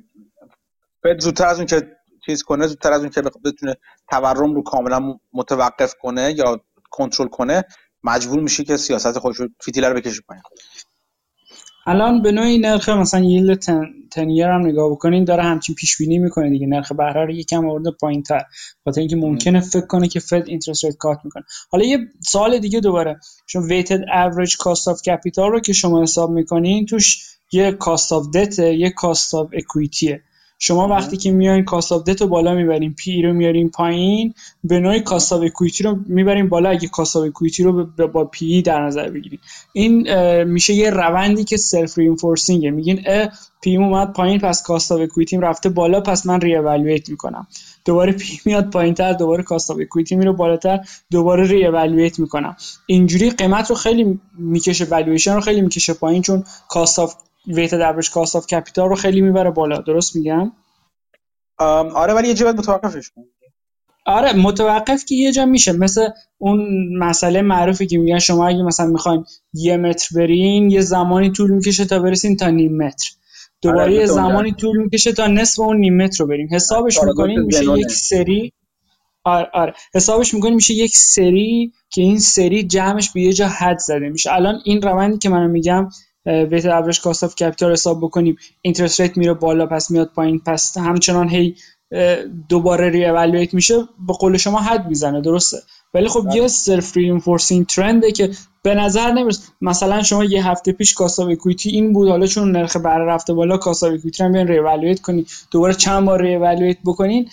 Fed زودتر از اون که چیز کنه زودتر از اون که بتونه تورم رو کاملا متوقف کنه یا کنترل کنه مجبور میشه که سیاست خودش رو فیتیله رو بکشه پایین. الان به نوعی نرخ مثلا yield ten، ten year هم نگاه بکنین داره همچین پیش بینی می‌کنه دیگه. نرخ بهره رو یکم آورده پایین تر خاطر اینکه ممکنه فکر کنه که Fed interest rate cut می‌کنه. حالا یه سوال دیگه دوباره. چون weighted average cost of capital رو که شما حساب می‌کنین توش یه cost of debt یه cost of equity ه شما وقتی که میایین cost of debt رو بالا می‌برین P رو میارین پایین به نوعی cost equity رو می‌برین بالا. اگه cost of equity رو با P در نظر بگیرین. این میشه یه روندی که self reinforcing ه میگین P اومد پایین پس cost equity م رفته بالا پس من re-evaluate می‌کنم. دوباره P میاد پایینتر دوباره cost of equity میره بالاتر دوباره re-evaluate می‌کنم. اینجوری قیمت رو خیلی می‌کشه والویشن رو خیلی می‌کشه پایین چون cost of weighted average cost of capital رو خیلی می‌بره بالا. درست میگم؟ آره ولی یه جا متوقفش کن آره متوقف که یه جا میشه. مثل اون مسئله معروفی که میگن شما اگه مثلا می‌خواین یه متر برین یه زمانی طول می‌کشه تا برسین تا نیم متر. دوباره آره، یه زمانی طول می‌کشه تا نصف اون نیم متر رو برین. حسابش آره می‌کنین میشه یک سری آره, آره. حسابش می‌کنیم میشه یک سری که این سری جمعش به یه جا حد زده میشه. الان این روندی که منو میگم weighted average cost of capital حساب بکنیم. interest rate میره بالا پس میاد پایین. پس همچنان هی دوباره re میشه به قول شما حد می‌زنه. درسته؟ ولی خب یه self reinforcing trend ه که به نظر نمی‌رسه. مثلا شما یه هفته پیش cost of equity این بود. حالا چون نرخ بهره رفته بالا cost of equity رو بیان re-evaluate کنید دوباره چند بار re-evaluate بکنین.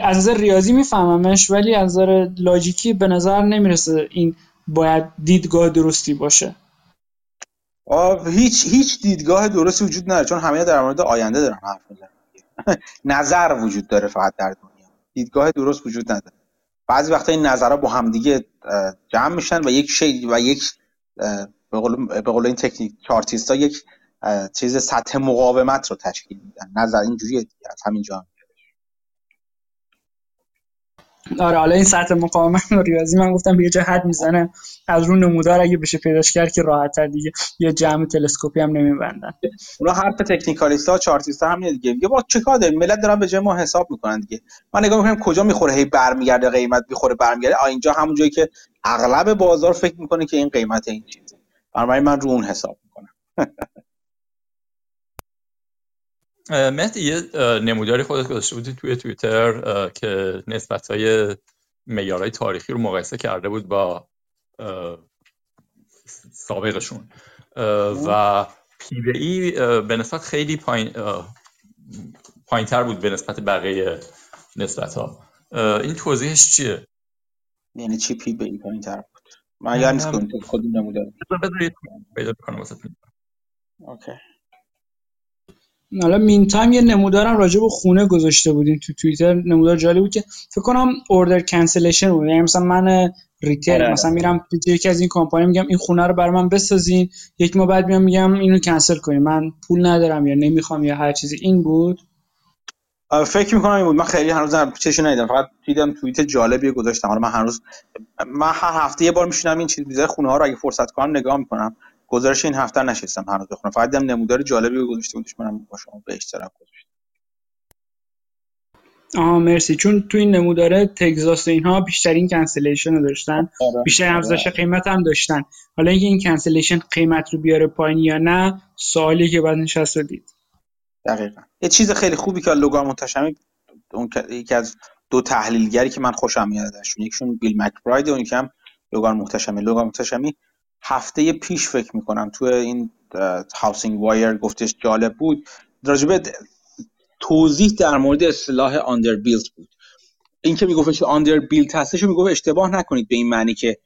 از نظر ریاضی میفهممش ولی از نظر لاجیکی به نظر نمی‌رسه این باید دیدگاه درستی باشه. هیچ هیچ دیدگاه درستی وجود نداره چون همه در مورد آینده دارن حرف نظر وجود داره فقط در دنیا. دیدگاه درست وجود نداره. بعضی وقتا این نظرها با همدیگه جمع میشن و یک شی و یک به قول این تکنیک چارتیستا یک چیز سطح مقاومت رو تشکیل میدن. نظر اینجوریه از همینجا آره حالا این سطح مقاومت و ریاضی من گفتم به یه جا حد می‌زنه از رو نمودار اگه بشه پیداش کرد که راحت تر دیگه یه جمع تلسکوپی هم نمیبندن. اونا حرف تکنیکالیست ها چارتیست ها هم دیگه میگه با چه کار داریم؟ ملت دارن به جای ما حساب می‌کنن دیگه. من نگاه می‌کنم کجا می‌خوره هی برمیگرده قیمت می‌خوره برمیگرده آ اینجا همون جایی که اغلب بازار فکر می‌کنه که این قیمت این چیزه. بنابراین من رو اون حساب می‌کنم. مهدی یه نموداری خودت گذاشته بودی توی توییتر که نسبت های میارای تاریخی رو مقایسه کرده بود با سابقشون. و پی بی ای به نسبت خیلی پایین پایین تر بود به نسبت بقیه نسبت ها این توضیحش چیه؟ یعنی چی پی بی ای پایین تر بود؟ من یعنی خود نمودار okay. حالا meantime یه نمودارم راجع به خونه گذاشته بودیم تو توییتر. نمودار جالب بود که فکر کنم order cancellation بود. یعنی مثلا من retail آره. مثلا میرم یکی از این کمپانی میگم این خونه رو برای من بسازین. یک ماه بعد میام میگم اینو کنسل کنین. من پول ندارم یا نمی‌خوام یا هر چیزی. این بود؟ فکر می‌کنم این بود. من خیلی هنوز چشو ندیدم. فقط دیدم توییت جالبی گذاشتم. حالا من هنوز من هر هفته یه بار میشینم این چیز خونه ها رو اگه فرصت کنم نگاه می‌کنم. گزارش این هفته نشستم هنوز بخونم. فقط دیدم نمودار جالبی گذاشته بودش. منم با شما به اشتراک گذاشتم. آها مرسی. چون تو این نموداره تگزاس اینها بیشترین cancellation رو داشتن. آره. بیشتر آره. افزایش قیمت هم داشتن. حالا اینکه این cancellation قیمت رو بیاره پایین یا نه سوالی که بعد نشست دید. دقیقا. یه چیز خیلی خوبی که لوگان محتشمی اون یکی از دو تحلیلگری که من خوشم میاد ازشون. یکیشون بیل مکبراید و یکم لوگان محتشمی لوگان محتشمی هفته پیش فکر می‌کنم توی این HousingWire گفتش جالب بود. راجبه توضیح در مورد اصطلاح underbuilt بود. این که میگفتش underbuilt هستش می‌گفت اشتباه نکنید به این معنی که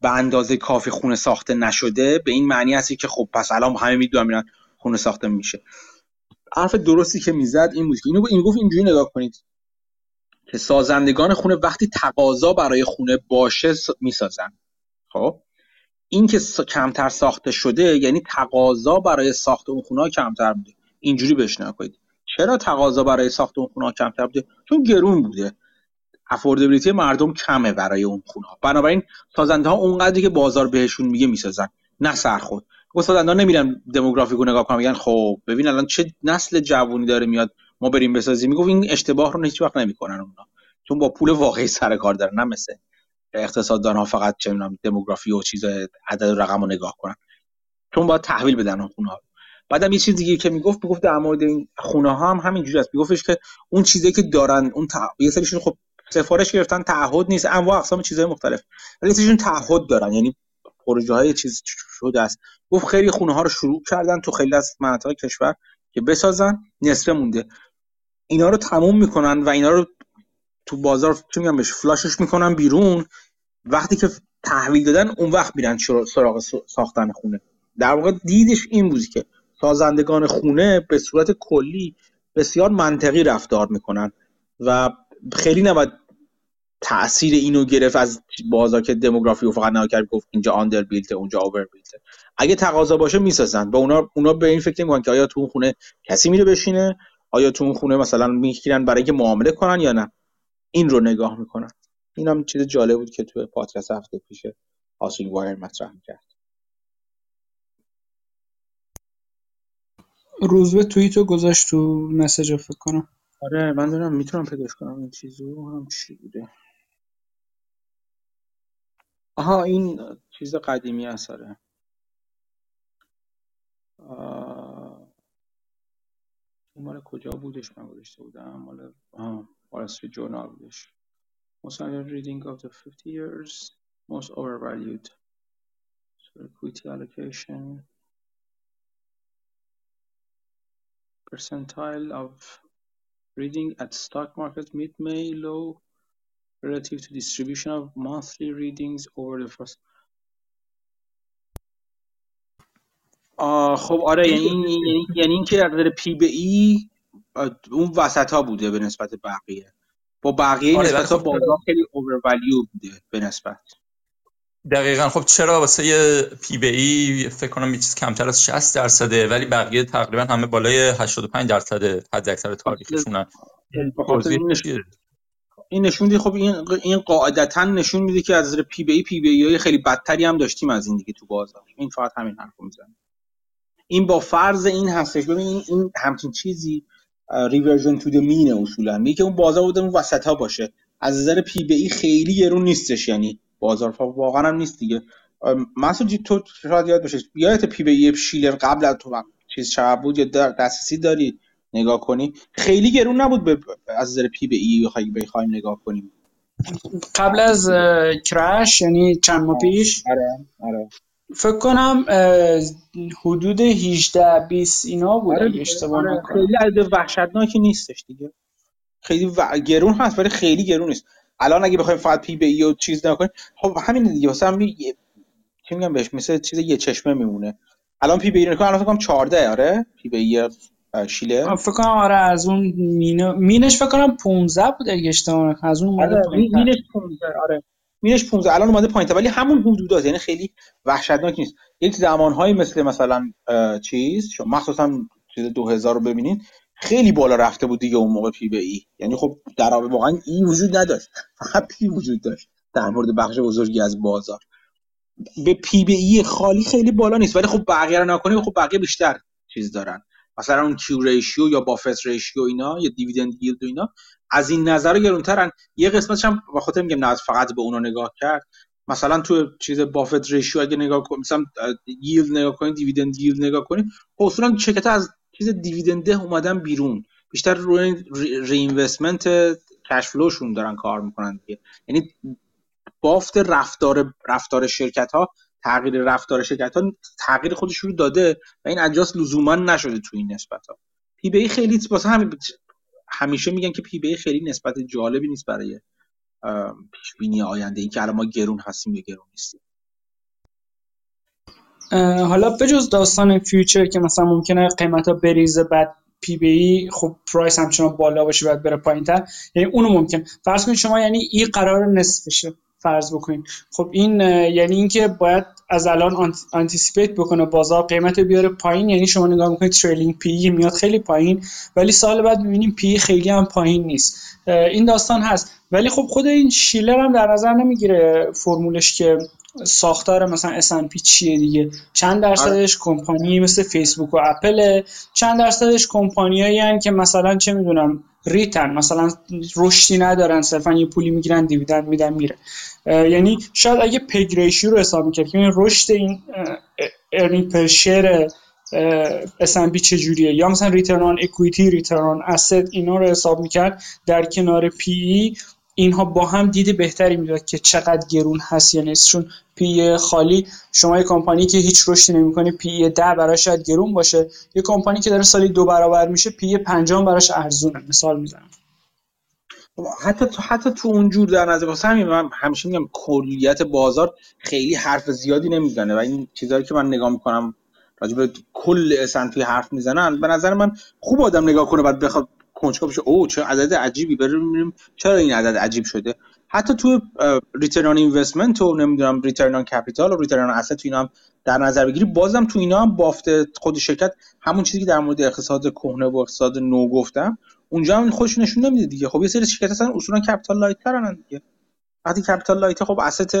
به اندازه کافی خونه ساخته نشده به این معنی هستی که خب پس الان همه می‌دونن میرن خونه ساخته میشه. حرف درستی که می‌زد این بود اینو این گفت اینجوری نگاه کنید. که سازندگان خونه وقتی تقاضا برای خونه باشه می‌سازن. خب؟ این که کمتر ساخته شده یعنی تقاضا برای ساخت اون خونه کمتر بوده. اینجوری بهش کنید چرا تقاضا برای ساخت اون خونه کمتر بوده؟ چون گرون بوده. افوردبیلیتی مردم کمه برای اون خونه بنابراین سازنده ها اونقدری که بازار بهشون میگه می‌سازن. نه سرخود خود سازنده ها نمیرن دموگرافیک رو نگاه کنن میگن خب ببین الان چه نسل جوونی داره میاد ما بریم بسازیم. می‌گفت این اشتباه رو هیچ وقت نمی‌کنن اونا. چون با پول واقعی سر کار دارن نه مثل اقتصاددان ها فقط چه می‌دونم دموگرافی و چیز عدد و رقم رو نگاه کنن. چون باید تحویل بدن اون خونه ها بعدم یه چیز دیگه که می‌گفت می‌گفت در مورد این خونه ها هم همینجوری است. میگفتش که اون چیزی که دارن اون تح... یه سریشون خب سفارش گرفتن تعهد نیست انواع اقسام چیزهای مختلف. ولی سریشون تعهد دارن یعنی پروژه های چیز شده است. گفت خیلی خونه ها رو شروع کردن تو خیلی از مناطق کشور که بسازن نصفه مونده. اینا رو تموم می‌کنن و اینا رو تو بازار چه میگم بهش فلاشش می‌کنن بیرون. وقتی که تحویل دادن اون وقت میرن سراغ ساختن خونه. در واقع دیدش این بود که سازندگان خونه به صورت کلی بسیار منطقی رفتار می‌کنن و خیلی نباید تاثیر اینو گرفت از بازار که دموگرافی و فقط نگاه گفت اینجا آندر بیلته اونجا اوور بیلته اگه تقاضا باشه می‌سازن با اونا اونا به این فکر نمی‌کنن که آیا تو اون خونه کسی میره بشینه؟ آیا تو اون خونه مثلا می‌گیرن برای اینکه معامله کنن یا نه؟ این رو نگاه می‌کنن این هم چیز جالب بود که تو پادکست هفته پیش هاسینگ وایر مطرح می‌کرد. روز به توییتو گذاشت تو مسیج فکر کنم. آره من دارم می‌تونم پیداش کنم این چیزو هم چی بوده. آها این چیز قدیمی هست آره. این مال کجا بودش؟ من گذاشته بودم مال وال استریت جورنال بودش most annual reading of the 50 years most overvalued so equity allocation percentile of reading at stock market mid-May low relative to distribution of monthly readings over the first خب آره یعنی یعنی یعنی اینکه از پی به ای اون وسط ها بوده به نسبت بقیه. با بقیه آره نسبت ها خب بازار خیلی اوورولیو بوده به نسبت. دقیقا. خب چرا واسه یه پی بی ای فکر کنم چیز کمتر از 60 درصده ولی بقیه تقریبا همه بالای 85 درصد حد اکثر تاریخشونن این نشون میده خب این این قاعدتا نشون میده که از P به E P به E خیلی بدتری هم داشتیم از این دیگه تو بازار. این فقط همین حرفو می‌زنه. این با فرض این هستش. ببین این همچین چیزی reversion to mean اصولا. میگه که اون بازار بوده اون وسط ها باشه. از نظر P به E خیلی گرون نیستش یعنی بازار واقعا هم نیست دیگه. مسعود تو شاید یاد باشه یادت P به E شیلر قبل از تو چیز چقدر بود یا دسترسی داری نگاه کنی. خیلی گرون نبود به از نظر پی بی ای بخوای بخوایم نگاه کنیم. قبل از کرش یعنی چند ماه پیش؟ آره آره. فکر کنم حدود 18 20 اینا بود آره اشتباه آره خیلی عدد وحشتناکی نیستش دیگه. خیلی و... گرون هست ولی خیلی گرون نیست. الان اگه بخوایم فقط پی بی و چیز نکنیم خب همین دیگه واسه هم چی میگم بهش؟ مثل چیز یه چشمه میمونه. الان پی بی نکنم الان فکر کنم 14 آره؟ پی بی شیله. فکر کنم آره از اون مینو مینش فکر کنم 15 بود اگه اشتباه از اون آره مینش 15 آره. مینش 15 الان اومده پایین ولی همون حدودات یعنی خیلی وحشتناک نیست. یک زمانهایی مثل مثلا چیز مخصوصا چیز 2000 رو ببینین خیلی بالا رفته بود دیگه اون موقع پی به ای. یعنی خب در واقعا ای وجود نداشت. فقط P وجود داشت در مورد بخش بزرگی از بازار. به P به E خالی خیلی بالا نیست. ولی خب بقیه رو نکنیم خب بقیه بیشتر چیز دارن. مثلا اون Q ratio یا Buffett ratio اینا یا dividend yield و اینا از این نظر گرونترن. یه قسمتش هم به خاطر میگم نه فقط به اونا نگاه کرد. مثلا تو چیز Buffett ratio اگه نگاه کنید مثلا yield نگاه کنید dividend yield نگاه کنید خب اصولا شرکت از چیز dividend ه اومدن بیرون. بیشتر روی reinvestment cash flow شون دارن کار می‌کنن دیگه. یعنی بافت رفتار رفتار شرکت ها تغییر رفتار شرکت ها تغییر خودش رو داده و این اجاس لزوما نشده تو این نسبت ها P به E خیلی واسه همین همیشه میگن که P/E خیلی نسبت جالبی نیست برای پیش بینی آینده. این که الان ما گرون هستیم یا گرون نیستیم. حالا بجز داستان future که مثلا ممکنه قیمت ها بریزه بعد P به E خب price همچنان بالا باشه بعد بره پایین تر یعنی اونو ممکن. فرض کنید شما یعنی E قرار نصف شه فرض بکنید خب این یعنی اینکه باید از الان anticipate بکنه بازار قیمت بیاره پایین یعنی شما نگاه می‌کنید trailing P/E میاد خیلی پایین ولی سال بعد می‌بینیم P/E خیلی هم پایین نیست. این داستان هست. ولی خب خود این شیلر هم در نظر نمی‌گیره فرمولش که ساختار مثلا S&P چیه دیگه؟ چند درصدش کمپانی مثل فیسبوک و اپل چند درصدش کمپانیایی که مثلا چه می‌دونم return مثلا رشدی ندارن صرفا یه پولی می‌گیرن dividend میدن میره. یعنی شاید اگه PEG ratio رو حساب می‌کرد که رشد این earning per share S&P چجوریه؟ یا مثلا return on equity return on asset اینا رو حساب می‌کرد در کنار P/E اینها با هم دید بهتری می‌داد که چقدر گرون هست یا نیست. چون P/E خالی شما یه کمپانی که هیچ رشدی نمی‌کنه P/E ده براش شاید گرون باشه. یه کمپانی که داره سالی دو برابر میشه P/E پنجاهم براش ارزونه. مثال می‌زنم. حتی تو حتی تو اونجور در نظر واسه همین من همیشه میگم کلیت بازار خیلی حرف زیادی نمی‌زنه. و این چیزهایی که من نگاه می‌کنم راجع به کل S&P حرف می‌زنن به نظر من خوب آدم نگاه کنه بعد بخواد کنجکاو بشه. او چه عدد عجیبی. بریم چرا این عدد عجیب شده؟ حتی تو return on investment و نمی‌دونم return on capital و return on تو اینا هم در نظر بگیری. بازم تو اینا هم بافت خود شرکت همون چیزی که در مورد اقتصاد کهنه و اقتصاد نو گفتم اونجا هم خودش نشون نمیده دیگه. خب یه سری شرکت هستن اصولا capital light ترن دیگه. وقتی capital light خب asset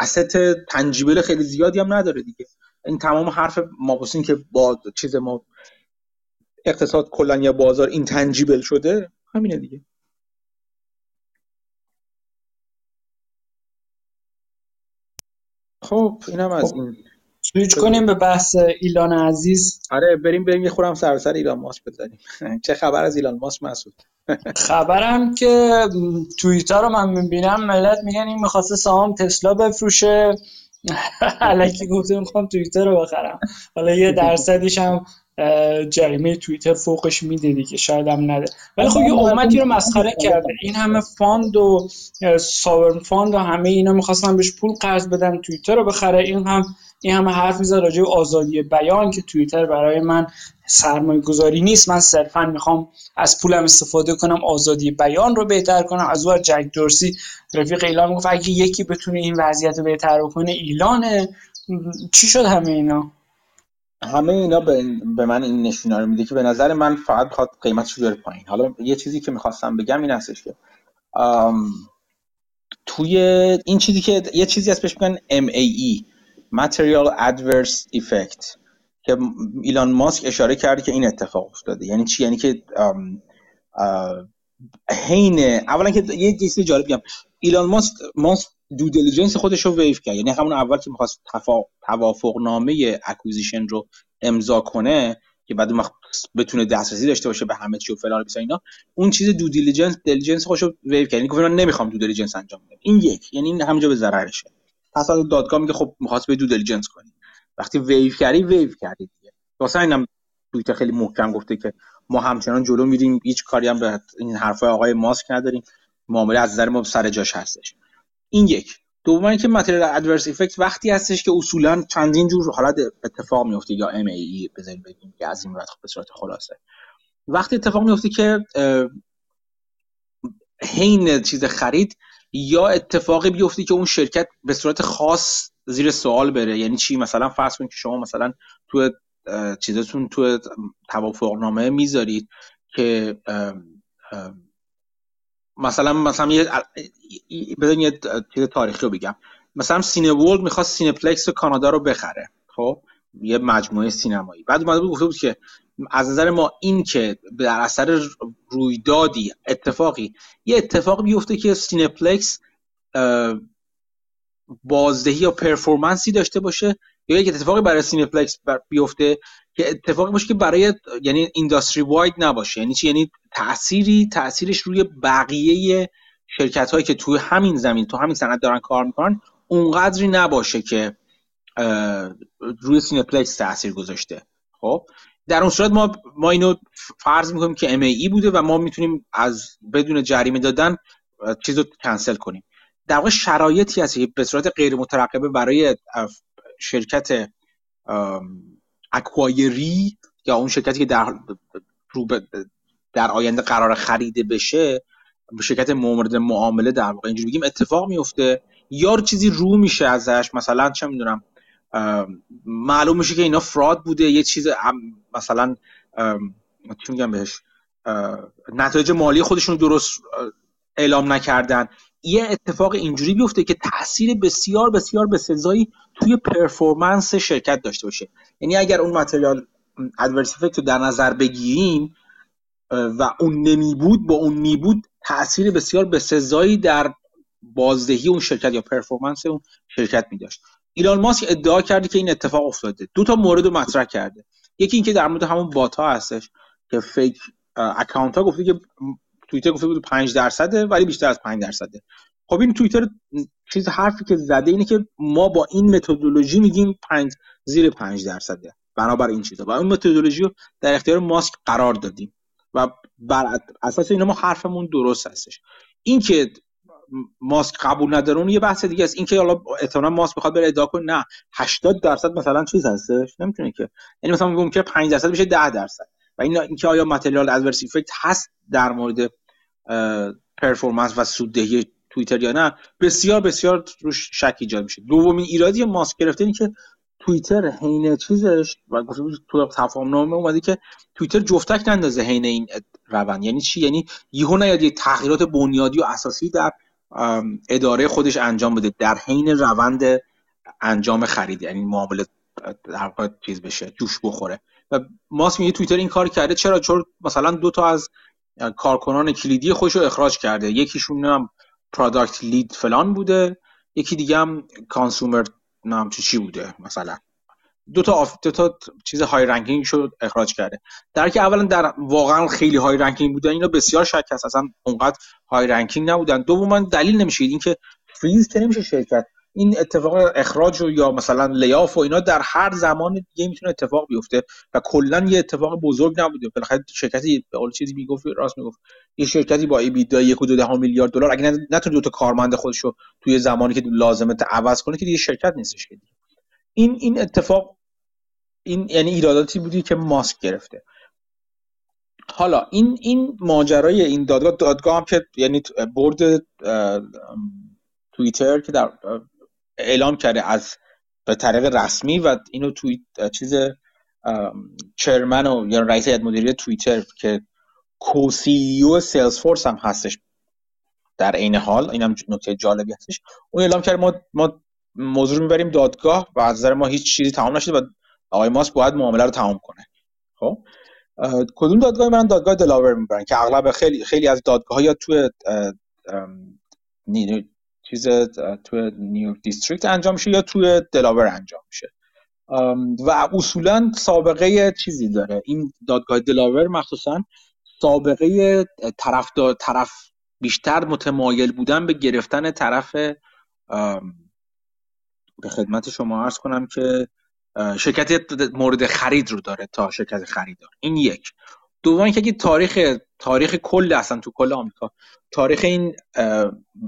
asset tangible خیلی زیادی هم نداره دیگه. این تمام حرف ما که با چیز ما اقتصاد کلا یا بازار intangible شده همینه دیگه. خب اینم از خب. این. سویچ کنیم به بحث ایلان عزیز. آره بریم بریم یه خورم سر سر ایلان ماسک بزنیم. چه خبر از ایلان ماسک مسعود؟ خبرم که توییتر رو من می‌بینم ملت میگن این می‌خواسته سهام تسلا بفروشه. الکی گفته می‌خوام توییتر رو بخرم. حالا یه درصدیش هم جریمه توییتر فوقش میده دیگه شاید هم نده. ولی خب یه امتی رو مسخره کرده. این همه fund و sovereign fund و همه اینا می‌خواستن بهش پول قرض بدن توییتر رو بخره. این هم این همه حرف می‌زد راجع به آزادی بیان که توییتر برای من سرمایه گذاری نیست. من صرفا می‌خوام از پولم استفاده کنم آزادی بیان رو بهتر کنم. از اون جک دورسی رفیق ایلان گفت اگه یکی بتونه این وضعیت رو بهتر کنه ایلانه. چی شد همه اینا؟ همه اینا به, من این نشونا رو میده که به نظر من فقط بخواد قیمتش بره پایین. حالا یه چیزی که می‌خواستم بگم این هستش که توی این چیزی که یه چیزی هست بهش میگن MAE Material Adverse Effect که ایلان ماسک اشاره کرده که این اتفاق افتاده. یعنی چی؟ یعنی که حین اولا که یه چیز جالب بگم ایلان ماسک ماسک due diligence خودش رو ویو کرد. یعنی همون اول که می‌خواست توافق نامه acquisition رو امضا کنه که بعد بتونه دسترسی داشته باشه به همه چی و فلان اینا اون چیز due diligence diligence خودش رو waive کرد. یعنی گفت من نمی‌خوام due diligence انجام بدم. این یک. یعنی این همینجا به ضررشه. پس دادگاه میگه خب می‌خواستی due diligence کنی. وقتی ویو کردی ویو کردی دیگه. واسه اینم توییتر خیلی محکم گفته که ما همچنان جلو میریم. هیچ کاری هم به این حرفای آقای ماسک نداریم. معامله از نظر ما سر جاش هستش. این یک. دوم اینکه material adverse effect وقتی هستش که اصولا چندین جور حالت اتفاق میفته یا MAE بزنیم بگیم که از این بعد به صورت خلاصه. وقتی اتفاق میفته که حین چیز خرید یا اتفاقی بیفته که اون شرکت به صورت خاص زیر سوال بره یعنی چی؟ مثلا فرض کنید که شما مثلا تو چیزتون تو توافقنامه می‌ذارید که مثلا مثلا یه بدون یه چیز تاریخی رو بگم. مثلا Cineworld می‌خواست Cineplex کانادا رو بخره خب؟ یه مجموعه سینمایی. بعد اومده بود گفته بود که از نظر ما این که در اثر رویدادی اتفاقی یه اتفاقی بیفته که Cineplex بازدهی یا performance ی داشته باشه یا یک اتفاقی برای Cineplex بیفته که اتفاقی باشه که برای یعنی industry wide نباشه. یعنی چی؟ یعنی تأثیری تأثیرش روی بقیه شرکت هایی که توی همین زمین تو همین صنعت دارن کار می‌کنن اونقدری نباشه که روی Cineplex تاثیر گذاشته. خب؟ در اون صورت ما ما اینو فرض می‌کنیم که MAE بوده و ما می‌تونیم از بدون جریمه دادن چیز رو کنسل کنیم. در واقع شرایطی هست که به صورت غیر مترقبه برای شرکت acquiree یا اون شرکتی که در رو در آینده قرار خریده بشه شرکت مورد معامله در واقع اینجوری بگیم اتفاق میفته. یا چیزی رو میشه ازش مثلا چه می‌دونم معلوم میشه که اینا فراد بوده یه چیز مثلا چی میگم بهش نتایج مالی خودشون درست اعلام نکردن. یه اتفاق اینجوری بیفته که تاثیر بسیار بسیار به توی پرفورمنس شرکت داشته باشه. یعنی اگر اون متریال ادورس رو در نظر بگیریم و اون نمی بود با اون می بود تاثیر بسیار به سزایی در بازدهی اون شرکت یا performance اون شرکت می داشت ایلان ماسک ادعا کرده که این اتفاق افتاده. دو تا مورد رو مطرح کرده. یکی اینکه در مورد همون bot ها هستش که fake account ها گفته که توییتر گفته بود 5 درصده ولی بیشتر از 5 درصده. خب این توییتر چیز حرفی که زده اینه که ما با این متدولوژی میگیم 5 زیر 5 درصده. بنابر این چیزا. و اون متدولوژی رو در اختیار ماسک قرار دادیم. و بر اساس اینا ما حرفمون درست هستش. این که ماسک قبول نداره اون یه بحث دیگه است. این که حالا احتمالاً ماسک بخواد بره ادعا کنه. نه. 80 درصد مثلا چیز هستش؟ نمی‌تونه که. یعنی مثلا ممکنه 5 درصد بشه 10 درصد. و این اینکه آیا متریال ادورس افکت هست در مورد پرفورمنس و سوددهی توییتر یا نه بسیار بسیار روش شک ایجاد میشه. دومین ایرادی ماسک گرفته اینه که توییتر حین چیزش و تو تفاهم نامه اومده که توییتر جفتک نندازه حین این روند. یعنی چی؟ یعنی یهو نیاد یه تغییرات بنیادی و اساسی در اداره خودش انجام بده در حین روند انجام خرید. یعنی معامله در واقع چیز بشه جوش بخوره. و ماسک میگه توییتر این کار کرده. چرا؟ چون مثلا دو تا از کارکنان کلیدی خودش رو اخراج کرده. یکیشون هم product lead فلان بوده یکی دیگه هم consumer نام چی بوده مثلا. دو تا آف... دو تا چیز high ranking شو اخراج کرده. در که اولا در واقعا خیلی high ranking بودن اینا بسیار شک هست. اصلا اونقدر high ranking نبودن. دوما دلیل نمیشه. اینکه فریز نمیشه شرکت این اتفاق اخراج و یا مثلا layoff و اینا در هر زمان دیگه می‌تونه اتفاق بیفته و کلا یه اتفاق بزرگ نبوده. بالاخره شرکتی به قول چیزی می‌گفت راست می‌گفت. یه شرکتی با ایبیدا 1.2 میلیارد دلار اگه نتونه دو تا کارمند خودش رو توی زمانی که لازمه عوض کنه که دیگه شرکت نیستش که این این اتفاق این یعنی ایراداتی بودی که ماسک گرفته. حالا این این ماجرای این دادگاه دادگاه هم که یعنی برد توییتر که در اعلام کرده از به طریق رسمی و اینو توی چیز chairman و یا رئیس هیئت مدیره توییتر که co-CEO Salesforce هم هستش در عین حال اینم نکته جالبی هستش. اون اعلام کرد ما ما موضوع می‌بریم دادگاه و از نظر ما هیچ چیزی تمام نشده و آقای ماسک باید معامله رو تمام کنه. خب؟ کدوم دادگاه من؟ دادگاه دلاور می‌برن که اغلب خیلی خیلی از دادگاه ها یا تو چیز تو نیویورک district انجام میشه یا توی دلاور انجام میشه. و اصولا سابقه چیزی داره. این دادگاه دلاور مخصوصا سابقه طرف طرف بیشتر متمایل بودن به گرفتن طرف به خدمت شما عرض کنم که شرکت مورد خرید رو داره تا شرکت خریدار. این یک. دوم که تاریخ تاریخ کل اصلا تو کل آمریکا. تاریخ این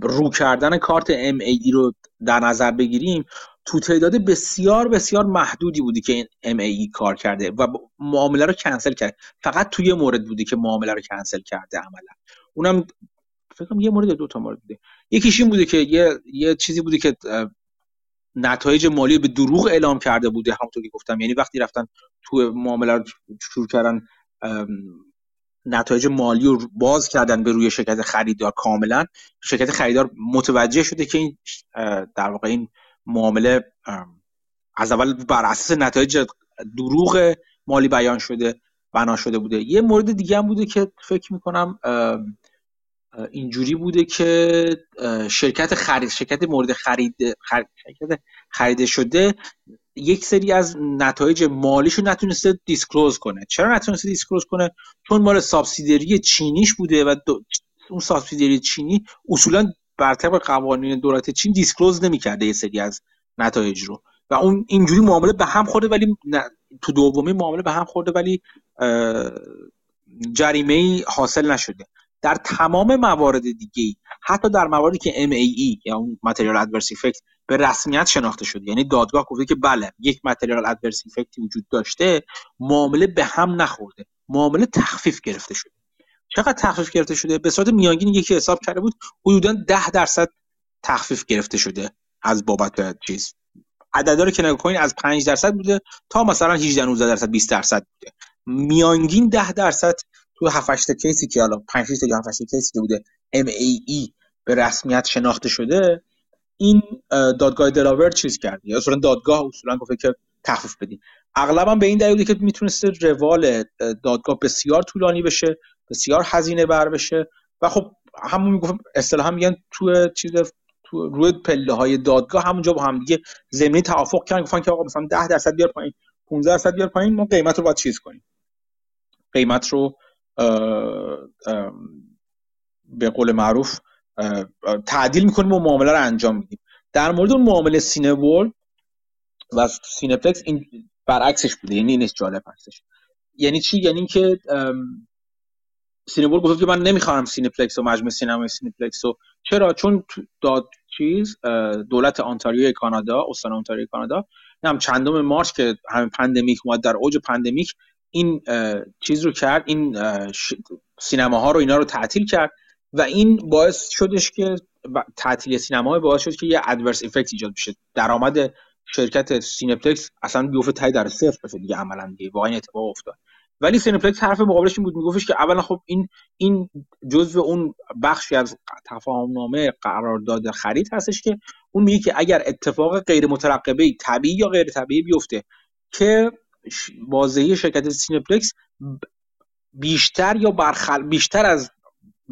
رو کردن کارت ای رو در نظر بگیریم تو تعداد بسیار بسیار محدودی بودی که این ای کار کرده و معامله رو کنسل کرد. فقط توی مورد بودی که معامله رو کنسل کرده عملا. اونم فکر کنم یه مورد دو تا مورد بوده. یکیش این بوده که یه یه چیزی بوده که نتایج مالی به دروغ اعلام کرده بوده همونطور که گفتم. یعنی وقتی رفتن تو معامله رو شروع کردن نتایج مالی رو باز کردن به روی شرکت خریدار کاملا. شرکت خریدار متوجه شده که این در واقع این معامله از اول بر اساس نتایج دروغ مالی بیان شده بنا شده بوده. یه مورد دیگه هم بوده که فکر می‌کنم اینجوری بوده که شرکت خرید شرکت مورد خرید شرکت خریده شده یک سری از نتایج مالیشو نتونسته disclose کنه. چرا نتونسته disclose کنه؟ چون مال subsidiary چینیش بوده و اون subsidiary چینی اصولا بر طبق قوانین دولت چین disclose نمی‌کرده یه سری از نتایج رو. و اون اینجوری معامله به هم خورده ولی تو دومی معامله به هم خورده ولی جریمه ای حاصل نشده. در تمام موارد دیگه حتی در مواردی که MAE یا اون material adverse effect به رسمیت شناخته شده. یعنی دادگاه گفته که بله یک material adverse effect ی وجود داشته معامله به هم نخورده معامله تخفیف گرفته شده. چقدر تخفیف گرفته شده؟ به صورت میانگین یکی حساب کرده بود حدودا 10 درصد تخفیف گرفته شده از بابت چیز. عددا رو که نگاه از 5 درصد بوده تا مثلا 18 19 درصد 20 درصد بوده. میانگین 10 درصد تو 7 8 کیسی که حالا 5 6 تا 7 8 کیسی که بوده MAE به رسمیت شناخته شده این دادگاه دلاور چیز کرد؟ یا اصولا دادگاه اصولا گفته که تخفیف بدین. اغلبا به این دلیلی که می‌تونسته روال دادگاه بسیار طولانی بشه بسیار هزینه بر بشه و خب همون می‌گفتم اصطلاحا میگن تو چیز تو روی پله های دادگاه همونجا با هم دیگه زمینی توافق کردن گفتن که آقا مثلا 10 درصد بیار پایین 15 درصد بیار پایین ما قیمت رو باید چیز کنیم. قیمت رو به قول معروف تعدیل می‌کنیم و معامله رو انجام میدیم. در مورد اون معامله Cineworld Cineplex این برعکسش بوده یعنی اینش جالب هستش. یعنی چی؟ یعنی اینکه Cineworld گفت که من نمی‌خوام Cineplex و مجموعه سینمای Cineplex و چرا؟ چون داد چیز دولت آنتاریو کانادا استان آنتاریو کانادا هم چندم مارچ که همین pandemic اومد در اوج pandemic این چیز رو کرد این سینماها رو اینا رو تعطیل کرد و این باعث شدش که تعطیل سینما باعث شد که یه adverse effect ایجاد بشه. درآمد شرکت Cineplex اصلا بیفته تای در صفر بشه دیگه عملا دیگه. واقعا اتفاق افتاد. ولی Cineplex حرف مقابلش این بود میگفتش که اولا خب این این جزء اون بخشی از تفاهم نامه قرارداد خرید هستش که اون میگه که اگر اتفاق غیر مترقبه طبیعی یا غیر طبیعی بیفته که بازدهی شرکت Cineplex بیشتر یا برخل بیشتر از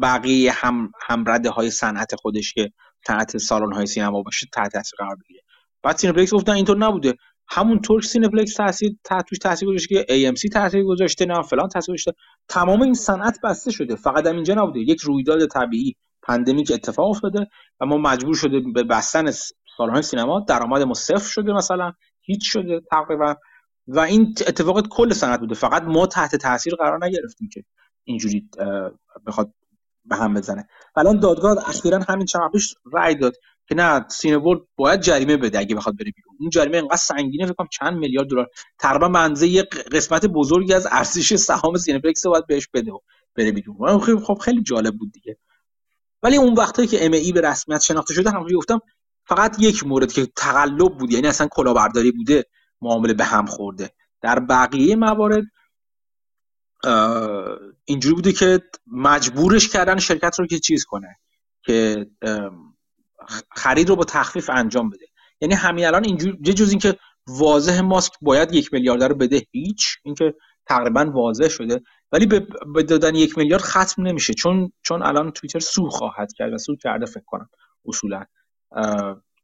بقیه هم همرده های صنعت خودش که صنعت سالن های سینما باشه تحت تاثیر قرار بگیره. بعد Cineplex گفتن اینطور نبوده. همونطور Cineplex تاثیر توش تاثیر گذاشته که AMC تاثیر گذاشته نه فلان تاثیر گذاشته. تمام این صنعت بسته شده. فقط هم اینجا نبوده. یک رویداد طبیعی pandemic اتفاق افتاده و ما مجبور شده به بستن سالن سینما. درآمد ما صفر شده مثلا. هیچ شده تقریبا. و این اتفاق کل صنعت بوده. فقط ما تحت تاثیر قرار نگرفتیم که اینجوری بخواد به هم بزنه. الان دادگاه اخیرا همین چند پیش رأی داد که نه Cineworld باید جریمه بده اگه بخواد بره بیرون. اون جریمه انقدر سنگینه فکر چند میلیارد دلار. تقریبا منزه یه قسمت بزرگی از ارزش سهام Cineplex باید بهش بده و بره بیرون. خب،, خب خیلی جالب بود دیگه. ولی اون وقتی که MAE به رسمیت شناخته شده همونجوری گفتم فقط یک مورد که تقلب بود یعنی اصلا کلاهبرداری بوده. معامله به هم خورده. در بقیه موارد اینجوری بوده که مجبورش کردن شرکت رو که چیز کنه که خرید رو با تخفیف انجام بده. یعنی همین الان اینجور یه جز اینکه واضح ماسک باید یک میلیارد رو بده هیچ اینکه تقریبا واضح شده. ولی به دادن یک میلیارد ختم نمیشه چون چون الان توییتر سو خواهد کرد و سو کرده فکر کنم اصولا.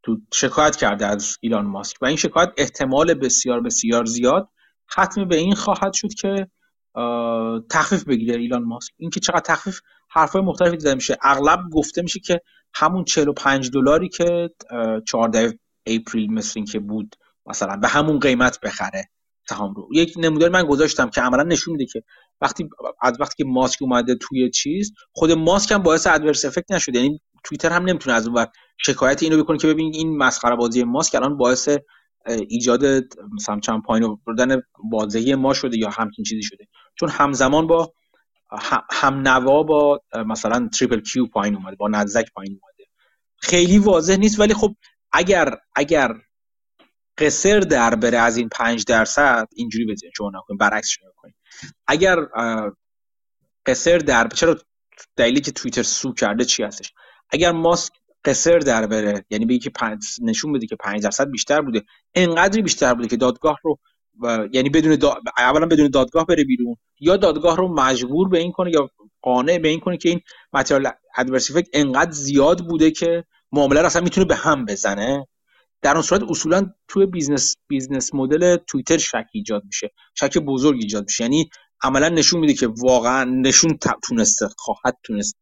تو شکایت کرده از ایلان ماسک. و این شکایت احتمال بسیار بسیار زیاد ختم به این خواهد شد که تخفیف بگیره ایلان ماسک. اینکه چقدر تخفیف حرفای مختلفی دیده میشه. اغلب گفته میشه که همون 45 دلاری که 14 اپریل مثل این که بود مثلا به همون قیمت بخره. سهام رو. یک نمودار من گذاشتم که عملا نشون میده که وقتی از وقتی که ماسک اومده توی چیز خود ماسک هم باعث ادورس افکت نشده. یعنی توییتر هم نمی‌تونه از اون شکایت اینو بکنه که ببین این مسخره بازی ماسک الان باعث ایجاد مثلا چند پایین بردن بازدهی ما شده یا همچین چیزی شده. چون همزمان با هم نوا با مثلا تریپل کیو پایین اومده با نزدک پایین اومده. خیلی واضح نیست ولی خب اگر اگر قصر در بره از این پنج درصد اینجوری بزنید شما نکنید برعکسش کنید اگر قصر در چرا دلیلی که توییتر sue کرده چی هستش؟ اگر ماسک قسر در بره یعنی بگی که نشون بده که 5 درصد بیشتر بوده انقدری بیشتر بوده که دادگاه رو یعنی بدون اولا بدون دادگاه بره بیرون یا دادگاه رو مجبور به این کنه یا قانع به این کنه که این material adverse انقدر زیاد بوده که معامله رو اصلا می‌تونه به هم بزنه. در اون صورت اصولا توی business business model توییتر شک ایجاد میشه شک بزرگ ایجاد میشه. یعنی عملا نشون میده که واقعا نشون تونسته خواهد تونست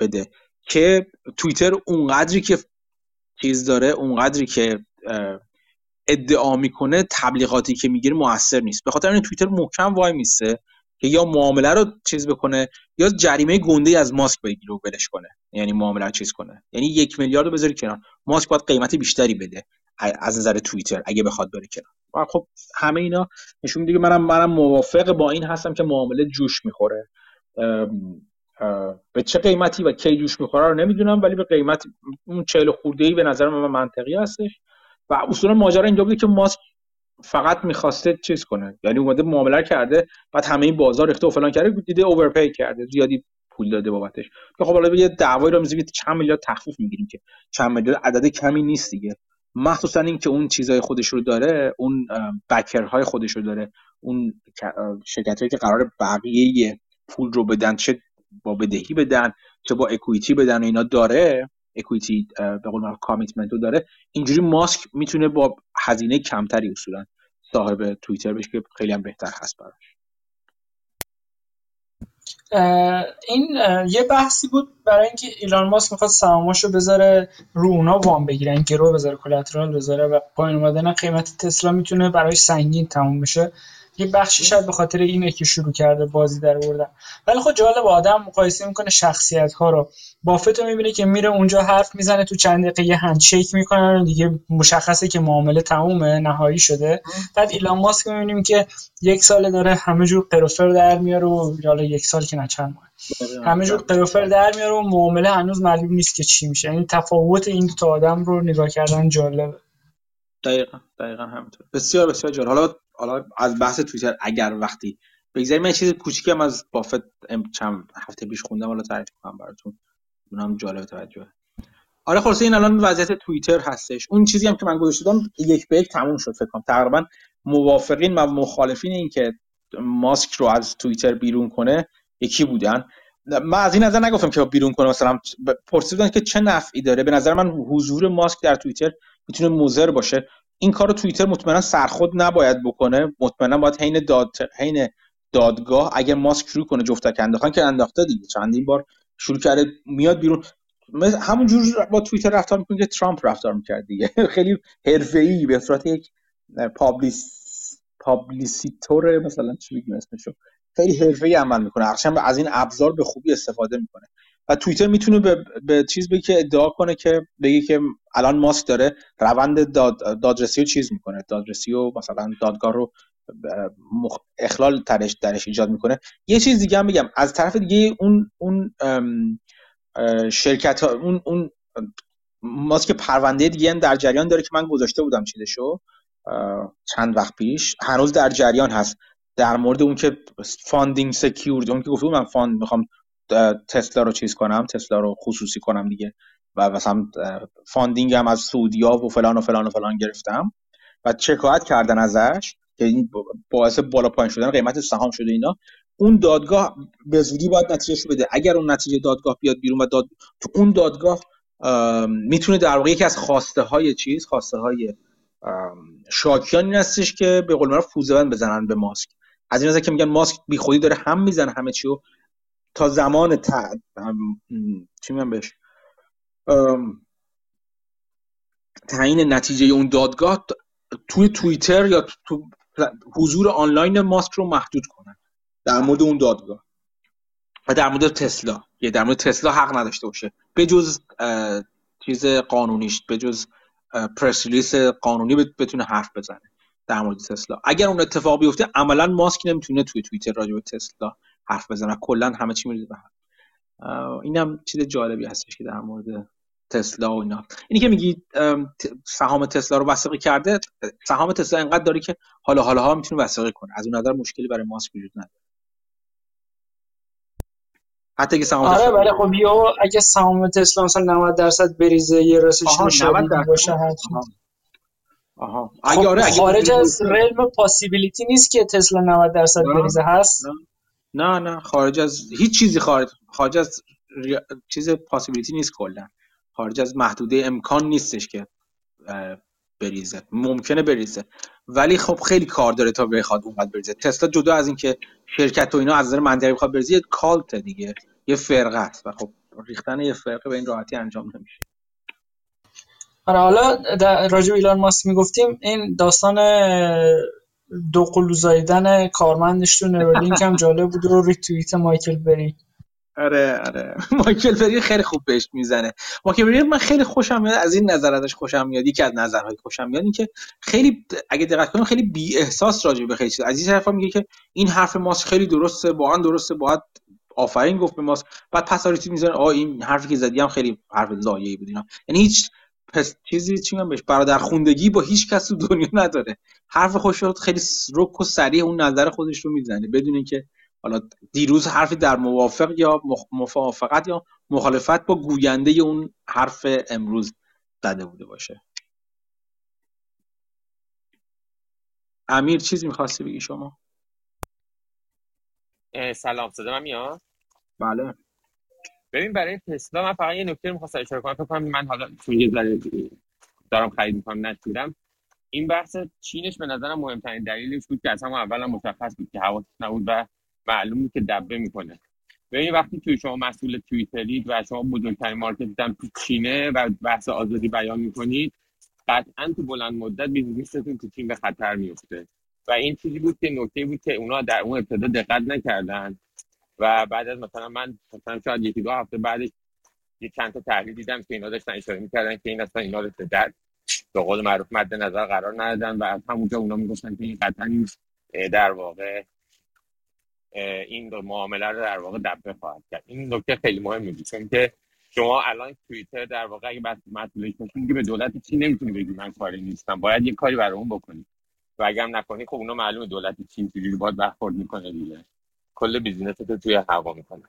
بده. که توییتر اونقدری که چیز داره اونقدری که ادعا می‌کنه تبلیغاتی که می‌گیره موثر نیست. به خاطر این توییتر محکم وای میسته که یا معامله رو چیز بکنه یا جریمه گنده از ماسک بگیره و بلش کنه. یعنی معامله رو چیز کنه. یعنی یک میلیارد رو بذاری کنار. ماسک باید قیمت بیشتری بده از نظر توییتر اگه بخواد بره کنار. خب همه اینا نشون میده منم منم موافق با این هستم که معامله جوش می‌خوره. به چه قیمتی و کی جوش می‌خوره رو نمی‌دونم ولی به قیمت اون 40 خورده ای به نظر من منطقی هستش. و اصولا ماجرا اینجا بوده که ماسک فقط می‌خواسته چیز کنه. یعنی اومده معامله کرده بعد همه این بازار ریخته و فلان کرده دیده اوورپی کرده زیادی پول داده بابتش. که خب حالا یه دعوایی رو می‌ذارید چند میلیارد تخفیف می‌گیریم که چند میلیارد عدد کمی نیست دیگه. مخصوصا اینکه اون چیزای خودش رو داره اون بکرهای خودش رو داره. اون شرکت که قرار بقیه پول رو بدن چه با بدهی بدن چه با اکویتی بدن و اینا داره اکویتی به قول کامیتمنت رو داره. اینجوری ماسک می‌تونه با هزینه کمتری اصولا صاحب توییتر بشه که خیلی هم بهتر هست براش. این یه بحثی بود برای اینکه ایلان ماسک می‌خواد سهاماشو بذاره رو اونا وام بگیرن گرو بذاره کلاترال بذاره و پایین اومدن قیمت تسلا می‌تونه برای سنگین تموم بشه. یه بخشی شاید به خاطر اینه که شروع کرده بازی در آوردن. ولی خب جالب آدم مقایسه می‌کنه شخصیت ها رو. بافت رو می‌بینه که میره اونجا حرف می‌زنه تو چند دقیقه یه هندشیک می‌کنن و دیگه مشخصه که معامله تمومه نهایی شده. بعد ایلان ماسک می‌بینیم که یک سال داره همه جور قروفر در میاره و حالا یک سال که نه چند ماه. همه جور قرفر در میاره و معامله هنوز معلوم نیست که چی میشه. یعنی تفاوت این تا آدم رو نگاه کردن جالبه. دقیقا دقیقا همینطور. بسیار بسیار جالب. حالا حالا از بحث توییتر اگر وقتی بگذاریم من چیز کوچیکی هم از بافت چند هفته پیش خوندم حالا تعریف کنم براتون. اونم جالب توجه. آره خلاصه این الان وضعیت توییتر هستش. اون چیزی هم که من گذاشتم یک به یک تموم شد فکر کنم. تقریبا موافقین و مخالفین این که ماسک رو از توییتر بیرون کنه یکی بودن. من از این نظر نگفتم که بیرون کنه مثلا پرسیدن که چه نفعی داره. به نظر من حضور ماسک در توییتر می‌تونه مضر باشه. این کار رو توییتر مطمئنا سرخود نباید بکنه. مطمئنا باید حین داد حین دادگاه اگر ماسک شروع کنه جفتک انداختن که انداخته دیگه. چندین بار شروع کرده میاد بیرون. همون جور با توییتر رفتار می‌کنه که ترامپ رفتار می‌کرد دیگه. خیلی حرفه‌ای به صورت یک پابلیس پابلیسیتور مثلا چی بگیم اسمشو؟ خیلی حرفه‌ای عمل می‌کنه. هرچند از این ابزار به خوبی استفاده می‌کنه. و توییتر می‌تونه به, به چیز بگه که ادعا کنه که بگه که الان ماسک داره روند داد دادرسی رو چیز می‌کنه. دادرسی و مثلا دادگاه رو مخ... اخلال ترش درش ایجاد می‌کنه. یه چیز دیگه هم بگم. از طرف دیگه اون اون شرکت ها اون اون ماسک پرونده دیگه هم در جریان داره که من گذاشته بودم چیزشو چند وقت پیش. هنوز در جریان هست. در مورد اون که funding secured اون که گفتم من fund می‌خوام تسلا رو چیز کنم تسلا رو خصوصی کنم دیگه. و مثلا funding هم از سعودیا و فلان و فلان و فلان گرفتم. و شکایت کردن ازش که این باعث بالا پایین شدن قیمت سهام شده اینا. اون دادگاه به زودی باید نتیجهش بده. اگر اون نتیجه دادگاه بیاد بیرون و داد تو اون دادگاه می‌تونه در واقع یکی از خواسته های چیز خواسته های شاکیان این هستش که به قول معروف بزنن به ماسک. از این که میگن ماسک بی خودی داره هم می‌زنه همه چی و تا زمان تا چی میگم بهش؟ تعیین نتیجه اون دادگاه توی توییتر یا تو حضور آنلاین ماسک رو محدود کنن در مورد اون دادگاه و در مورد تسلا. یه در مورد تسلا حق نداشته باشه. به جز چیز قانونیش به جز پرس ریلیس قانونی بتونه حرف بزنه. در مورد تسلا. اگر اون اتفاق بیفته عملا ماسک نمی‌تونه توی توییتر راجع به تسلا حرف بزنه کلا همه چی میریزه به اینم چیز جالبی هستش که در مورد تسلا و اینا. اینی که میگی سهام تسلا رو وثیقه کرده سهام تسلا انقدر داره که حالا حالا ها می‌تونه وثیقه کنه. از اون نظر مشکلی برای ماسک وجود نداره. حتی که سهام آره ولی خب یو اگه سهام تسلا مثلا 90 درصد بریزه یه رسش شدید باشه آها. اگه آره اگه خارج از رلم پاسیبیلیتی نیست که تسلا 90 درصد بریزه هست؟ نه. نه خارج از هیچ چیزی خارج خارج از چیز پاسیبیلیتی نیست کلا. خارج از محدوده امکان نیستش که بریزه. ممکنه بریزه. ولی خب خیلی کار داره تا بخواد اونقدر بریزه. تسلا جدا از اینکه شرکت و اینا از نظر منطقی بخواد بریزه یه کالت دیگه یه فرقه است. و خب ریختن یه فرقه به این راحتی انجام نمیشه. آره حالا راجع ایلان ماسک می‌گفتیم این داستان دو قلو زایدن کارمندش تو نورالینک هم جالب بود رو ریتوییت مایکل بری. آره آره. مایکل بری خیلی خوب بهش می‌زنه. مایکل بری من خیلی خوشم میاد از این نظر ازش خوشم میاد یکی از نظرهای خوشم میاد این که خیلی اگه دقت کنیم خیلی بی احساس راجع به خیلی چیز. از این طرف میگه که این حرف ماست خیلی درسته با آن درسته باید آفرین گفت به ماست بعد پساریتی می‌زنه آ این حرفی که زدی هم خیلی حرف لایه‌ای بود اینا. یعنی هیچ پس چیزی چی میگم بهش؟ برادر خوندگی با هیچ کس تو دنیا نداره. حرف خوش خیلی رک و سریع اون نظر خودش رو می‌زنه. بدون اینکه حالا دیروز حرفی در موافق یا موافقت یا مخالفت با گوینده اون حرف امروز زده بوده باشه. امیر چیزی می‌خواستی بگی شما؟ سلام صدا میاد؟ بله. ببین برای تسلا من فقط یه نکته می‌خواستم اشاره کنم. فکر من حالا چون یه ذره دارم خرید می‌کنم نشیدم این بحث چینش به نظرم مهمترین دلیلش بود که از همون اول مشخص بود که حواسش نبود و معلوم که دبه می‌کنه. ببین وقتی توی شما مسئول توییترید و شما بزرگترین market هم تو چینه و بحث آزادی بیان می‌کنید قطعا تو بلند مدت business تون تو چین به خطر میفته و این چیزی بود که نکته بود که اونا در اون ابتدا دقت نکردن. و بعد از مثلا من مثلا شاید یکی دو هفته بعدش یه چند تا تحلیل دیدم که اینا داشتن اشاره می‌کردن که این اصلا اینا رو در به قول معروف مد نظر قرار ندادن و از همونجا اونا می‌گفتن که این قطعا در واقع این معامله رو در واقع دبه خواهد کرد. این نکته خیلی مهمه چون که شما الان توییتر در واقع اگه بعد مسئولیت که به دولت چین نمی‌تونی بگی من کاری نیستم باید یه کاری برای اون بکنی. و اگر نکنی خب اونا معلومه دولت چین چجوری باید برخورد می‌کنه دیگه. کل business تو توی هوا می‌کنه.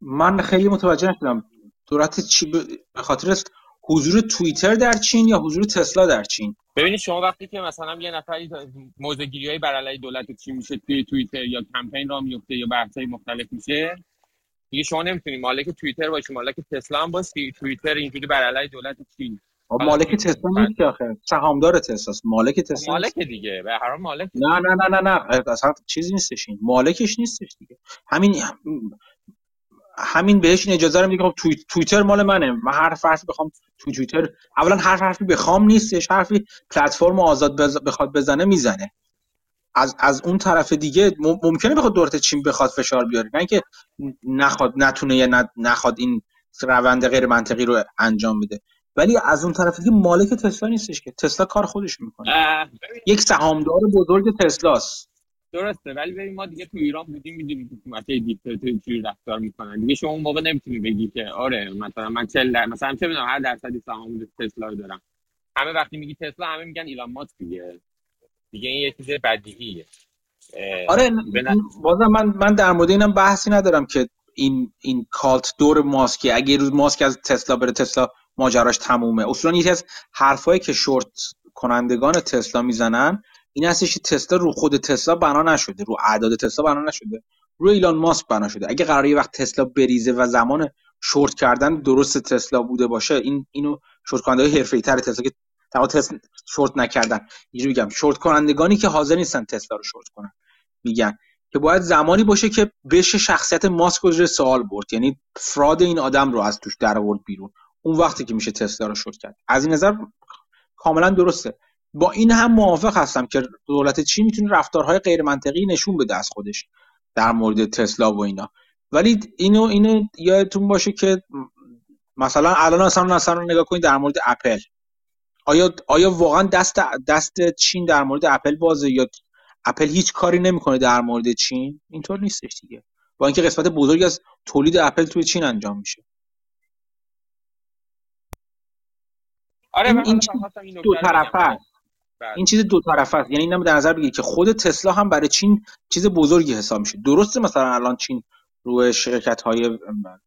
من خیلی متوجه نشدم. دولت چی؟ به خاطر حضور توییتر در چین یا حضور تسلا در چین؟ ببینید شما وقتی که مثلا یه نفری موزگیری های بر علیه دولت چین میشه توی توییتر یا کمپین را میفته یا بحث مختلف میشه دیگه شما نمی‌تونی مالک توییتر باشی مالک تسلا هم باشی توییتر اینجوری بر علیه دولت چین. مالک تسلا نیست که آخه. سهامدار تسلا مالک تسلا مالک دیگه. به هر مالک نه نه نه نه نه. اصلا چیزی نیستش این. مالکش نیستش دیگه. همین همین بهش این اجازه رو میگه خب توییتر مال منه. من هر حرفی بخوام تو توییتر اولا هر حرفی بخوام نیستش. حرفی پلتفرم آزاد بخواد بزنه می‌زنه. از از اون طرف دیگه ممکنه بخواد دولت چین بخواد فشار بیاره. نه اینکه نخواد نتونه یا نخواد این روند غیر منطقی رو انجام بده. ولی از اون طرف دیگه مالک تسلا نیستش که. تسلا کار خودش می‌کنه. یک سهامدار بزرگ تسلاست. درسته ولی ببین ما دیگه تو ایران بودیم می‌دونیم که حکومت دیکتاتوری چجوری رفتار می‌کنن. دیگه شما اون موقع نمی‌تونی بگی که آره مثلا من 40 در... مثلا چه می‌دونم هر درصدی سهام تسلا رو دارم. همه وقتی میگی تسلا همه میگن ایلان ماسک دیگه. دیگه این یه چیز بدیهیه. آره بازم من من در مورد اینم بحثی ندارم که این این کالت دور ماسک اگه روز ماسک از تسلا بره تسلا ماجراش تمومه. اصولا یکی از حرفایی که شورت کنندگان تسلا می‌زنن این هستش که تسلا رو خود تسلا بنا نشده رو اعداد تسلا بنا نشده رو ایلان ماسک بنا شده. اگه قراره یه وقت تسلا بریزه و زمان شورت کردن درست تسلا بوده باشه این اینو شورت کننده های تر تسلا که تمام تسلا شورت نکردن. اینجوری میگم شورت کنندگانی که حاضر نیستن تسلا رو شورت کنن. میگن که باید زمانی باشه که بشه شخصیت ماسک رو سوال برد. یعنی فراد این آدم رو از توش در آورد بیرون. اون وقتی که میشه تسلا رو شورت کرد. از این نظر کاملا درسته. با این هم موافق هستم که دولت چین می‌تونه رفتارهای غیر منطقی نشون بده از خودش در مورد تسلا و اینا. ولی اینو اینو یادتون باشه که مثلا الان اصلا اصلا نگاه کنید در مورد اپل. آیا آیا واقعا دست دست چین در مورد اپل بازه یا اپل هیچ کاری نمی‌کنه در مورد چین؟ اینطور نیستش دیگه. با اینکه قسمت بزرگی از تولید اپل توی چین انجام میشه. آره این, این, دو طرفه بله. این چیز دو طرفه است. یعنی اینم در نظر بگیرید که خود تسلا هم برای چین چیز بزرگی حساب میشه. درسته مثلا الان چین روی شرکت های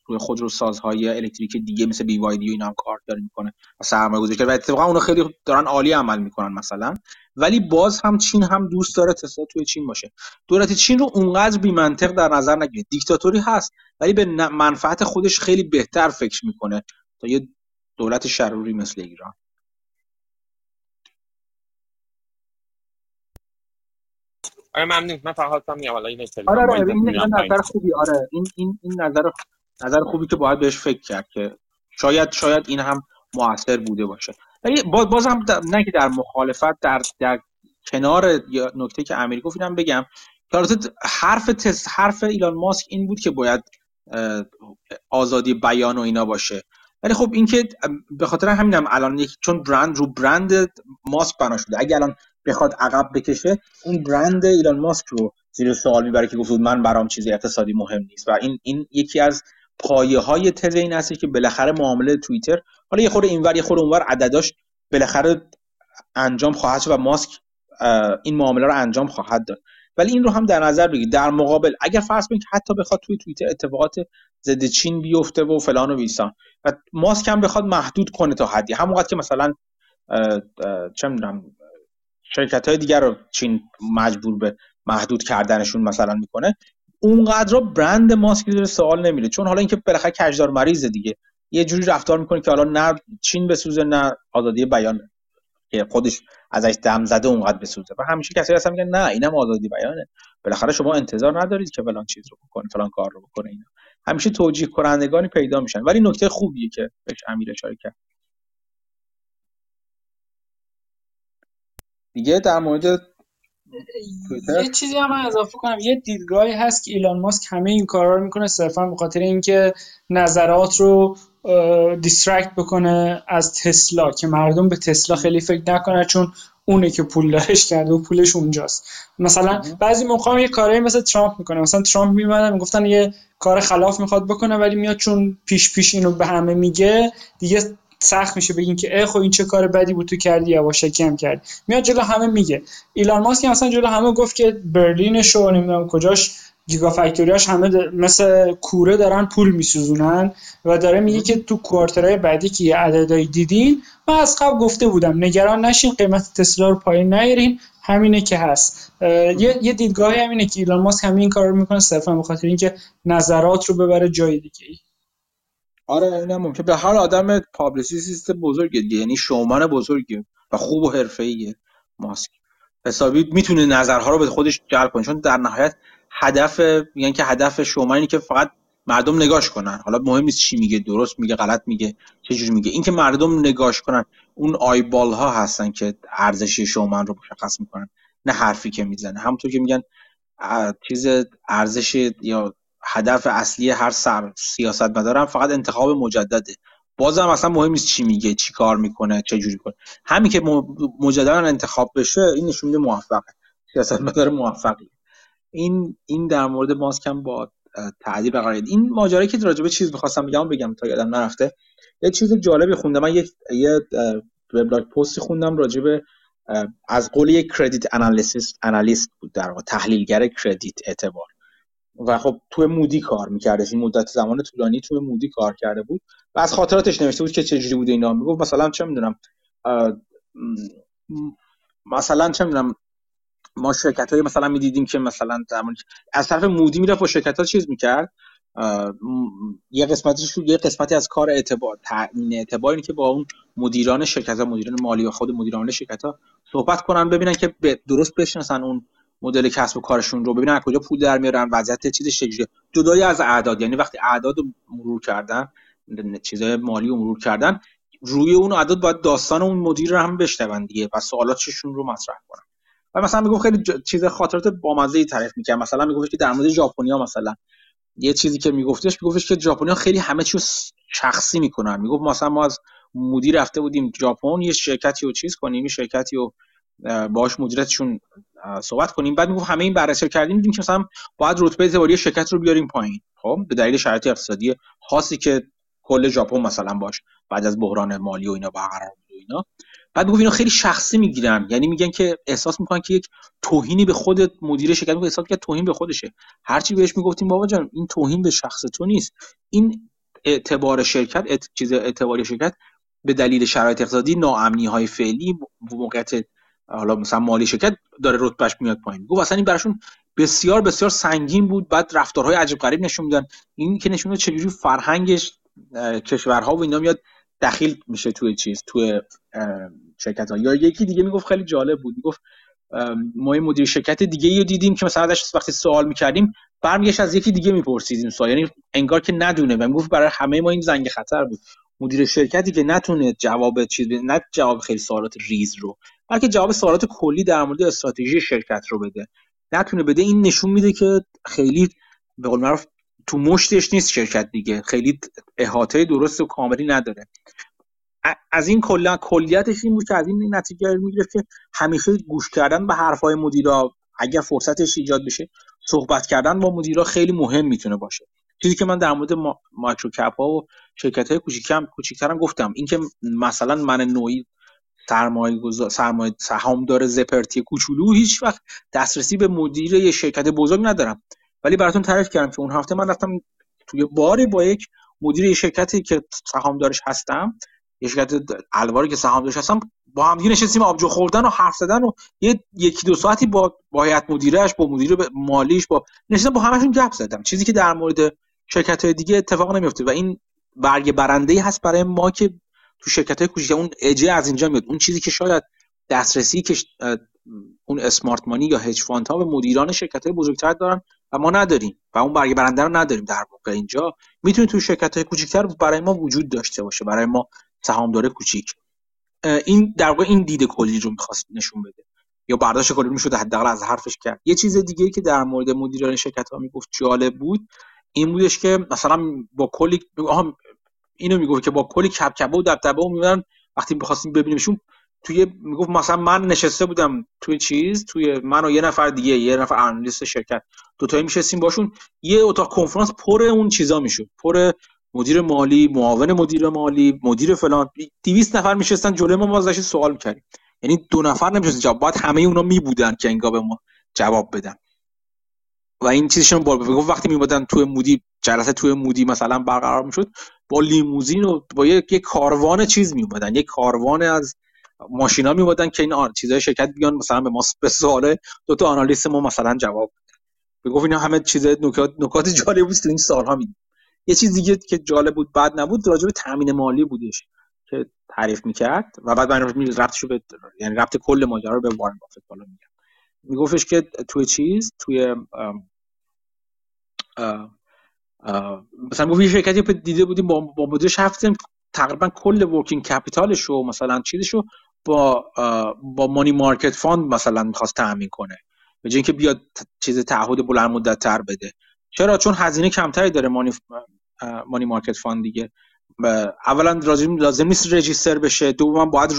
روی خودروسازهای الکتریک دیگه مثل بی وای دی و اینا هم کار داره می‌کنه و سرمایه گذاری کرده. و اتفاقا اونا خیلی دارن عالی عمل می‌کنن مثلا. ولی باز هم چین هم دوست داره تسلا توی چین باشه. دولت چین رو اونقدر بی منطق در نظر نگیرید. دیکتاتوری هست ولی به منفعت خودش خیلی بهتر فکر می‌کنه. تا یه دولت شروری مثل ایران. آره ممنون. من فقط خواستم حالا این آره آره این نظر خوبی. آره این این این نظر نظر خوبی که باید بهش فکر کرد که شاید شاید این هم موثر بوده باشه. ولی باز بازم نه که در مخالفت در در کنار نکته که امیر گفت اینم بگم که حرف تس حرف ایلان ماسک این بود که باید آزادی بیان و اینا باشه. ولی خب این که به خاطر همینم الان چون برند رو برند ماسک بنا شده. اگه الان بخواد عقب بکشه اون برند ایلان ماسک رو زیر سوال می‌بره که گفت من برام چیزی اقتصادی مهم نیست. و این این یکی از پایه های تز این که بالاخره معامله توییتر حالا یه خورده اینور یه خورده اونور عدداش بالاخره انجام خواهد شد و ماسک این معامله رو انجام خواهد داد. ولی این رو هم در نظر بگیرید در مقابل اگر فرض کنید حتی بخواد توی توییتر اتفاقات ضد چین بیفته و فلان و بیسان و ماسک هم بخواد محدود کنه تا حدی. همونقدر که مثلا چه می‌دونم شرکت های دیگر رو چین مجبور به محدود کردنشون مثلا می‌کنه اونقدر برند ماسک زیر سوال نمیره. چون حالا اینکه بالاخره کجدار مریضه دیگه. یه جوری رفتار می‌کنه که حالا نه چین بسوزه نه آزادی بیان. که خودش ازش دم زده اونقدر بسوزه و همیشه کسی هستن میگن نه اینم آزادی بیانه. بالاخره شما انتظار ندارید که فلان چیز رو بکنه فلان کار رو بکنه اینا. همیشه توجیه کنندگانی پیدا میشن. ولی نکته خوبیه که بهش امیر اشاره کرد. دیگه در مورد یه چیزی هم من اضافه کنم. یه دیدگاهی هست که ایلان ماسک همه این کارا رو می‌کنه صرفا به خاطر اینکه نظرات رو دیسترکت بکنه از تسلا که مردم به تسلا خیلی فکر نکنه چون اونه که پول دارش کرده و پولش اونجاست. مثلا بعضی موقع یه کارهایی مثل ترامپ می‌کنه. مثلا ترامپ میمدن می‌گفتن یه کار خلاف می‌خواد بکنه ولی میاد چون پیش پیش اینو به همه میگه دیگه سخت میشه بگین که ای خب این چه کار بدی بود تو کردی یواشکی هم کردی. میاد جلو همه میگه. ایلان ماسک مثلا جلو همه گفت که برلین شو نمی‌دونم کجاش گیگا فکتوریاش همه مثل کوره دارن پول میسوزونن و داره میگه که تو کوارترهای بعدی که یه دیدین من از قبل گفته بودم نگران نشین قیمت تسلا رو پایین نیارین همینه که هست. یه, یه دیدگاهی همینه که ایلان ماسک همین کار رو می‌کنه صرفا به خاطر اینکه نظرات رو ببره جای دیگه آره اینم ممکن به هر آدم پابلیسیست بزرگی یعنی شومان بزرگی و خوب و حرفه‌ایه ماسک. حسابی می‌تونه نظرها رو به خودش جلب کنه چون در نهایت هدف میگن که هدف شما که فقط مردم نگاش کنن. حالا مهم نیست چی میگه درست میگه غلط میگه چه جوری میگه. اینکه مردم نگاش کنن اون آیبال ها هستن که ارزش شومن رو مشخص می‌کنن نه حرفی که می‌زنه. همونطور که میگن چیز ارزش یا هدف اصلی هر سیاست مدارم فقط انتخاب مجدده. بازم اصلا مهم نیست چی میگه چی کار می‌کنه چه جوری کنه همین که مجددا انتخاب بشه این نشون میده موفقه. سیاست مدار موفقی این این در مورد ماسک هم با تعدیل برقرار این ماجرایی که راجبه چیز می‌خواستم بگم بگم تا یادم نرفته یه چیز جالبی خوندم. من یه یه وبلاگ پستی خوندم راجبه از قول یک کردیت انالیست انالیست بود در واقع تحلیلگر کردیت اعتبار. و خب توی مودی کار می‌کرده این مدت زمان طولانی توی مودی کار کرده بود و از خاطراتش نوشته بود که چجوری بوده اینا می‌گفت. مثلا چه می‌دونم مثلا چه می‌دونم ما شرکت های مثلا می‌دیدیم که مثلا از طرف مودی می‌رفت و شرکت ها چیز می‌کرد. یه قسمتش یه قسمتی از کار اعتبار تامین اعتبار اینه که با اون مدیران شرکت ها مدیران مالی و خود مدیران شرکت ها صحبت کنن ببینن که درست بشناسن اون مدل کسب و کارشون رو ببینن از کجا پول در میارن وضعیت چیزش چجوریه. جدای از اعداد یعنی وقتی اعداد رو مرور کردن چیزای مالی رو مرور کردن روی اون اعداد باید داستان اون مدیر رو هم بشنون دیگه و سوالاتشون رو مطرح کنن. و مثلا میگم خیلی چیز خاطرات بامزه ای تعریف می‌کنم مثلا می‌گفت که در مورد ژاپنیا مثلا یه چیزی که میگفتش میگفتش که ژاپنیا خیلی همه چیو شخصی می‌کنن. می‌گفت مثلا ما از مدیر رفته بودیم ژاپن یه شرکتی رو چیز کنیم یه شرکتی رو باهاش مدیرتشون صحبت کنیم. بعد می‌گفت همه این بررسی کردیم دیدیم که مثلا باید رتبه اعتباری شرکت رو بیاریم پایین. خب به دلیل شرایط اقتصادی خاصی که کل ژاپن مثلا باش بعد از بحران مالی و اینا برقرار بود و اینا. بعد می‌گفت اینا خیلی شخصی می‌گیرن. یعنی میگن که احساس می‌کنن که یک توهینی به خود مدیر شرکت احساس که توهین به خودشه. هرچی بهش می‌گفتیم بابا جان این توهین به شخص تو نیست. این اعتبار شرکت اعت... چیز اعتباری شرکت به دلیل شرایط اقتصادی ناامنی های فعلی موقعیت حالا مثلا مالی شرکت داره رتبهش میاد پایین. گفت اصلا این براشون بسیار بسیار سنگین بود. بعد رفتارهای عجیب غریب نشون میدن. این که نشون چجوری فرهنگش کشورها و اینا میاد دخیل میشه توی چیز توی شرکت ها. یا یکی دیگه می‌گفت خیلی جالب بود. می‌گفت ما این مدیر شرکت دیگه رو دیدیم که مثلا ازش وقتی سوال می‌کردیم برمیگشت از یکی دیگه میپرسیدیم سوال. یعنی انگار که ندونه. و می‌گفت برای همه ما این زنگ خطر بود. مدیر شرکتی که نتونه جواب چیز بده نه جواب خیلی سوالات ریز رو بلکه جواب سوالات کلی در مورد استراتژی شرکت رو بده. نتونه بده. این نشون میده که خیلی به قول معروف تو مشتش نیست شرکت دیگه. خیلی احاطه درست و کاملی نداره. از این کلا کلیتش این بود که از این نتیجه می‌گیره که همیشه گوش کردن به حرفهای مدیرا اگر فرصتش ایجاد بشه صحبت کردن با مدیرا خیلی مهم می‌تونه باشه. چیزی که من در مورد مایکرو کپ ها و شرکت های کوچیکم کوچیکترم گفتم اینکه مثلا من نوعی سرمایه گذار سرمایه سهام داره زپرتی کوچولو هیچ وقت دسترسی به مدیر یه شرکت بزرگ ندارم. ولی براتون تعریف کردم که اون هفته من رفتم توی باری با یک مدیر شرکتی که دارش هستم. یه شرکت الواری که دارش هستم با هم دیگه نشستیم آبجو خوردن و حرف زدن و یه یکی دو ساعتی با با مدیرش با مدیر مالیش با نشستم با همشون گپ زدم. چیزی که در مورد شرکت های دیگه اتفاق نمیفته و این برگ برنده ای هست برای ما که تو شرکت های کوچیک. اون اجه از اینجا میاد. اون چیزی که شاید دسترسی که اون اسمارت مانی یا هج فاند ها به مدیران شرکت های بزرگتر دارن و ما نداریم و اون برگ برنده رو نداریم در واقع اینجا. می‌تونه تو شرکت های کوچیکتر برای ما وجود داشته باشه برای ما سهامدار کوچیک. این در واقع این دید کلی رو می‌خواست نشون بده. یا برداشت کلی می‌شد حداقل از حرفش کرد. یه چیز دیگه که در مورد مدیران شرکت ها می‌گفت جالب بود این بودش که مثلا با کلی اینو می‌گفت که با کلی کبکبه و دبدبه و میمدن وقتی می‌خواستیم ببینیمشون توی می‌گفت مثلا من نشسته بودم توی چیز توی من و یه نفر دیگه یه نفر آنالیست شرکت. دو تایی میشستیم باشون یه اتاق کنفرانس پر اون چیزا می‌شد. پر مدیر مالی معاون مدیر مالی مدیر فلان. 200 نفر میشستن جلوی ما ما سوال می‌کردیم. یعنی دو نفر نمیشستن. جواب باید همه اونا میبودن که انگار به ما جواب بدن. و این چیزشون با گفت وقتی میبودن توی مودی جلسه توی مودی مثلا برقرار می‌شد با لیموزین و با یه, کاروان چیز میبودن یه کاروان از ماشینا میبودن که این چیزای شرکت بیان مثلا به ما به سوال دو تا آنالیست ما مثلا جواب بدن. گفت اینا همه چیز نکات نکات جالب بود. تو این سالها می یه چیز دیگه که جالب بود بعد نبود راجع به تامین مالی بودش که تعریف می‌کرد و بعد من ربطشو به یعنی ربط کل ماجرا رو به وارن بافت بالا میگم. میگفتش که توی چیز؟ توی مثلا گفت شرکتی دیده بودیم با با مدیرش هفتیم تقریبا کل working capital ش رو مثلا چیزش رو با با money market fund مثلا می‌خواست تامین کنه. به اینکه بیاد چیز تعهد بلند مدت تر بده. چرا؟ چون هزینه کمتری داره money money market fund دیگه. اولا لازم لازم نیست register بشه. دوما باید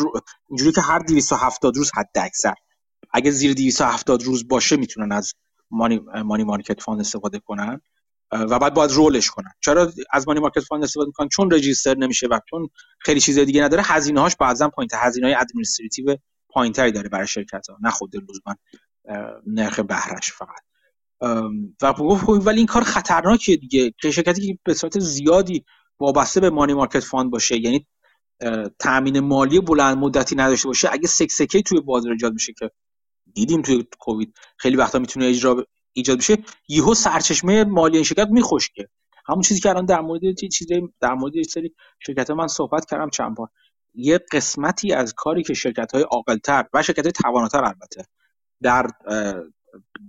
اینجوری که هر 270 روز حد اکثر. اگه زیر 270 روز باشه می‌تونن از money, money market fund استفاده کنن. و بعد باید roll ش کنن. چرا از money market fund استفاده می‌کنن؟ چون register نمیشه و چون خیلی چیز دیگه نداره هزینه هاش بعضا پایین هزینه های administrative پایینتری داره برای شرکت ها نه خود لزوما نرخ بهرش فقط. و خب ولی این کار خطرناکیه دیگه. که شرکتی که به صورت زیادی وابسته به money market fund باشه یعنی تامین مالی بلند مدتی نداشته باشه اگه سکسکه توی بازار ایجاد میشه که دیدیم توی کووید خیلی وقتا می‌تونه اجرا ایجاد بشه یهو سرچشمه مالی این شرکت میخشکه. همون چیزی که الان در مورد چیزی در مورد سری شرکت من صحبت کردم چند بار. یه قسمتی از کاری که شرکت های و شرکت های تواناتر البته در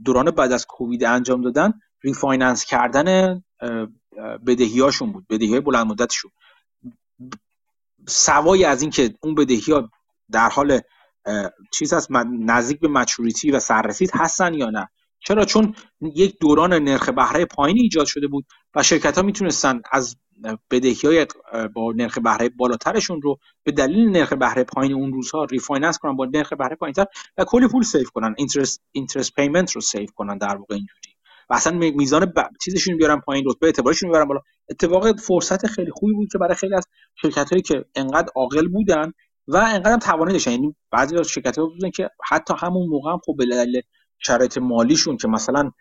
دوران بعد از کووید انجام دادن refinance کردن بدهیاشون بود بدهی های بلند مدتشون. سوای از اینکه اون بدهی ها در حال چیز هست نزدیک به maturity و سررسید هستن یا نه؟ چرا؟ چون یک دوران نرخ بهره پایینی ایجاد شده بود و شرکت ها می‌تونستن از بدهی های با نرخ بهره بالاترشون رو به دلیل نرخ بهره پایین اون روزها refinance کنن با نرخ بهره پایینتر و کلی پول save کنن interest interest payment رو save کنن در واقع اینجوری. و اصلا میزان ب... چیزشون بیارن پایین رتبه اعتبارشون بیارن بالا. اتفاق فرصت خیلی خوبی بود که برای خیلی از شرکت هایی که انقدر عاقل بودن و انقدر هم توانایی داشتن. یعنی بعضی از شرکت ها بودن که حتی همون موقع هم خب به دلیل شرایط مالیشون که مثلا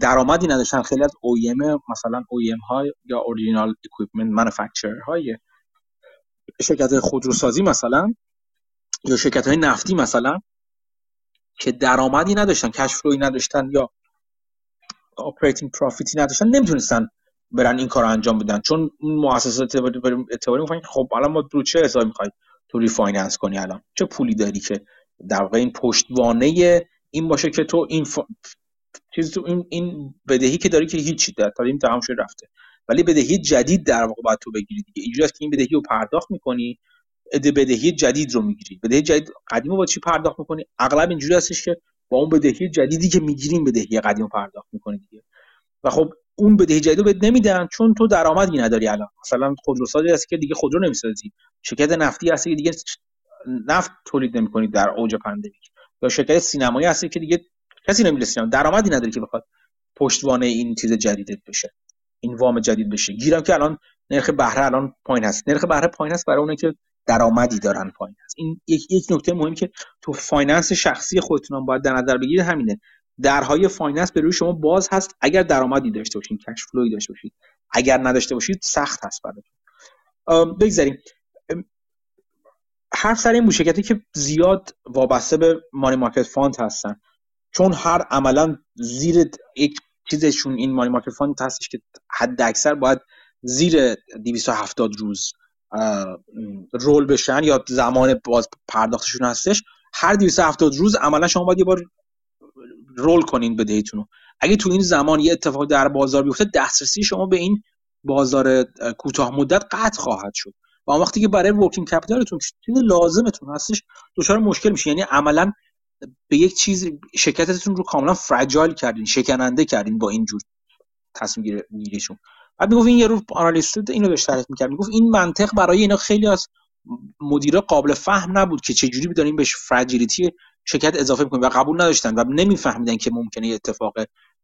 درآمدی نداشتن. خیلی از OEM مثلا OEM های یا original equipment manufacturer های شرکت خودروسازی مثلا یا شرکت های نفتی مثلا که درآمدی نداشتن cash flow ی نداشتن یا operating profit ی نداشتن نمی‌تونستن برن این کار انجام بدن. چون اون مؤسسات اعتباری میگن خب الان ما رو چه حسابی می‌خوای تو refinance کنی الان؟ چه پولی داری که در واقع این پشتوانه این باشه که تو این ف... چیز تو این این بدهی که داری که هیچی در این تمام شده رفته. ولی بدهی جدید در واقع باید تو بگیری دیگه. اینجوری که این بدهی رو پرداخت می‌کنی بدهی جدید رو می‌گیری. بدهی جدید قدیم رو با چی پرداخت می‌کنی؟ اغلب اینجوری هستش که با اون بدهی جدیدی که می‌گیریم بدهی قدیم رو پرداخت می‌کنی دیگه. و خب اون بدهی جدید رو بهت نمیدن چون تو درآمدی نداری الان. مثلا خودروسازی هست که دیگه خودرو نمی‌سازی. شرکت نفتی هستی که دیگه نفت تولید نمی‌کنی در اوج pandemic. یا شرکت سینمایی هستی که دیگه کسی نمیره درآمدی نداره که بخواد پشتوانه این چیز جدیدت بشه. این وام جدید بشه. گیرم که الان نرخ بهره الان پایین هست. نرخ بهره پایین هست برای اونایی که درآمدی دارن پایین هست. این یک یک نکته مهمی که تو finance شخصی خودتون باید در نظر بگیرید همینه. درهای finance به روی شما باز هست. اگر درآمدی داشته باشید cash flow ی داشته باشید اگر نداشته باشید سخت هست براتون. بگذاریم. حرف سر این که زیاد وابسته به money market fund هستن. چون هر عملا زیر یک چیزشون این money market fund هستش که حد اکثر باید زیر 270 روز roll بشن یا زمان باز پرداختشون هستش. هر 270 روز عملا شما باید یه بار رول کنین بدهیتون اگه تو این زمان یه اتفاق در بازار بیفته دسترسی شما به این بازار کوتاه مدت قطع خواهد شد. و وقتی که برای ورکینگ کپیتالتون چیز لازمتون هستش دچار مشکل میشه یعنی عملا به یک چیز شرکتتون رو کاملا فرجایل کردین شکننده کردین با این جور تصمیم گیریشون. بعد می‌گفت این یه رو آنالیست اینو داشت تعریف می‌کرد. می‌گفت این منطق برای اینا خیلی از مدیرا قابل فهم نبود که چه جوری بدانیم بهش فرجیلیتی شرکت اضافه می‌کنیم و قبول نداشتن و نمیفهمیدن که ممکنه اتفاق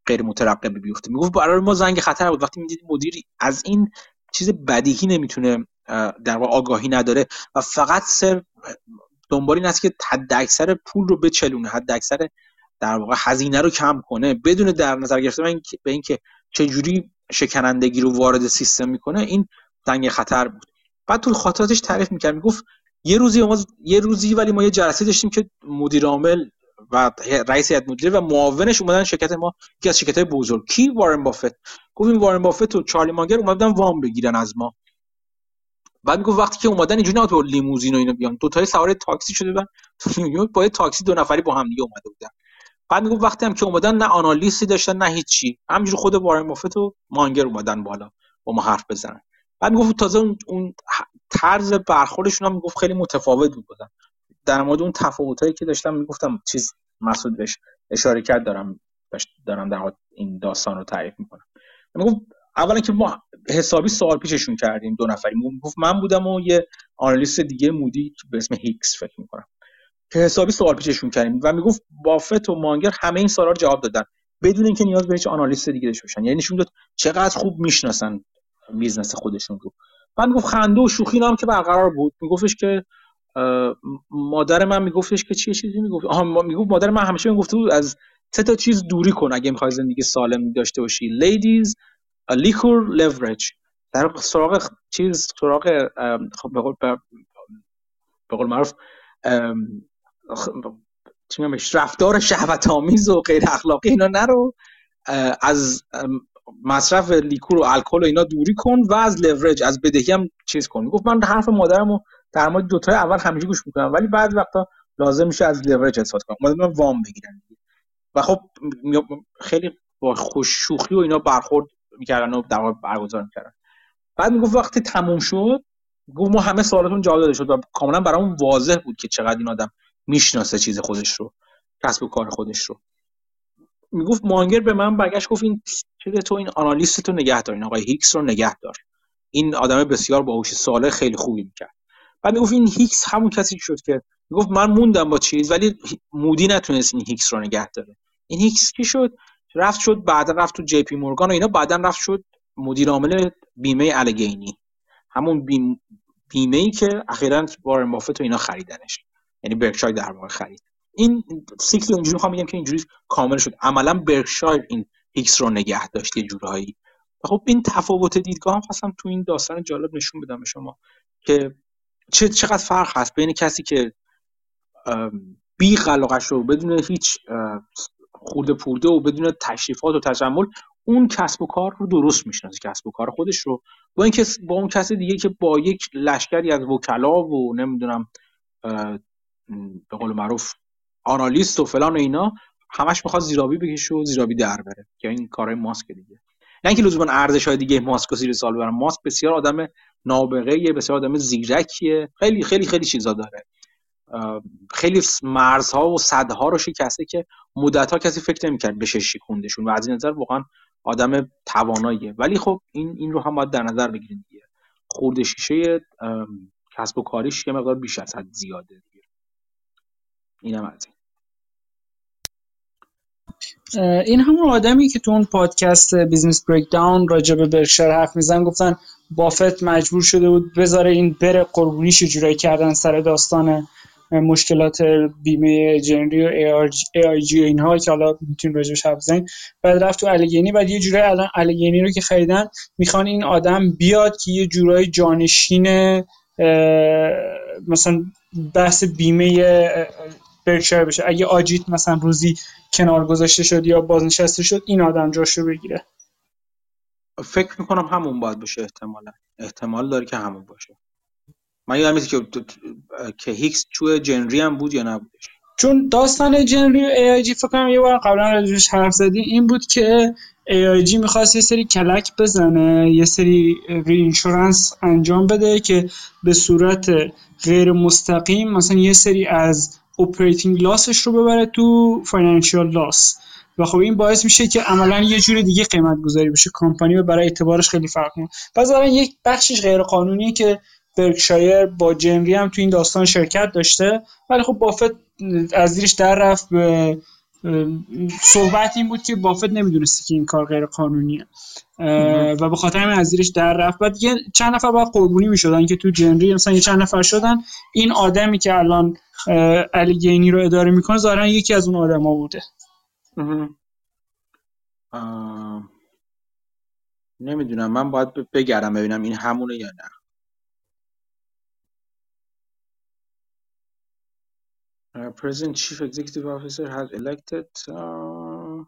غیر مترقبه بیفته. می‌گفت برای ما زنگ خطر بود. وقتی می‌دید مدیر از این چیز بدیهی نمی‌تونه در واقع آگاهی نداره و فقط سر دنبال این است که حد اکثر پول رو بچلونه حد اکثر در واقع هزینه رو کم کنه. بدون در نظر گرفتن به اینکه چه جوری شکنندگی رو وارد سیستم می‌کنه این زنگ خطر بود. بعد تو خاطراتش تعریف می‌کرد می‌گفت یه روزی ما یه روزی ولی ما یه جلسه داشتیم که مدیر عامل و رئیس هیئت مدیره و معاونش اومدن شرکت ما یکی از شرکت بزرگ. کی؟ وارن بافت. گفت این وارن بافت و چارلی مانگر اومدن وام بگیرن از ما. بعد می‌گفت وقتی که اومدن اینجوری نه تو لیموزین و اینا بیان. دو تای سوار تاکسی شده بودن. تو نیویورک با تاکسی دو نفری با هم دیگه اومده بودن. بعد می‌گفت وقتی هم که اومدن نه آنالیستی داشتن نه هیچی. همینجوری خود وارن بافت و مانگر اومدن بالا با ما حرف بزنن. بعد می‌گفت تازه اون طرز برخوردشون هم می‌گفت خیلی متفاوت بود بودن. در مورد اون تفاوتایی که داشتم می‌گفتم چیز مسعود بهش اشاره کرد دارم دارم در این داستان رو تعریف می‌کنم. می‌گفت اولا که ما حسابی سوال پیششون کردیم دو نفری می‌گفت من بودم و یه آنالیست دیگه مودی به اسم هیکس فکر می‌کنم. که حسابی سوال پیششون کردیم و می‌گفت بافت و مانگر همه این سوالا رو جواب دادن. بدون اینکه نیاز به هیچ analyst دیگه داشته باشن. یعنی نشون داد چقدر خوب می‌شناسن business خودشون رو. بعد می‌گفت خنده و شوخی هم که برقرار بود. میگفتش که مادر من میگفتش که چیه چیزی می‌گفت. آها می‌گفت مادر من همیشه می‌گفت از سه تا چیز دوری کن اگه می‌خوای زندگی سالم داشته باشی. ladies liquor leverage در سراغ چیز سراغ خب به قول معروف رفتار شهوت آمیز و غیر اخلاقی اینا نرو. از مصرف لیکور و الکل و اینا دوری کن و از لورج از بدهی هم چیز کن. گفت من حرف مادرم رو در مورد دو تای اول همیشه گوش می‌کنم ولی بعد وقتا لازم میشه از لورج استفاده کنم. من وام بگیرن و خب خیلی با خوش شوخی و اینا برخورد می‌کردن و در برگزار می‌کردن. بعد می‌گفت وقتی تموم شد گفت ما همه سوالاتون جواب داده شد و کاملا برامون واضح بود که چقدر این آدم می‌شناسه چیز خودش رو کسب و کار خودش رو. می‌گفت مانگر به من برگشت گفت این چه تو این analyst تو نگه دار این آقای هیکس رو نگه دار. این آدم بسیار باهوش سوالای خیلی خوبی می‌کرد. بعد می‌گفت این هیکس همون کسی شد که می‌گفت من موندم با چیز ولی مودی نتونست این هیکس رو نگه داره. این هیکس کی شد؟ رفت شد بعد رفت تو JP Morgan و اینا بعدا رفت شد مدیر عامل بیمه Alleghany همون بیمه ای که اخیرا وارن بافت و اینا خریدنش. یعنی برکشایر در واقع خرید. این سیکل اینجوری می‌خوام بگم که اینجوری کامل شد. عملا برکشایر این هیکس رو نگه داشت یه جورایی. خب این تفاوت دیدگاه هم خواستم تو این داستان جالب نشون بدم به شما که چه چقدر فرق هست بین کسی که بی قلقش رو بدون هیچ خورده پورده و بدون تشریفات و تجمل اون کسب و کار رو درست می‌شناسه کسب و کار خودش رو. با این با اون کسی دیگه که با یک لشکری از وکلا و نمی‌دونم به قول معروف آنالیست و فلان و اینا همش می‌خواد زیرابی بکشه و زیرابی در بره که این کارهای ماسک دیگه. نه اینکه لزوما ارزش های دیگه ماسک و زیر سال برن ماسک بسیار آدم نابغه بسیار آدم زیرکیه. خیلی خیلی خیلی چیزا داره. خیلی مرزها و صدها رو شکسته که مدت ها کسی فکر نمی‌کرد بشه شکوندشون و از این نظر واقعا آدم تواناییه. ولی خب این این رو هم باید در نظر بگیریم دیگه. خورده شیشه کسب و کاریش یه مقدار بیش از حد زیاده دیگه. اینم از این. این همون آدمی که تو اون پادکست Business Breakdown راجع به برشر حرف میزن گفتن بافت مجبور شده بود بذاره این بره قربونیش جورایی کردن سر داستان مشکلات بیمه جنری و جی و اینها که حالا می‌تونیم راجعش حرف بزنیم. بعد رفت تو الگینی بعد یه جورایی الان الگینی رو که خریدن می‌خوان این آدم بیاد که یه جورایی جانشین مثلا بحث بیمه برکشایر بشه. اگه آجیت مثلا روزی کنار گذاشته شد یا بازنشسته شد این آدم جاش رو بگیره. فکر می‌کنم همون باید باشه احتمالا. احتمال داره که همون باشه. من یادم که که هیکس تو Gen Re هم بود یا نبودش. چون داستان Gen Re و AIG فکر کنم یه بار قبلا راجعش حرف زدیم. این بود که AIG می‌خواست یه سری کلک بزنه یه سری reinsurance انجام بده که به صورت غیر مستقیم مثلا یه سری از operating loss ش رو ببره تو financial loss و خب این باعث میشه که عملا یه جور دیگه قیمت گذاری بشه. کمپانی برای اعتبارش خیلی فرق کنه پس یک بخشش غیر قانونیه که برکشایر با جنری هم تو این داستان شرکت داشته. ولی خب بافت از زیرش در رفت به صحبت این بود که بافت نمی‌دونستی که این کار غیر قانونیه. و به خاطر همین از زیرش در رفت. بعد یه چند نفر باید قربونی می‌شدن که تو جنری مثلا یه چند نفر شدن. این آدمی که الان علی گینی رو اداره می‌کنه ظاهرا یکی از اون آدما بوده. نمی‌دونم. من باید بگردم ببینم این همونه یا نه. President Chief Executive Officer has elected uh,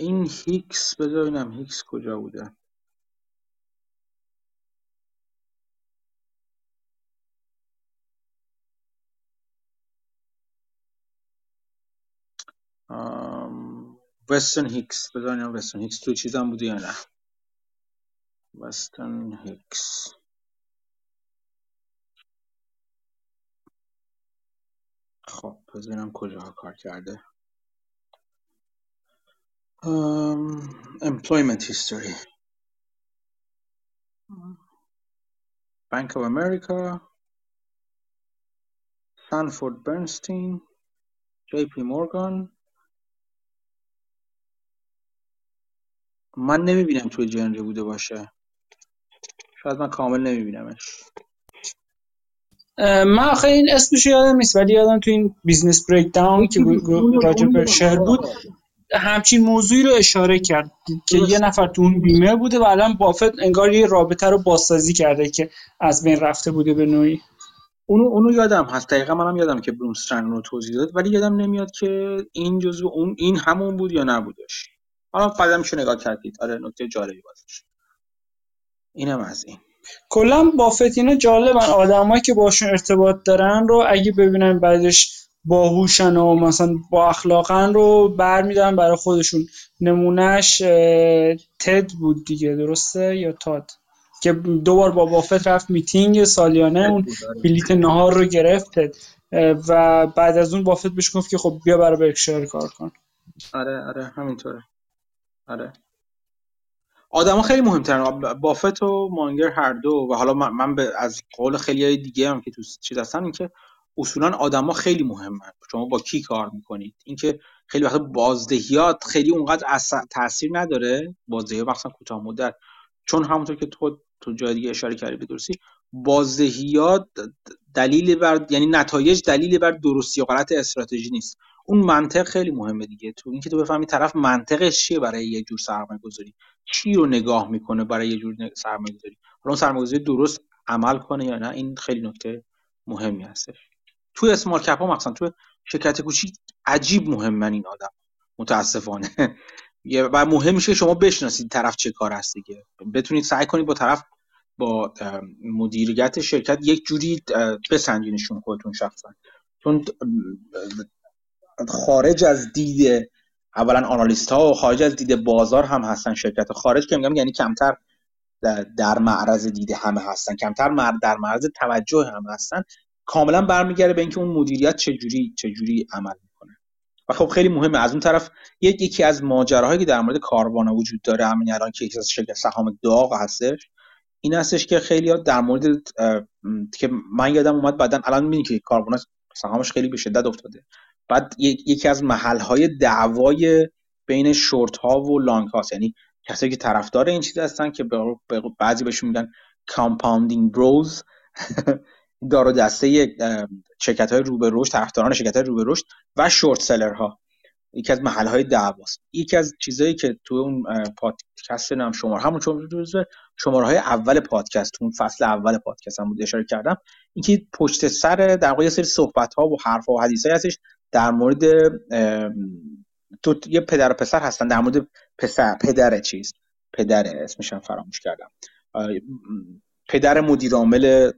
این هیکس بذار ببینم هیکس کجا بوده؟ وستن هیکس بذار وستن هیکس تو چیزم بوده یا نه؟ وستن هیکس خب بذارم کجاها کار کرده. um, employment history. Bank of America. Sanford Bernstein. JP Morgan. من نمی‌بینم توی Gen Re بوده باشه. شاید من کامل نمیبینمش. من آخه این اسمش یادم نیست ولی یادم تو این Business Breakdown که راجع به شهر بود همچین موضوعی رو اشاره کرد که یه نفر تو اون بیمه بوده و الان بافت انگار یه رابطه رو بازسازی کرده که از بین رفته بوده به نوعی. اونو اونو یادم هست. دقیقا منم یادم که برومسترن رو توضیح داد ولی یادم نمیاد که این جزو اون این همون بود یا نبودش. حالا بعدا میشه نگاه کردید. آره نکته جالبی بازش اینم از این. کلا بافت اینا جالبن. آدمایی که باشون ارتباط دارن رو اگه ببینن بعدش باهوشن و مثلا با اخلاقن رو برمیدارن برای خودشون نمونهش تد بود دیگه درسته؟ یا تاد؟ که دوبار با بافت رفت میتینگ سالیانه اون آره. بلیت نهار رو گرفت و بعد از اون بافت بهش گفت که خب بیا برای برکشایر کار کن. آره آره همینطوره. آره. آدما خیلی مهمترن. بافت و مانگر هر دو و حالا من, به از قول خیلی دیگه هم که تو چیز هستن این که اصولا آدما خیلی مهمن. شما با کی کار می‌کنید؟ اینکه خیلی وقت بازدهیات خیلی اونقدر تاثیر نداره. بازدهی مثلا کوتاه مدت. چون همونطور که تو تو جای دیگه اشاره کردی به درستی بازدهیات دلیل بر یعنی نتایج دلیل بر درستی یا غلط استراتژی نیست. اون منطق خیلی مهمه دیگه. تو اینکه تو بفهمی طرف منطقش چیه برای یه جور سرمایه گذاری چی رو نگاه می‌کنه برای یه جور سرمایه گذاری حالا اون سرمایه گذاری درست عمل کنه یا نه؟ این خیلی نکته مهمی هستش. تو اسمال کپ ها مثلا تو شرکت کوچیک عجیب مهمن این آدم متاسفانه. و مهم میشه شما بشناسید طرف چه کار هست دیگه. بتونید سعی کنید با طرف با مدیریت شرکت یک جوری بسنجینشون خودتون شخصا. چون خارج از دید اولا آنالیست ها و خارج از دید بازار هم هستن شرکت خارج که میگم یعنی کمتر در معرض دید همه هستن. کمتر در معرض توجه هم هستن. کاملا برمیگرده به اینکه اون مدیریت چجوری چجوری عمل می‌کنه. و خب خیلی مهمه. از اون طرف یکی از ماجراهایی که در مورد کاروانا وجود داره همین الان که از شرکت سهام داغ هستش این هستش که خیلی در مورد که من یادم اومد بعدا الان می‌بینی که کاروانا سهامش خیلی به شدت افتاده. بعد یکی از محل های دعوای بین شورت ها و لانگ هاست یعنی کسایی که طرفدار این چیز هستن که بعضی بهشون میگن compounding bros دارو دسته شرکت های رو به رشد طرفداران شرکت های رو به رشد و short seller ها یکی از محل های دعواست. یکی از چیزهایی که تو اون پادکست نام شماره همون شماره های اول پادکست اون فصل اول پادکست هم بود اشاره کردم اینکه پشت سر در واقع سری صحبت ها و حرف ها و حدیث هستش در مورد تو یه پدر و پسر هستن در مورد پسر پدر چیز پدر اسمشم فراموش کردم. پدر مدیرعامل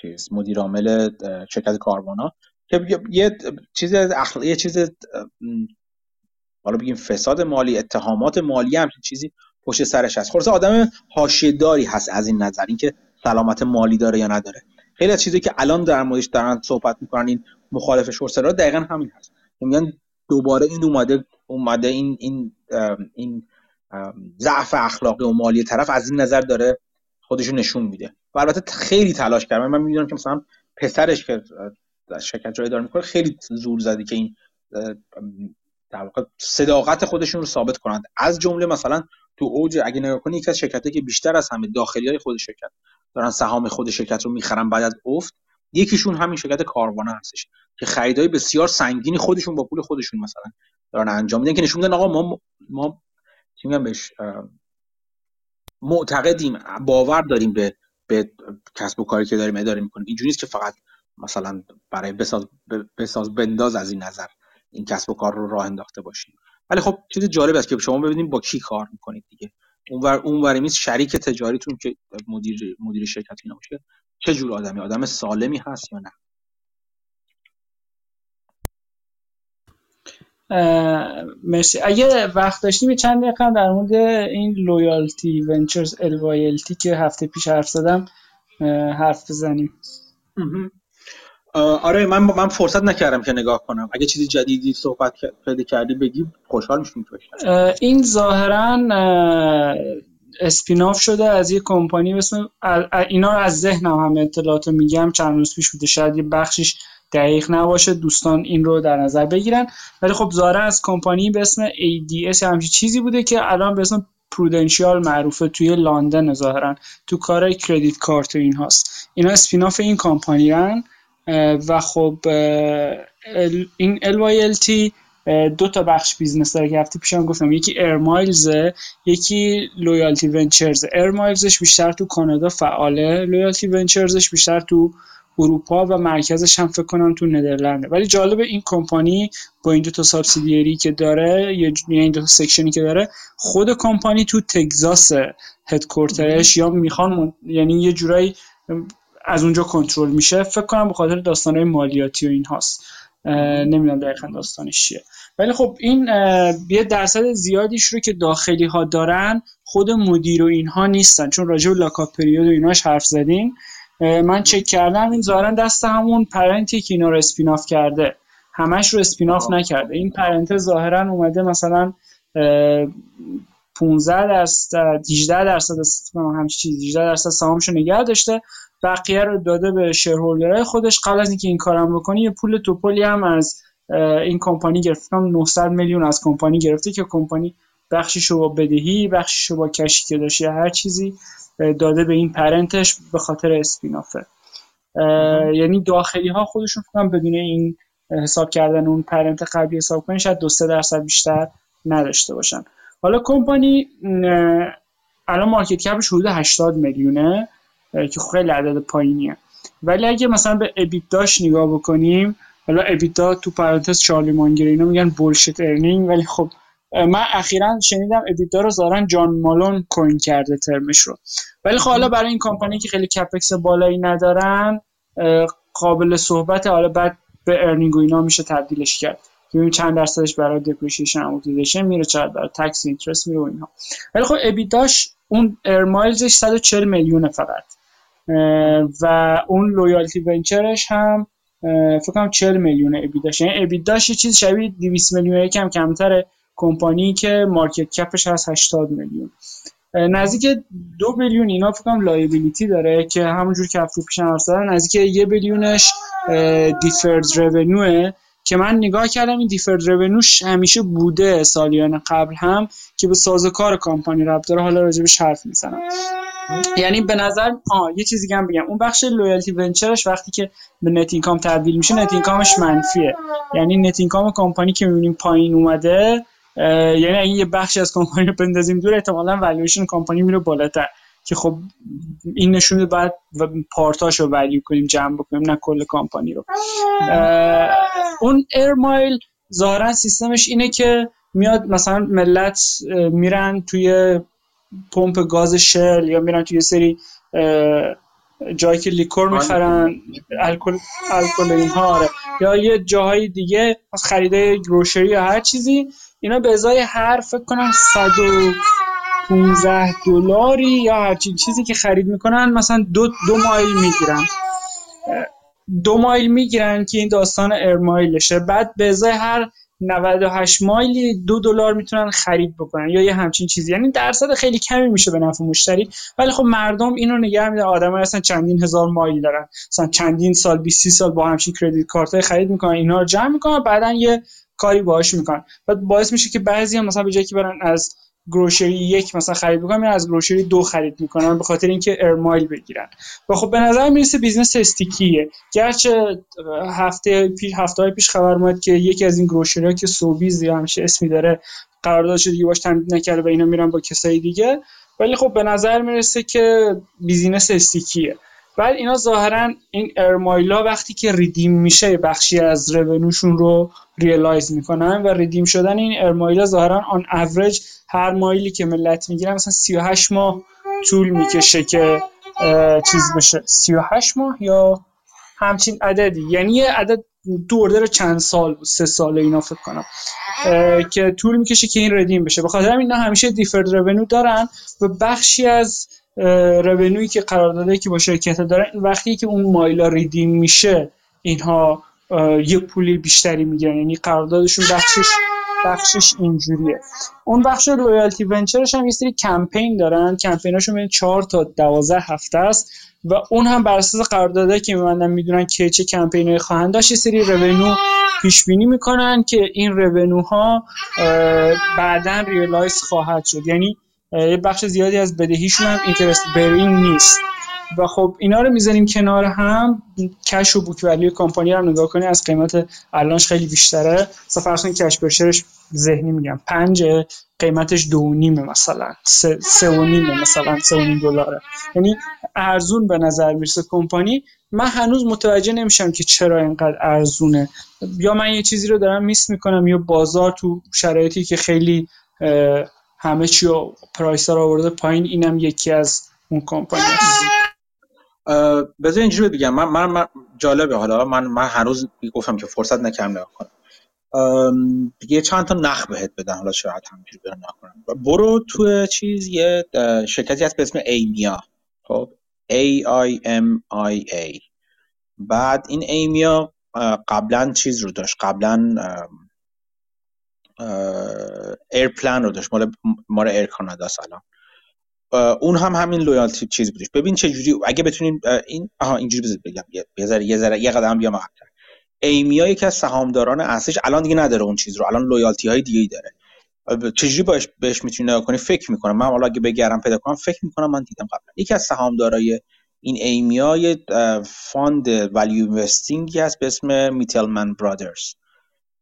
چیز مدیرعامل شرکت کاروانا که یه چیز اخلا... یه چیز حالا بگیم فساد مالی اتهامات مالی هم چیزی پشت سرش هست. خلاص آدم حاشیه‌داری هست از این نظر اینکه سلامت مالی داره یا نداره. خیلی از چیزی که الان در موردش دارن صحبت می‌کنن این مخالف شورسرا دقیقا همین هست. میگن دوباره این اومده اومده این این این ضعف اخلاقی و مالی طرف از این نظر داره خودشو نشون میده. و البته خیلی تلاش کرد. من می‌دونم که مثلا پسرش که شرکت جای داره می‌کنه خیلی زور زدی که این در واقع صداقت خودشون رو ثابت کنند. از جمله مثلا تو اوج اگه نگاه کنی یکی از شرکتی که بیشتر از همه داخلی های خود شرکت دارن سهام خود شرکت رو می‌خرن بعد از افت یکیشون همین شرکت کاروانه هستش که خریدای بسیار سنگینی خودشون با پول خودشون مثلا دارن انجام میدن که نشون میدن آقا ما ما میگم بهش معتقدیم باور داریم به به کسب و کاری که داریم اداره می‌کنیم. اینجوری نیست که فقط مثلا برای بساز بساز بنداز از این نظر این کسب و کار رو راه انداخته باشیم. ولی خب چیز جالب است که شما ببینید با کی کار می‌کنید دیگه. اونور اونور میز شریک تجاریتون که مدیر مدیر شرکت اینا باشه. چه جور آدمی؟ آدم سالمی هست یا نه؟ مرسی. اگه وقت داشتیم چند دقیقه در مورد این لویالتی ونچرز الوایلتی که هفته پیش حرف زدم حرف بزنیم. آره من من فرصت نکردم که نگاه کنم. اگه چیزی جدیدی صحبت پیدا کردی بگی خوشحال میشم این ظاهرا اسپیناف شده از یه کمپانی اسم اینا رو از ذهنم هم اطلاعات میگم. چند روز پیش بوده. شاید یه بخشش دقیق نباشه. دوستان این رو در نظر بگیرن. ولی خب ظاهرا از کمپانی به اسم ADS همچین چیزی بوده که الان به اسم پرودنشیال معروفه توی لندن ظاهرا. تو کار کردیت کارت و این هاست اینا اسپیناف این کمپانی و خب این LYLT دو تا بخش business داره که هفته پیشم گفتم. یکی Air Miles یکی Loyalty Ventures Air Miles ش بیشتر تو کانادا فعاله Loyalty Ventures ش بیشتر تو اروپا و مرکزش هم فکر کنم تو ندرلنده. ولی جالب این کمپانی با این دو تا subsidiary که داره یا این دو تا section ی که داره خود کمپانی تو تگزاس headquarter ش یا می‌خوان یعنی یه جورایی از اونجا کنترل میشه. فکر کنم به خاطر داستانهای مالیاتی و این هاست نمی‌دونم دقیقا داستانش چیه. ولی خب این یه درصد زیادیش رو که داخلی ها دارن خود مدیر و اینها نیستن چون راجع به لاکاپ پریود و ایناش حرف زدین من چک کردم این ظاهرا دست همون پرنتی که اینا رو اسپیناف کرده. همش رو اسپیناف نکرده. این پرنت ظاهرا اومده مثلا 15 درصد 18 درصد همچین چیز 18 درصد سهامشو نگه داشته. بقیه رو داده به شیرهولدرهای خودش. قبل از اینکه این کارم بکنی یه پول توپلی هم از این کمپانی گرفتم 900 میلیون از کمپانی گرفته که کمپانی بخشیشو با بدهی بخشیشو با کشی که داشته هر چیزی داده به این پرنتش به خاطر اسپینافه یعنی داخلی ها خودشون فکرم بدون این حساب کردن اون پرنت قبلی حساب کنین شاید دو سه درصد بیشتر نداشته باشن. حالا کمپانی الان market cap ش حدود 80 میلیونه که خیلی عدد پایینیه. ولی اگه مثلا به EBITDA ش نگاه بکنیم حالا EBITDA تو پرانتز چارلی مانگر اینا میگن bullshit earning ولی خب من اخیرا شنیدم EBITDA رو ظاهرا جان مالون coin کرده ترمش رو. ولی خب حالا برای این کمپانی که خیلی capex بالایی ندارن قابل صحبت حالا بعد به earning و اینا میشه تبدیلش کرد. که چند درصدش برای depreciation amortization میره چقدر برای tax interest میره و اینها ولی خب EBITDA ش اون Air Miles ش 140 میلیون فقط. و اون Loyalty Venture ش هم فکر کنم 40 میلیون EBITDA ش یعنی EBITDA ش یه چیز شبیه 200 میلیون یکم کمتر کمپانی که market cap ش هست 80 میلیون. نزدیک دو billion اینا فکر کنم liability داره که همونجور که هفته پیش حرف نزدیک یه billion ش deferred revenue ه که من نگاه کردم این deferred revenue ش همیشه بوده سالیان قبل هم که به سازوکار کمپانی ربط داره. حالا راجبش حرف می‌زنم. یعنی به نظر آه یه چیزی هم بگم. اون بخش Loyalty Venture ش وقتی که به net income تبدیل میشه net income ش منفیه. یعنی net income کمپانی که می‌بینیم پایین اومده یعنی اگه یه بخشی از کمپانی رو بندازیم دور احتمالاً والویشن کمپانی میره بالاتر. که خب این نشونه بعد پارتاش رو ولیو کنیم جمع بکنیم نه کل کمپانی رو. اون ایرمایل ظاهرا سیستمش اینه که میاد مثلا ملت میرن توی پمپ گاز شل یا میرن توی سری جایی که لیکور می‌خرن الکل الکل اینها آره. یا یه جاهای دیگه از خریده گروشری یا هر چیزی اینا به ازای هر فکر کنم 115 دلاری یا هر چیزی که خرید می‌کنن مثلا دو, دو مایل می‌گیرن. دو مایل می‌گیرن که این داستان ارمایلشه. بعد به ازای هر 98 مایلی دو دلار می‌تونن خرید بکنن یا یه همچین چیزی. یعنی درصد خیلی کمی میشه به نفع مشتری ولی خب مردم اینو نگه میدارن. آدم اصلا چندین هزار مایل دارن. مثلا چندین سال 20 سال با همچین کردیت کارت خرید می‌کنن اینا رو جمع می‌کنن بعدا یه کاری باهاش می‌کنن. بعد باعث میشه که بعضی هم مثلا به جایی که برن از grocery یک مثلا خرید می‌کنن از grocery دو خرید می‌کنن به خاطر اینکه Air Miles بگیرن. و خب به نظر می‌رسه business stickyه گرچه هفته پیش هفته های پیش خبر اومد که یکی از این grocery ها که Sobeys یا همیشه اسمی داره قراردادش دیگه باش تمدید نکرده و اینا میرن با کسای دیگه. ولی خب به نظر می‌رسه که business stickyه بعد اینا ظاهرا این Air Milesا وقتی که redeem میشه بخشی از revenueشون رو realize می‌کنن و redeem شدن این Air Milesا ظاهرا on average هر مایلی که ملت می‌گیرن مثلا 38 ماه طول می‌کشه که چیز بشه. 38 ماه یا همچین عددی. یعنی یه عدد دو چند سال سه سال اینا فکر کنم. که طول می‌کشه که این redeem بشه. به خاطر اینا همیشه deferred revenue دارن و بخشی از revenueی که قرار داده که با شرکت دارن وقتی که اون مایلا redeem میشه اینها یه پولی بیشتری می‌گیرن. یعنی قراردادشون بخشش بخشش اینجوریه. اون بخش Loyalty Ventureش هم یه سری کمپین دارن. کمپیناشون بین 4 تا 12 هفته است و اون هم بر اساس قرارداده که میبندن می‌دونن که چه کمپینایی خواهند داشت یه سری revenue پیش بینی می‌کنن که این revenueها بعدا realize خواهد شد. یعنی یه بخش زیادی از بدهیشون هم interest bearing نیست. و خب اینا رو می‌ذاریم کنار هم کش و بوک ولیو کمپانی رو نگاه کنی از قیمت الانش خیلی بیشتره. مثلا فرض کنید کش برشرش ذهنی میگم. پنج قیمتش دو نیمه مثلا. سه, سه و نیمه مثلا سه و نیم دلاره. یعنی ارزون به نظر می‌رسه کمپانی. من هنوز متوجه نمیشم که چرا اینقدر ارزونه. یا من یه چیزی رو دارم میس می‌کنم یا بازار تو شرایطی که خیلی همه چی رو پرایس رو آورده پایین اینم یکی از اون کمپانی بذار اینجوری بگم. من, من, من جالبه حالا. من من هنوز گفتم که فرصت نکردم نگاه کنم. یه چند تا نخ بهت بدن حالا شاید همینجوری برم نکنم برو تو چیز یه شرکتی هست به اسم ایمیا. خب؟ A I M I A. بعد این ایمیا قبلا چیز رو داشت. قبلا Aeroplan رو داشت. مال مال Air Canada سلام. اون هم همین loyalty چیز بودش. ببین چه جوری اگه بتونین این آها اینجوری بگم. یه ذره یه ذره یه قدم بیام عقب‌تر Aimia یکی از سهامداران اصلیش الان دیگه نداره اون چیز رو. الان loyalty های دیگه ای داره چجوری باش بهش می‌تونی نگاه کنی؟ فکر می‌کنم. من حالا اگه بگرم پیدا کنم فکر می‌کنم من دیدم قبلا. یکی از سهامدارای این Aimia یه fund value investingی هست به اسم Mittleman Brothers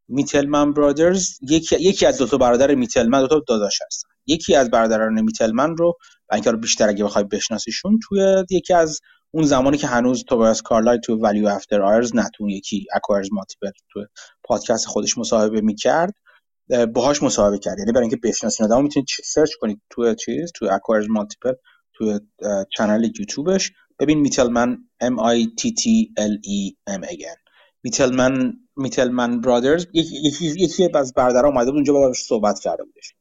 Mittleman Brothers یکی یکی از دو تا برادر Mittleman دو تا داداش هستن. یکی از برادران Mittleman رو اینکه رو بیشتر اگه بخوای بشناسیشون توی یکی از اون زمانی که هنوز Tobias Carlisle تو Value After Hours نه تو یکی Acquirer's Multiple تو پادکست خودش مصاحبه می‌کرد باهاش مصاحبه کرد. یعنی برای اینکه بشناسین آدمو می‌تونید سرچ کنید تو چیز تو Acquirer's Multiple تو channel یوتیوبش. ببین Mittleman M I T T L E M A Mittleman Mittleman Brothers. یکی یکی از برادرها اومده بود اونجا باهاش صحبت کرده بودش.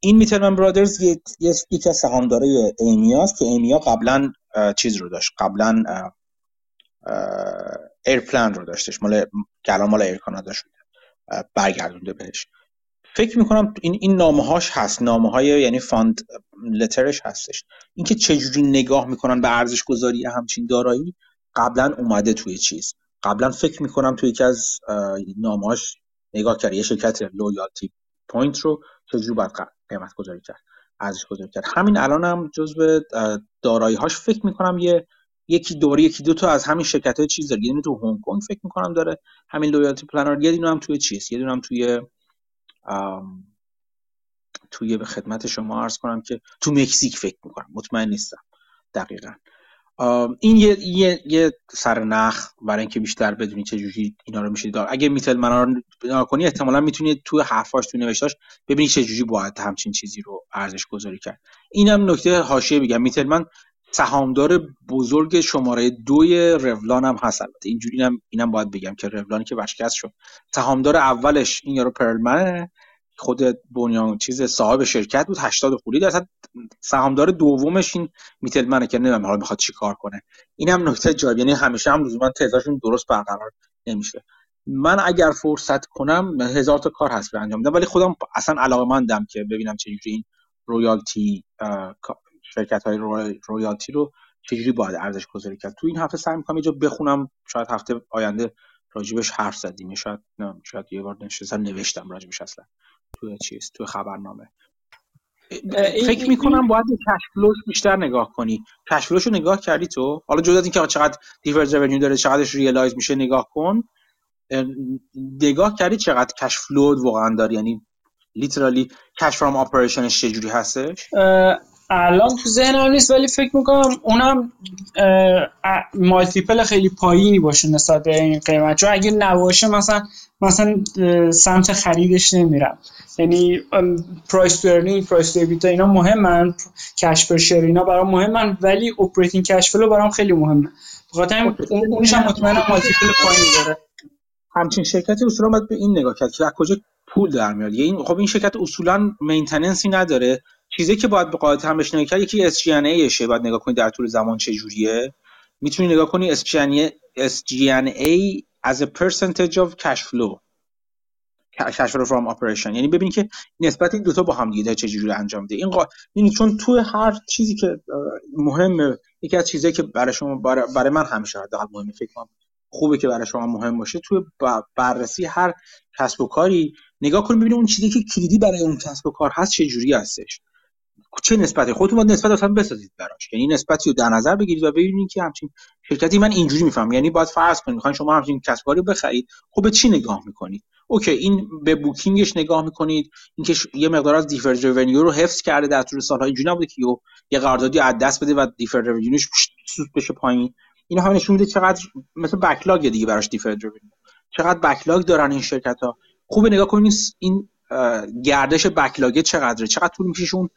این Mittleman Brothers یکی از سهامدارای Aimiaست که Aimia قبلا چیز رو داشت. قبلا Aeroplan رو داشتش. مال الان مال Air Canada شده برگردونده بهش. فکر می‌کنم این این نامه هاش هست. نامه های یعنی fund letterش هستش. اینکه چجوری نگاه می‌کنن به ارزش گذاری همچین دارایی قبلا اومده توی چیز. قبلا فکر می‌کنم توی یکی از نامهاش نگاه کرد یه شرکت loyalty point رو چجوری باید قیمت گذاری کرد ارزش گذاری کرد. همین الان هم جزو دارایی هاش فکر می‌کنم یه یکی دوری یکی دو تا از همین شرکت های چیز داره. یه تو هنگ کنگ فکر می‌کنم داره. همین loyalty planر یه دونه هم توی چیز یه دونه هم توی توی به خدمت شما عرض کنم که تو مکزیک فکر می‌کنم. مطمئن نیستم. دقیقا. این یه, یه،, یه سرنخ برای اینکه بیشتر بدونی چه جوری اینا رو میشه دار اگه میتل منا رو کنی احتمالا می‌تونی تو حرفاش تو نوشتاش ببینی چه جوری باید همچین چیزی رو ارزش گذاری کرد. اینم نکته حاشیه میگم. میتل من سهامدار بزرگ شماره دوی رولان هم هست البته. اینجوری اینم اینم باید بگم که رولانی که ورشکست شد. سهامدار اولش این یارو پرلمنه. خود بنیان چیز صاحب شرکت بود 80 خوری درصد. سهامدار دومش این میتلمنه که نمی‌دونم حالا می‌خواد چیکار کنه. این هم نکته جالب یعنی همیشه هم لزوما تعدادشون درست برقرار نمیشه. من اگر فرصت کنم هزار تا کار هست به انجام بدم ولی خودم اصلا علاقه مندم که ببینم چجوری این رویالتی شرکت های رویالتی رو چجوری باید ارزش گذاری کرد. تو این هفته سعی می‌کنم یه جا بخونم شاید هفته آینده راجبش حرف زدیم شاید نه شاید یه بار نشستم نوشتم راجبش اصلا. تو چیز تو خبرنامه. فکر می‌کنم باید cash flowش بیشتر نگاه کنی. cash flow ش رو نگاه کردی تو؟ حالا جدا از اینکه چقدر deferred revenue داره چقدرش realize میشه نگاه کن. نگاه کردی چقدر cash flow واقعا داری؟ یعنی literally cash from operationش چجوری هستش؟ الان تو ذهنم نیست ولی فکر می‌کنم اونم multiple خیلی پایینی باشه نسبت به این قیمت. چون اگه نباشه مثلا مثلا سمت خریدش نمیرم. یعنی price to earning price to EBITDA اینا مهمن cash per share اینا برام مهمن ولی operating cash flow برام خیلی مهمه. بخاطر اونش هم مطمئنم multiple پایینی داره. همچین شرکتی اصولا باید به این نگاه کرد که از کجا پول در میاد. این خب این شرکت اصولا maintenanceی نداره. چیزی که باید به قاعدت هم بهش کرد یکی شه باید نگاه کنی در طول زمان چه جوریه می‌تونی نگاه کنی SG&A as a percentage of cash flow. Cash flow from operation. یعنی ببینید که نسبت این دوتا با هم دیگه جوری انجام ده این قا... یعنی چون تو هر چیزی که مهمه یکی از چیزایی که برای شما برای من همیشه حداقل مهمه فکر کنم خوبه که برای شما مهم باشه توی بررسی هر کسب و کاری نگاه کنید ببینید اون چیزی که کلیدی برای اون کسب و کار هست چه جوری هستش. چه نسبتی خودتون باید نسبت اصلا بسازید براش. یعنی نسبتی رو در نظر بگیرید و ببینید که همچین شرکتی من اینجوری میفهم یعنی باید فرض کنید می‌خواین شما همچین کسب کاری بخرید خب به چی نگاه می‌کنید؟ اوکی این به بوکینگش نگاه می‌کنید اینکه یه مقدار از دیفرد رونیو رو حفظ کرده در طول سالها. اینجوری نبوده که یه قراردادی از دست بده و دیفرد رونیوش سود بشه پایین. اینا هم نشون میده چقدر مثل بکلاگ دیگه براش دیفرد چقدر بکلاگ دارن این شرکت ها خوبه نگاه کنید این گردش backlogه چقدره؟ چقدر طول میشه اون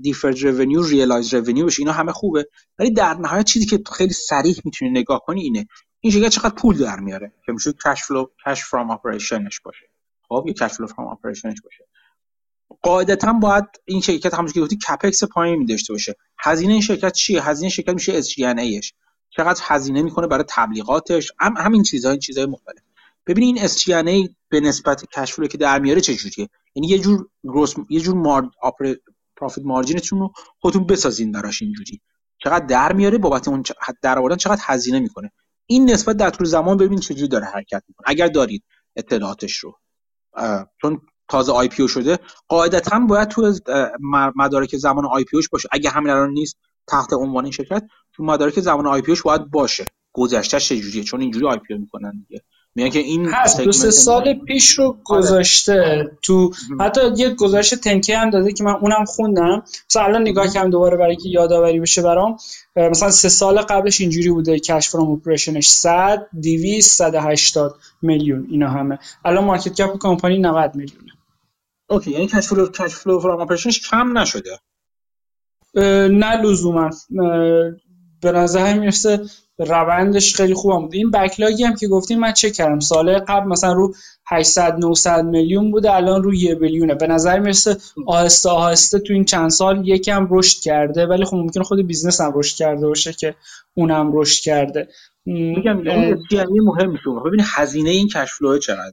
deferred revenue realize revenue بشه. اینا همه خوبه. ولی در نهایت چیزی که خیلی سریع می‌تونی نگاه کنی اینه. این شرکت چقدر پول در میاره که میشه cash flow cash from operationش باشه. خب یه cash flow from operationش باشه. قاعدتا باید این شرکت همونجوری که گفتی CapEx پایین داشته باشه. هزینه این شرکت چیه؟ هزینه شرکت میشه اس ایش چقدر هزینه می‌کنه برای تبلیغاتش؟ هم همین چیزها این چیزهای مختلف. ببین این SG&A به نسبت cash flow که در میاره چه جوریه؟ یعنی یه جور gross یه جور mar... profit marginتون رو خودتون بسازین براش اینجوری. چقدر در میاره بابت اون در آوردن چقدر هزینه می‌کنه. این نسبت در طول زمان ببین چجوری داره حرکت می‌کنه. اگر دارید اطلاعاتش رو. چون تازه IPO شده قاعدتا باید تو مدارک زمان IPO باشه. اگه همین الان نیست تحت عنوان این شرکت تو مدارک زمان IPOش باید باشه. گذشته چجوریه؟ چون اینجوری IPO می‌کنن دیگه. میگن که این هست دو سه سال پیش رو آره. گذاشته. تو حتی یه گذاشته تنکی هم داده که من اونم خوندم. مثلا الان نگاه کردم دوباره برای که یادآوری بشه برام. مثلا سه سال قبلش اینجوری بوده. cash from operationش 100 200 180 میلیون. اینا همه. الان market cap کمپانی 90 میلیونه. okay یعنی cash flow cash flow from operationش کم نشده. نه لزوما. به نظر می‌رسه روندش خیلی خوبم بود. این backlog ی هم که گفتیم من چک کردم. سال قبل مثلا رو 800 900 میلیون بوده الان رو یه billion ه. به نظر می‌رسه آهسته آهسته تو این چند سال یکم رشد کرده ولی خب ممکنه خود business هم رشد کرده باشه که اونم رشد کرده. میگم یعنی مهم میشه ببین هزینه این cash flow چقدره؟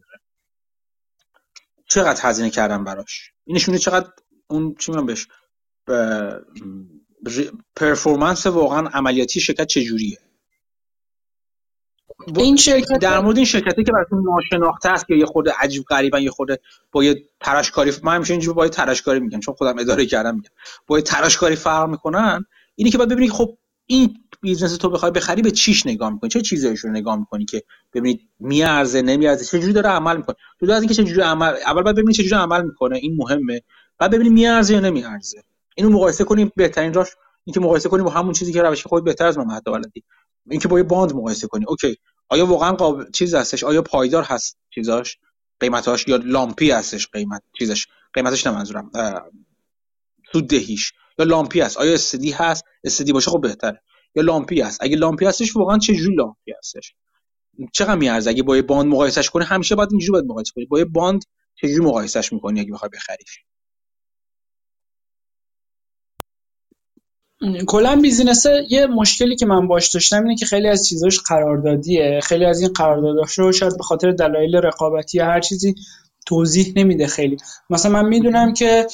چقدر هزینه کردم براش؟ این نشونه چقدر اون چی میگم بهش؟ performance واقعا عملیاتی شرکت چجوریه؟ این شرکت در مورد این شرکتی که براتون ناشناخته است که یه خورده عجیب غریبا یه خورده با یه تراشکاری من همیشه اینجوری با یه تراشکاری میگم چون خودم اداره کردم میگم. با یه تراشکاری فرق می‌کنن اینی که باید ببینید خب این business تو بخوای بخری به چیش نگاه می‌کنی؟ چه چیزایش رو نگاه می‌کنی که ببینید میارزه نمیارزه؟ چه جوری داره عمل می‌کنه؟ جدا از اینکه چه جوری عمل اول باید ببینید چه جوری عمل می‌کنه این مهمه. بعد ببینید میارزه یا نمیارزه. اینو مقایسه کنیم بهترین راش اینکه مقایسه کنیم با همون چیزی که روش خود بهتر از ما حتی بلدی اینکه با یه bond مقایسه کنی. OK. آیا واقعا قابل چیز هستش؟ آیا پایدار هست چیزاش؟ قیمتاش؟ یا lumpy هستش قیمت چیزش؟ قیمتش نه منظورم. سود دهیش. یا lumpy هست؟ آیا steady هست؟ steady باشه خب بهتره. یا lumpy هست؟ اگه lumpy هستش واقعا چه جوری lumpy هستش؟ چقدر میارزه؟ اگه با یه bond مقایسش کنه همیشه باید اینجوری باید مقایسه کنی. با یه bond چجوری مقایسش می‌کنی اگه بخوای بخریش؟ کلا business یه مشکلی که من باش داشتم اینه که خیلی از چیزاش قراردادیه. خیلی از این قرارداداش رو شاید به خاطر دلایل رقابتی هر چیزی توضیح نمیده خیلی. مثلا من می‌دونم که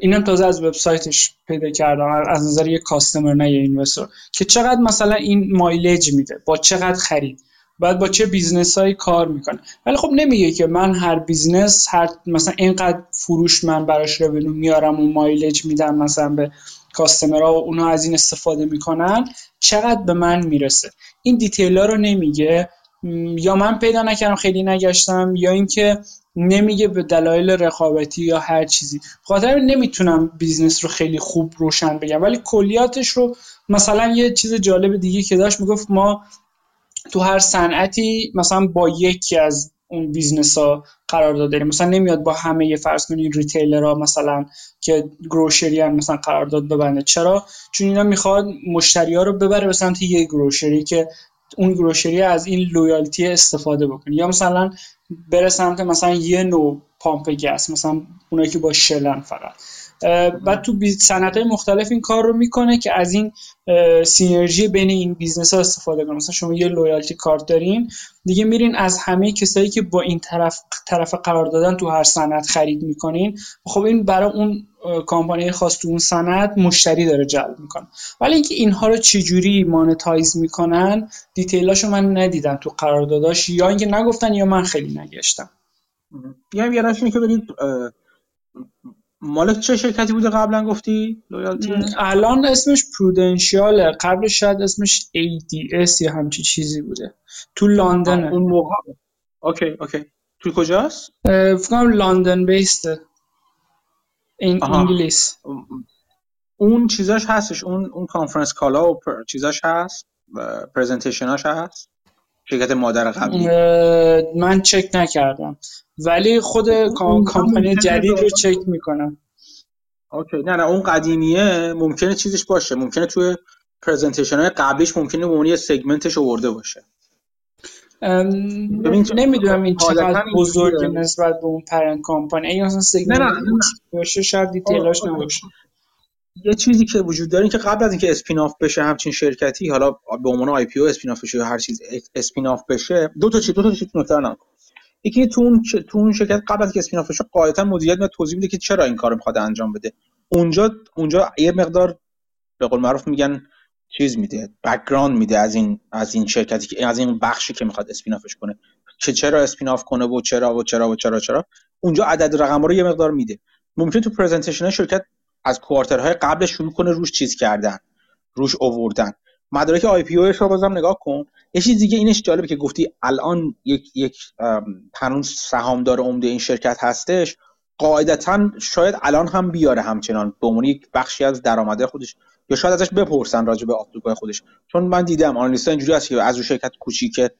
اینم تازه از وبسایتش پیدا کردم از نظر یه customer نه یه investor که چقدر مثلا این mileage میده با چقدر خرید بعد با چه business هایی کار می‌کنه. ولی خب نمیگه که من هر business هر مثلا اینقدر فروش من براش رو میارم و mileage میدم مثلا به customer ها و اونا از این استفاده می‌کنن چقدر به من می‌رسه؟ این detail ها رو نمیگه. یا من پیدا نکردم خیلی نگشتم یا اینکه نمیگه به دلایل رقابتی یا هر چیزی. خاطر نمی‌تونم business رو خیلی خوب روشن بگم. ولی کلیاتش رو مثلا یه چیز جالب دیگه که داشت می‌گفت ما تو هر صنعتی مثلا با یکی از اون business ها قرار داریم. مثلا نمیاد با همه فرض کنید retailer ها مثلا که grocery هم مثلا قرارداد ببنده. چرا؟ چون اینا می‌خواد مشتری ها رو ببره به سمت یه grocery که اون grocery از این loyalty استفاده بکنه. یا مثلا بره سمت مثلا یه نوع پامپ gas مثلا اونایی که با Shell ن فقط. بعد تو صنعت مختلف این کار رو می‌کنه که از این synergy بین این business ها استفاده کنه مثلا شما یه loyalty card دارین دیگه میرین از همه کسایی که با این طرف طرف قرار دادن تو هر صنعت خرید می‌کنین. خب این برای اون کامپانی خاص تو اون صنعت مشتری داره جلب می‌کنه. ولی اینکه اینها رو چجوری monetize می‌کنن detail اشو من ندیدم تو قرارداداش. یا اینکه نگفتن یا من خیلی نگشتم. یا یه که برید مال چه شرکتی بوده قبلا گفتی؟ لویالتی الان اسمش پرودنشیاله قبل شاید اسمش ADS یا همچی چیزی بوده. تو لندن. اون موقع. اوکی اوکی. تو کجاست؟ فکر کنم لندن بیسته این انگلیس اون چیزاش هستش. اون اون کانفرنس کالا و چیزاش هست؟ پرزنتیشناش هست؟ شرکت مادر قبلی من چک نکردم. ولی خود کامپانی جدید رو چک می‌کنم. OK نه نه اون قدیمیه ممکنه چیزش باشه ممکنه توی presentation های قبلیش ممکنه به یه segment ش آورده باشه. نمی‌دونم این چقدر بزرگ نسبت به اون parent company این اصلا segment نه نه. باشه شاید detail اش نباشه. یه چیزی که وجود داره که قبل از اینکه spin off بشه همچین شرکتی حالا به عنوان IPO spin off بشه یا هر چیز spin off بشه دو تا چیز دو تا چیز نکته یکی تو اون تو اون شرکت قبل از اینکه spin off بشه قاعدتا مدیریت میاد توضیح میده که چرا این کارو می‌خواد انجام بده. اونجا اونجا یه مقدار به قول معروف میگن چیز میده background میده از این از این شرکتی که از این بخشی که می‌خواد spin off ش کنه. که چرا spin off کنه و چرا و چرا و چرا چرا. اونجا عدد رقم رو یه مقدار میده. ممکن تو presentation شرکت از کوارترهای قبل شروع کنه روش چیز کردن روش اووردن مدارک آی پی رو بازم نگاه کن. یه چیز دیگه اینش جالبه که گفتی الان یک یک هنوز سهامدار عمده این شرکت هستش. قاعدتا شاید الان هم بیاره همچنان. به عنوان یک بخشی از درآمده خودش. یا شاید ازش بپرسن راجع به آپلوگای خودش. چون من دیدم آنالیست اینجوری هست که از اون شرکت کوچیکه.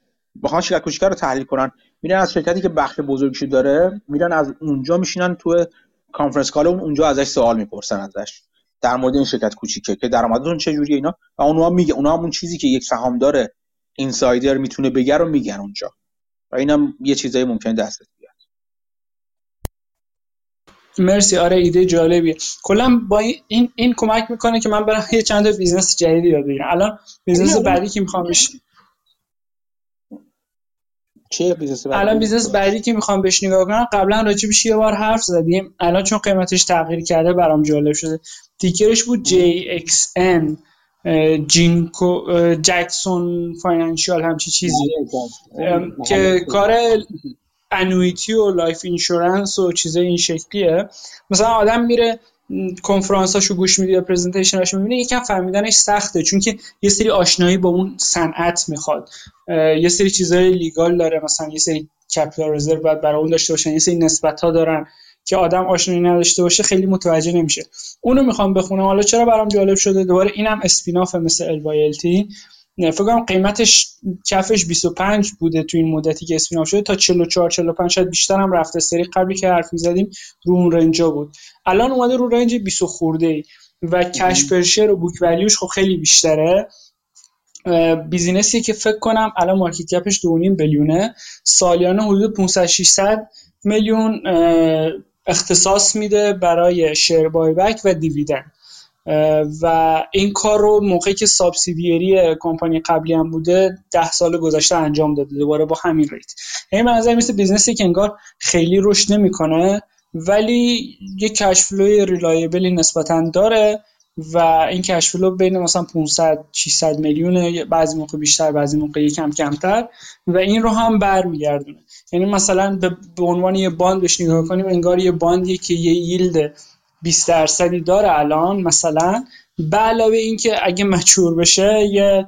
بخوان شرکت کوچیک رو تحلیل کنن. میرن از شرکتی که بخش بزرگی داره میرن از اونجا میشینن تو conference call اونجا ازش سوال می‌پرسن ازش. در مورد این شرکت کوچیکه که درآمدتون چه جوریه اینا؟ و اونها میگه اونها هم اون چیزی که یک سهامدار insider می‌تونه بگه رو میگن اونجا. و اینم یه چیزایی ممکنه دستت بیاد. مرسی. آره ایده جالبیه. کلا با این این کمک می‌کنه که من برم یه چند business جدیدی یاد بگیرم. الان business بعدی که می‌خوام چه business بعدی؟ الان business بعدی که می‌خوام بهش نگاه کنم قبلا راجبش یه بار حرف زدیم. الان چون قیمتش تغییر کرده برام جالب شده. ticker ش بود JXN جینکو Jackson Financial همچی چیزی. که کار annuity و life insurance و چیزای این شکلیه. مثلا آدم میره کنفرانس هاشو گوش میده یا presentation می‌بینه یکم فهمیدنش سخته چون که یه سری آشنایی با اون صنعت می‌خواد. یه سری چیزای legal داره مثلا یه سری capital reserve باید برای اون داشته باشن یه سری نسبت ها دارن. که آدم آشنایی نداشته باشه خیلی متوجه نمیشه. اونو می‌خوام بخونم. حالا چرا برام جالب شده؟ دوباره اینم spin-off مثل LYLT فکر کنم قیمتش کفش 25 بوده تو این مدتی که spin-off شده. تا 44 45 شاید بیشتر هم رفته. سری قبلی که حرف می‌زدیم رو اون range ا بود. الان اومده رو range 20 خورده ای و cash per share و book value ش خب خیلی بیشتره. business ی که فکر کنم الان market cap ش 2.5 billion ه. سالیانه حدود 500 600 میلیون اختصاص میده برای share buyback و dividend و این کار رو موقعی که subsidiary کمپانی قبلی هم بوده ده سال گذشته انجام داده. دوباره با همین rate. این به نظر مثل business ی که انگار خیلی رشد نمی‌کنه ولی یک cash flow ی reliable ی نسبتا داره. و این cash flow بین مثلا 500 600 میلیون بعضی موقع بیشتر بعضی موقع یکم کمتر و این رو هم برمیگردونه. یعنی مثلا به عنوان یه bond بهش نگاه کنیم انگار یه bond ی که یه yield 20 درصدی داره الان مثلا به علاوه اینکه اگه mature بشه یه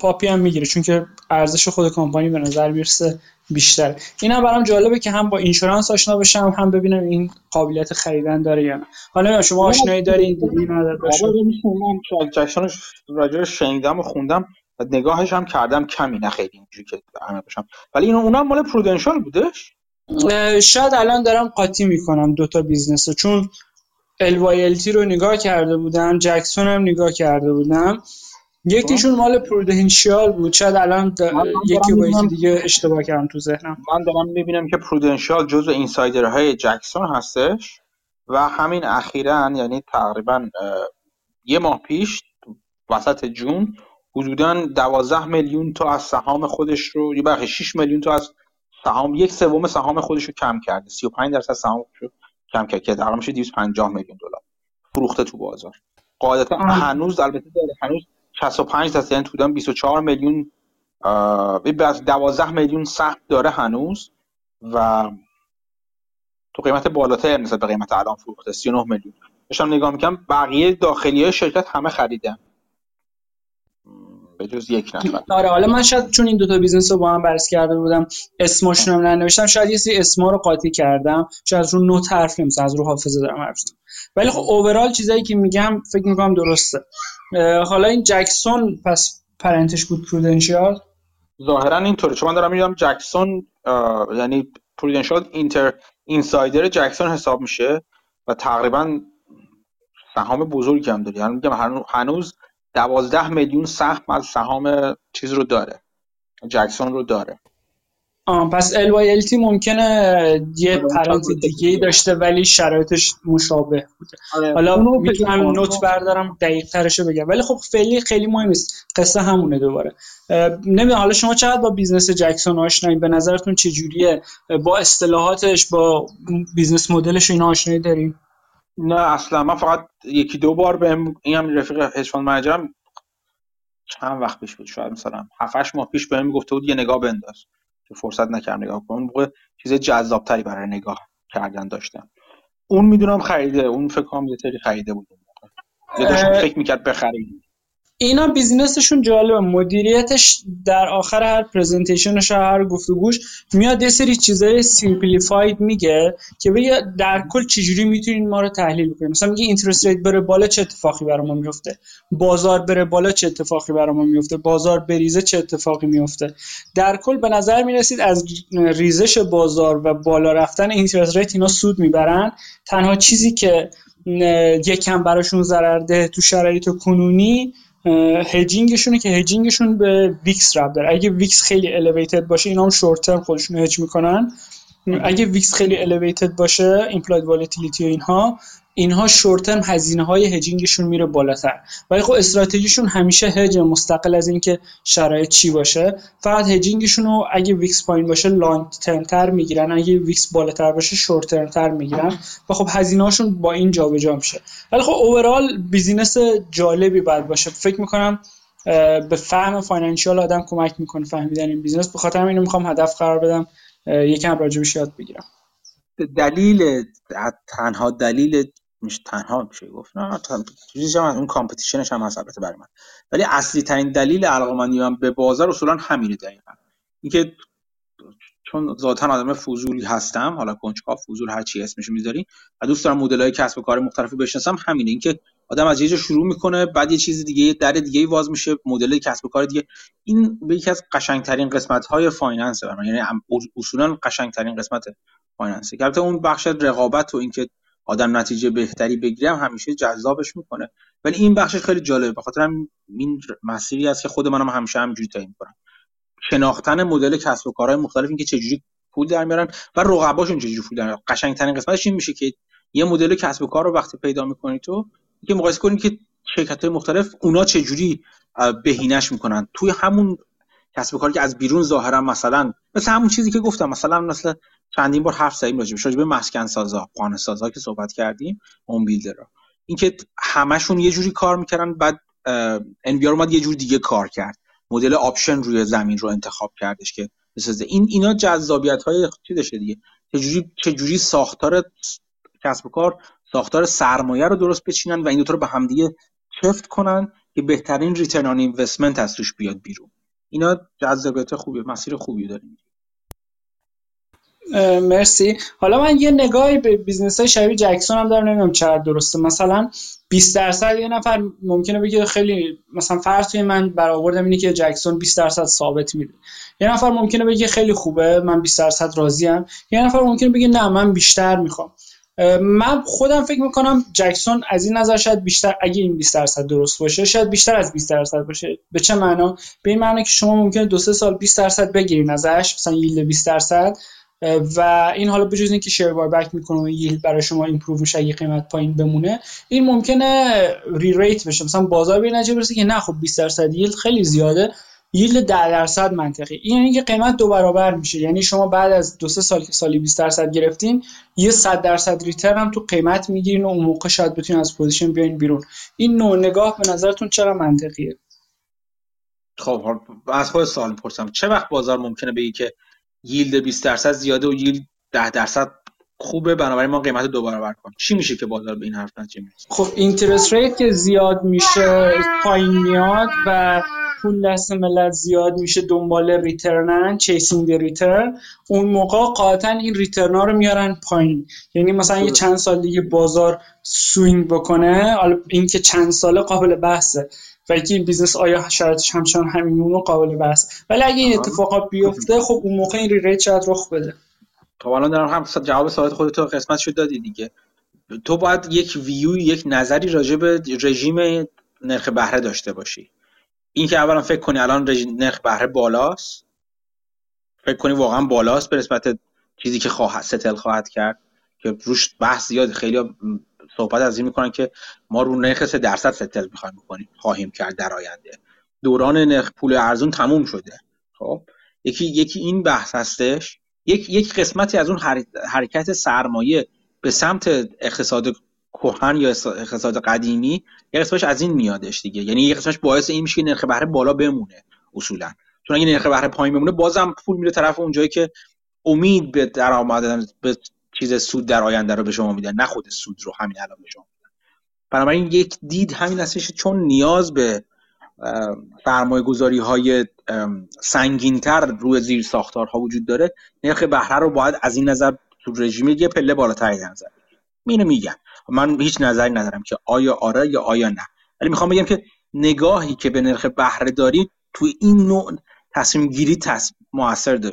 پاپی هم می‌گیره چون که ارزش خود کمپانی به نظر می‌رسه بیشتر. این هم برام جالبه که هم با insurance آشنا بشم هم ببینم این قابلیت خریدن داره یا نه. حالا شما آشنایی دارین دیدی نداره من جکسون راجع شنیدم و خوندم و نگاهش هم کردم. کمی نه خیلی اینجوری که باشم ولی این اونم مال پرودنشال بودش؟ شاید الان دارم قاطی می‌کنم دوتا business چون LYLT رو نگاه کرده بودم جکسون هم نگاه کرده بودم. یکیشون مال پرودنشیال بود. شاید الان یکی با یکی دیگه اشتباه کردم تو ذهنم. من دارم می‌بینم که پرودنشیال جزو اینسایدرهای جکسون هستش و همین اخیرا یعنی تقریبا یه ماه پیش وسط جون حدودا دوازده میلیون تا از سهام خودش رو یه بخش 6 میلیون تا از سهام یک سوم سهام خودش رو کم کرده. 35 درصد سهام رو کم کرده که در میشه 250 میلیون دلار فروخته تو بازار. قاعدتا هنوز البته داره هنوز 65 درصد یعنی تو 24 میلیون از 12 میلیون سهم داره هنوز و تو قیمت بالاتر نسبت به قیمت الان فروخته 39 میلیون. داشتم نگاه می‌کنم بقیه داخلی های شرکت همه خریدن. به یک نفر. آره حالا من شاید چون این دوتا business رو با هم بررسی کرده بودم اسماشون هم ننوشتم شاید یه سری اسما رو قاطی کردم شاید از رو note حرف از رو حافظه دارم حرف ولی خب overall چیزایی که میگم فکر می‌کنم درسته. حالا این جکسون پس پرنتش بود پرودنشیال؟ ظاهرا اینطوره. چون من دارم میگم جکسون یعنی پرودنشیال اینتر اینسایدر جکسون حساب میشه و تقریبا سهام بزرگی هم داره. یعنی میگم هنوز دوازده میلیون سهم از سهام چیز رو داره. جکسون رو داره. آه پس LYLT ممکنه یه پرنت دیگه ای داشته ولی شرایطش مشابه بوده. آره. حالا می‌تونم نوت بردارم دقیق ترشو بگم. ولی خب فعلی خیلی مهم نیست. قصه همونه دوباره. نمی‌دونم حالا شما چقدر با business جکسون آشنایی به نظرتون چه جوریه؟ با اصطلاحاتش با business model ش اینا آشنایی داریم نه اصلا. من فقط یکی دو بار بهم این هم رفیق hedge fund manager م چند وقت پیش بود شاید مثلا 7 ماه پیش بهم گفته بود یه نگاه بنداز. که فرصت نکردم نگاه کنم موقع چیز جذابتری برای نگاه کردن داشتم. اون می‌دونم خریده اون فکر کنم یه trade ی خریده بود یا داشت فکر می‌کرد بخرید اینا business شون جالبه. مدیریتش در آخر هر presentation ش هر گفتگوش میاد یه سری چیزای simplified میگه که بگه در کل چجوری می‌تونین ما رو تحلیل بکنیم مثلا میگه interest rate بره بالا چه اتفاقی برای میفته بازار بره بالا چه اتفاقی برای میفته بازار بریزه چه اتفاقی میفته در کل به نظر می‌رسید از ریزش بازار و بالا رفتن interest rate اینا سود می‌برن. تنها چیزی که یکم براشون ضرر ده تو شرایط کنونی hedging شونه که hedging شون به VIX ربط داره. اگه VIX خیلی elevated باشه اینا هم short term خودشون hedge می‌کنن. اگه VIX خیلی elevated باشه implied volatility و اینها اینها short term هزینه های hedging شون میره بالاتر. ولی خب استراتژیشون همیشه هج مستقل از اینکه شرایط چی باشه. فقط hedging شون رو اگه VIX پایین باشه long term تر می‌گیرن. اگه VIX بالاتر باشه short term تر می‌گیرن. و خب هزینه هاشون با این جابجا میشه. ولی خب overall business جالبی باید باشه. فکر می‌کنم به فهم financial آدم کمک می‌کنه فهمیدن این business به خاطر اینو می‌خوام هدف قرار بدم. یکم راجبش یاد بگیرم. دلیل تنها دلیل میشه تنها میشه گفت. نه چیزی هم اون competition ش هم هست البته برای من. ولی اصلی ترین دلیل علاقمندی من به بازار اصولا همینه دقیقا. اینکه چون ذاتا آدم فضولی هستم حالا کنجکاو فضول هر چی اسمش می‌ذاری و دوست دارم مدل های کسب و کار مختلف بشناسم همینه. اینکه آدم از یه جا شروع می‌کنه بعد یه چیز دیگه در دیگه واز میشه مدل کسب و کار دیگه. این به یکی از قشنگترین قسمت های finance برام یعنی اصولا قشنگترین قسمت finance البته اون بخش رقابت و اینکه آدم نتیجه بهتری بگیرم همیشه جذابش می‌کنه. ولی این بخشش خیلی جالبه. بخاطر هم این مسیری است که خود منم همیشه همینجوری تعیین می‌کنم. شناختن مدل کسب و کارهای مختلف اینکه چجوری پول در میارن و رقباشون چجوری پول در میارن. قشنگترین قسمتش این میشه که یه مدل کسب و کار رو وقتی پیدا می‌کنی تو که مقایسه کنید که شرکت های مختلف اونا چجوری بهینش می‌کنن. توی همون کسب و کاری که از بیرون ظاهرا مثلا مثل همون چیزی که گفتم مثلا مثل چندین بار حرف زدیم راجع به مسکن سازا خانه سازا که صحبت کردیم اون بیلدرها اینکه همشون یه جوری کار می‌کردن بعد ان اومد یه جور دیگه کار کرد. مدل option روی زمین رو انتخاب کردش که بسازه. این اینا جذابیت های چی دیگه؟ چجوری چجوری ساختار کسب و کار ساختار سرمایه رو درست بچینن و این دو تا رو به همدیگه چفت کنن که بهترین return on investment از توش بیاد بیرون. اینا جذابیت خوبی مسیر خوبی داریم. مرسی. حالا من یه نگاهی به business های شبیه جکسون هم دارم نمی‌دونم چقدر درسته. مثلا 20 درصد یه نفر ممکنه بگه خیلی مثلا فرض توی من برآوردم اینه که جکسون 20 درصد ثابت میده. یه نفر ممکنه بگه خیلی خوبه من 20 درصد راضیم. یه نفر ممکنه بگه نه من بیشتر می‌خوام. من خودم فکر می‌کنم جکسون از این نظر شاید بیشتر اگه این 20 درصد درست باشه شاید بیشتر از 20 درصد باشه. به چه معنا؟ به این معنی که شما ممکنه دو سه سال 20 درصد بگیرین ازش مثلا ییلد 20 درصد. و این حالا بجز اینکه شیر بار بک می‌کنه و ییلد برای شما ایمپروو میشه اگه قیمت پایین بمونه این ممکنه re-rate بشه. مثلا بازار به نتیجه برسه که نه خب 20 درصد yield خیلی زیاده. yield 10 درصد منطقی. این یعنی که قیمت دو برابر میشه. یعنی شما بعد از دو سه سال که سالی 20 درصد گرفتین یه 100 درصد return هم تو قیمت می‌گیرین و اون موقع شاید بتونین از position بیاین بیرون. این نوع نگاه به نظرتون چرا منطقیه؟ خب از خود سوال می‌پرسم. چه وقت بازار ممکنه بگی که yield 20 درصد زیاده و yield 10 درصد خوبه. بنابراین ما قیمت دو برابر کنیم. چی میشه که بازار به این حرف نتیجه می‌رسه خب interest rate که زیاد میشه پایین میاد و پول دست ملت زیاد میشه دنبال return ن chasing return اون موقع قاطعا این return ها رو میارن پایین. یعنی مثلا یه چند سال دیگه بازار swing بکنه حالا این که چند ساله قابل بحثه. و اینکه این business آیا شرطش همچنان همینون قابل بحث؟ ولی اگه این اتفاقات بیفته خب اون موقع این rate شاید رخ بده. خب الان دارم هم جواب سوالات خودت قسمت شد دادی دیگه. تو باید یک ویو یک نظری راجع به رژیم نرخ بهره داشته باشی. این که اولا فکر کنی الان نرخ بهره بالاست. فکر کنی واقعا بالاست به نسبت چیزی که خواهد ستل خواهد کرد. که روش بحث زیاد خیلی صحبت از این می‌کنن که ما رو نرخ 3 درصد ستل می‌خوایم بکنیم خواهیم کرد در آینده. دوران نرخ پول ارزون تموم شده. خب یکی یکی این بحث هستش. یک یک قسمتی از اون حرکت سرمایه به سمت اقتصاد کهن یا اقتصاد قدیمی یه قسمتش از این میادش دیگه. یعنی یه قسمتش باعث این میشه که نرخ بهره بالا بمونه اصولا. چون اگه نرخ بهره پایین بمونه بازم پول میره طرف اونجایی که امید به درآمد به چیز سود در آینده رو به شما میدن نه خود سود رو همین الان به شما میدن. بنابراین یک دید همین هستش چون نیاز به سرمایه گذاری های سنگینتر روی زیر ساختارها وجود داره نرخ بهره رو باید از این نظر تو رژیم یه پله بالاتر نظر اینو میگن. من هیچ نظری ندارم که آیا آره یا آیا نه. ولی می‌خوام بگم که نگاهی که به نرخ بهره داری توی این نوع تصمیم گیری تصمیم موثر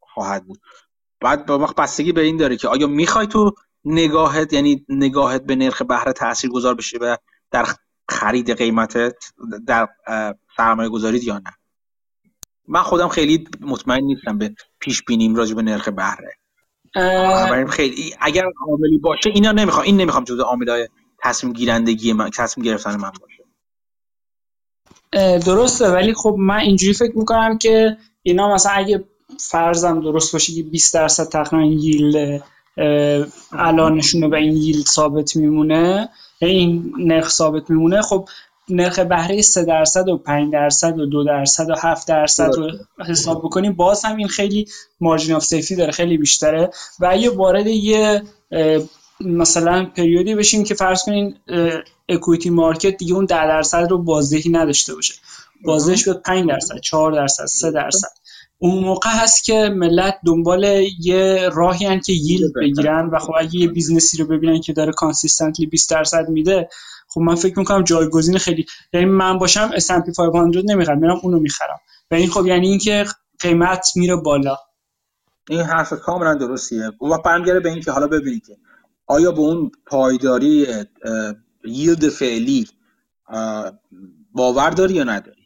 خواهد بود. بعد با وقت بستگی به این داره که آیا می‌خوای تو نگاهت یعنی نگاهت به نرخ بهره تاثیر گذار بشه و در خرید قیمتت در سرمایه گذارید یا نه؟ من خودم خیلی مطمئن نیستم به پیش بینیم راجع به نرخ بهره. خیلی اگر عاملی باشه اینا نمی‌خوام این نمی‌خوام جزء عاملای تصمیم گیرندگی من تصمیم گرفتن من باشه. درسته ولی خب من اینجوری فکر می‌کنم که اینا مثلا اگه فرضم درست باشه که 20 درصد تقریبا yield الانشون به این yield ثابت میمونه. این نرخ ثابت میمونه. خب نرخ بهره 3 درصد و 5 درصد و 2 درصد و 7 درصد رو حساب بکنیم. باز هم این خیلی margin of safety داره خیلی بیشتره. و اگه وارد یه مثلا period ی بشیم که فرض کنین equity market دیگه اون 10 درصد رو بازدهی نداشته باشه. بازدهیش بیاد 5 درصد 4 درصد 3 درصد. اون موقع هست که ملت دنبال یه راهی هن که yield بگیرن و خب اگه یه business ی رو ببینن که داره consistently 20 درصد میده خب من فکر می‌کنم جایگزین خیلی یعنی من باشم S&P 500 نمی‌خرم میرم اونو می‌خرم. و این خب یعنی اینکه قیمت میره بالا. این حرف کاملا درستیه. و برمیگره به اینکه حالا ببینید که آیا به اون پایداری yield فعلی باور داری یا نداری؟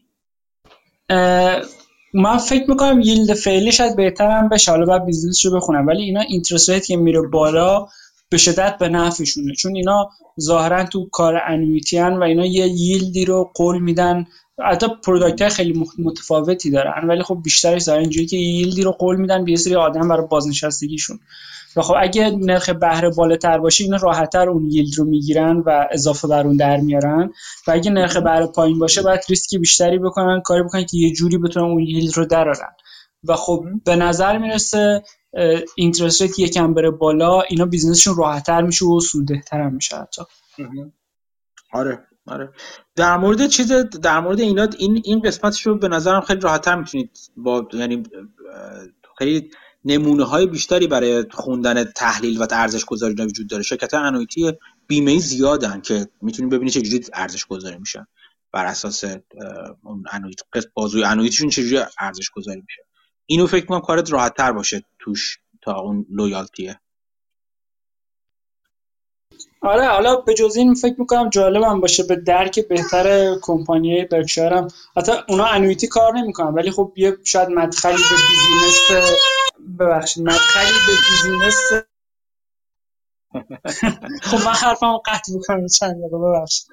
من فکر می‌کنم yield فعلی شاید بهترم بشه. حالا بعد business رو بخونم. ولی اینا interest که میره بالا به شدت به نفعشونه. چون اینا ظاهرا تو کار annuity و اینا یه yield ی رو قول میدن. حتی product خیلی متفاوتی دارن. ولی خب بیشترش ظاهرا اینجوری که yield ی رو قول میدن به سری آدم برای بازنشستگیشون. و خب اگه نرخ بهره بالاتر باشه اینا راحتتر اون yield رو می‌گیرن و اضافه بر اون در میارن. و اگه نرخ بهره پایین باشه باید ریسکی بیشتری بکنن کاری بکنن که یه جوری بتونن اون yield رو درارن. و خب به نظر می‌رسه interest rate یکم بره بالا اینا business شون راحتتر میشه و سودتر هم میشه حتی. آره آره. در مورد چیز در مورد اینا این این قسمتش رو به نظرم خیلی راحتتر می‌تونید با یعنی خیلی نمونه های بیشتری برای خوندن تحلیل و ارزش گذاری وجود داره. شرکت انویتی بیمه زیادن که می‌تونید ببینید چجوری ارزش گذاری میشن. بر اساس اون انویت بازوی انویتیشون چجوری ارزش گذاری میشه. اینو فکر کنم کارت راحت تر باشه توش تا اون لویالتیه آره حالا به جز این فکر می‌کنم جالبم باشه به درک بهتر کمپانی برکشایر هم. حتی اونا annuity کار نمی‌کنن ولی خب یه شاید مدخلی به business ببخشید مدخلی به business خب من حرفمو قطع می‌کنم چند دقیقه ببخشید.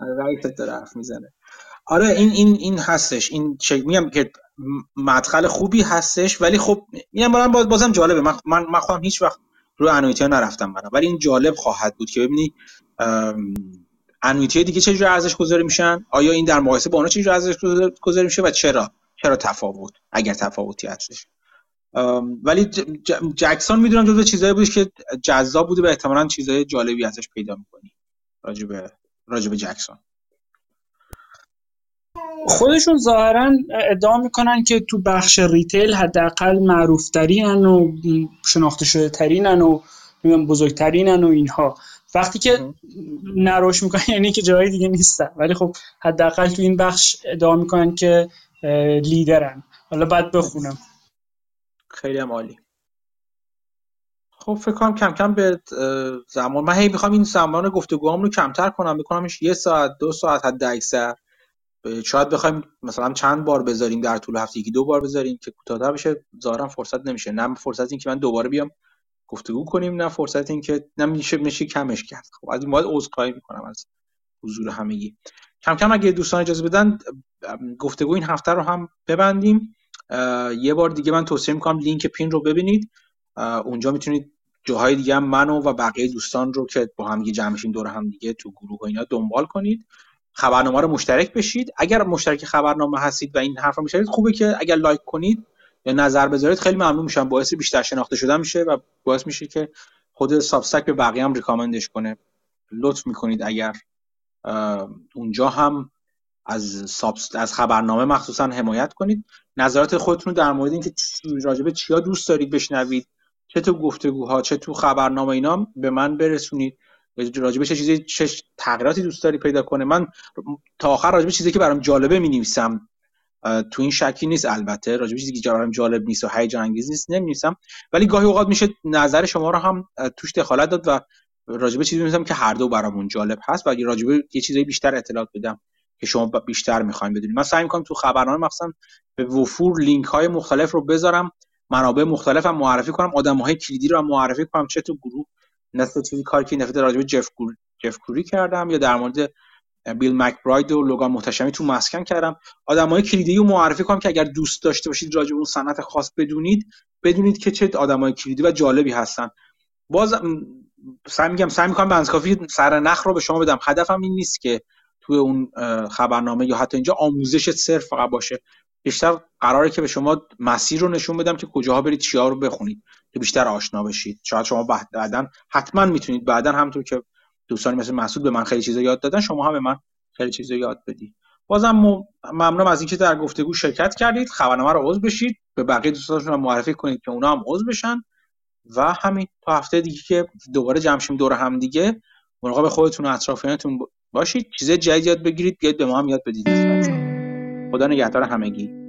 آره داره حرف می‌زنه. آره این این این هستش. این چک میگم که مدخل خوبی هستش ولی خب میگم باز بازم جالبه. من من, من خودم هیچ وقت رو annuity ها نرفتم برم ولی این جالب خواهد بود که ببینی انویتی دیگه چجوری ارزش گذاری میشن؟ آیا این در مقایسه با اونا چجوری ارزش گذاری میشه؟ و چرا؟ چرا تفاوت؟ اگر تفاوتی هستش. ولی جکسون می‌دونم جزو چیزایی بود که جذاب بوده و احتمالا چیزای جالبی ازش پیدا می‌کنی. راجب راجب جکسون. خودشون ظاهرا ادعا می‌کنن که تو بخش ریتیل حداقل معروف ترینن و شناخته شده ترینن و بزرگترینن و اینها. وقتی که نروش می‌کنن یعنی که جایی دیگه نیستن. ولی خب حداقل تو این بخش ادعا می‌کنن که لیدرن. حالا بعد بخونم. خیلی هم عالی. خب فکر کنم کم کم به زمان من هی می‌خوام این زمان گفتگوام رو کمتر کنم. بکنمش یه ساعت دو ساعت حد اکثر شاید بخوایم مثلا چند بار بذاریم در طول هفته یکی دو بار بذاریم که کوتاه‌تر بشه. ظاهرا فرصت نمیشه. نه فرصت این که من دوباره بیام گفتگو کنیم نه فرصت این که نمیشه میشه کمش کرد. خب از این باید عذرخواهی می‌کنم از حضور همگی. کم کم اگه دوستان اجازه بدن گفتگو این هفته رو هم ببندیم. یه بار دیگه من توصیه می‌کنم لینک پین رو ببینید. اونجا می‌تونید جاهای دیگه هم منو و بقیه دوستان رو که با هم جمع دور هم دیگه تو گروه و اینا دنبال کنید. خبرنامه رو مشترک بشید. اگر مشترک خبرنامه هستید و این حرف رو میشنید خوبه که اگر لایک کنید یا نظر بذارید خیلی ممنون میشم. باعث بیشتر شناخته شدن میشه و باعث میشه که خود سابستک به بقیه هم ریکامندش کنه. لطف می‌کنید اگر اونجا هم از از خبرنامه مخصوصا حمایت کنید. نظرات خودتون در مورد اینکه راجبه چیا دوست دارید بشنوید چه تو گفتگوها چه تو خبرنامه اینا به من برسونید. راجبه چه چیزی چه تغییراتی دوست داری پیدا کنه. من تا آخر راجبه چیزی که برام جالبه می نویسم تو این شکی نیست البته. راجبه چیزی که برام جالب نیست و هیجان انگیز نیست نمی‌نویسم. ولی گاهی اوقات میشه نظر شما رو هم توش دخالت داد و راجبه چیزی می‌نویسم که هر دو برامون جالب هست و راجبه یه چیزی بیشتر اطلاعات بدم که شما بیشتر می‌خوایم بدونید. من سعی می‌کنم تو خبرنامه مثلا به وفور لینک های مختلف رو بذارم منابع مختلف هم معرفی کنم آدم های کلیدی رو هم معرفی کنم چه تو گروه نسل چیزی کاری که نفته راجع به جف, جف کوری کردم یا در مورد بیل مکبراید و لوگان محتشمی تو مسکن کردم. آدمای کلیدی رو معرفی کنم که اگر دوست داشته باشید راجع به اون صنعت خاص بدونید بدونید که چه آدمای کلیدی و جالبی هستن. باز سعی میگم سعی می‌کنم به کافی سر نخ رو به شما بدم. هدفم این نیست که توی اون خبرنامه یا حتی اینجا آموزش صرف فقط باشه. بیشتر قراره که به شما مسیر رو نشون بدم که کجاها برید چیا رو بخونید که بیشتر آشنا بشید. شاید شما بعدا حتما می‌تونید بعدا همونطور که دوستانی مثل مسعود به من خیلی چیزا یاد دادن شما هم به من خیلی چیزا یاد بدید. بازم ممنونم از اینکه در گفتگو شرکت کردید. خبرنامه رو عضو بشید. به بقیه دوستانتون معرفی کنید که اونا هم عضو بشن. و همین تا هفته دیگه که دوباره جمع شیم دور هم دیگه مراقب خودتون و اطرافیانتون باشید چیز جدید یاد بگیرید بیاید به ما هم یاد بدید. خدا نگهدار همگی.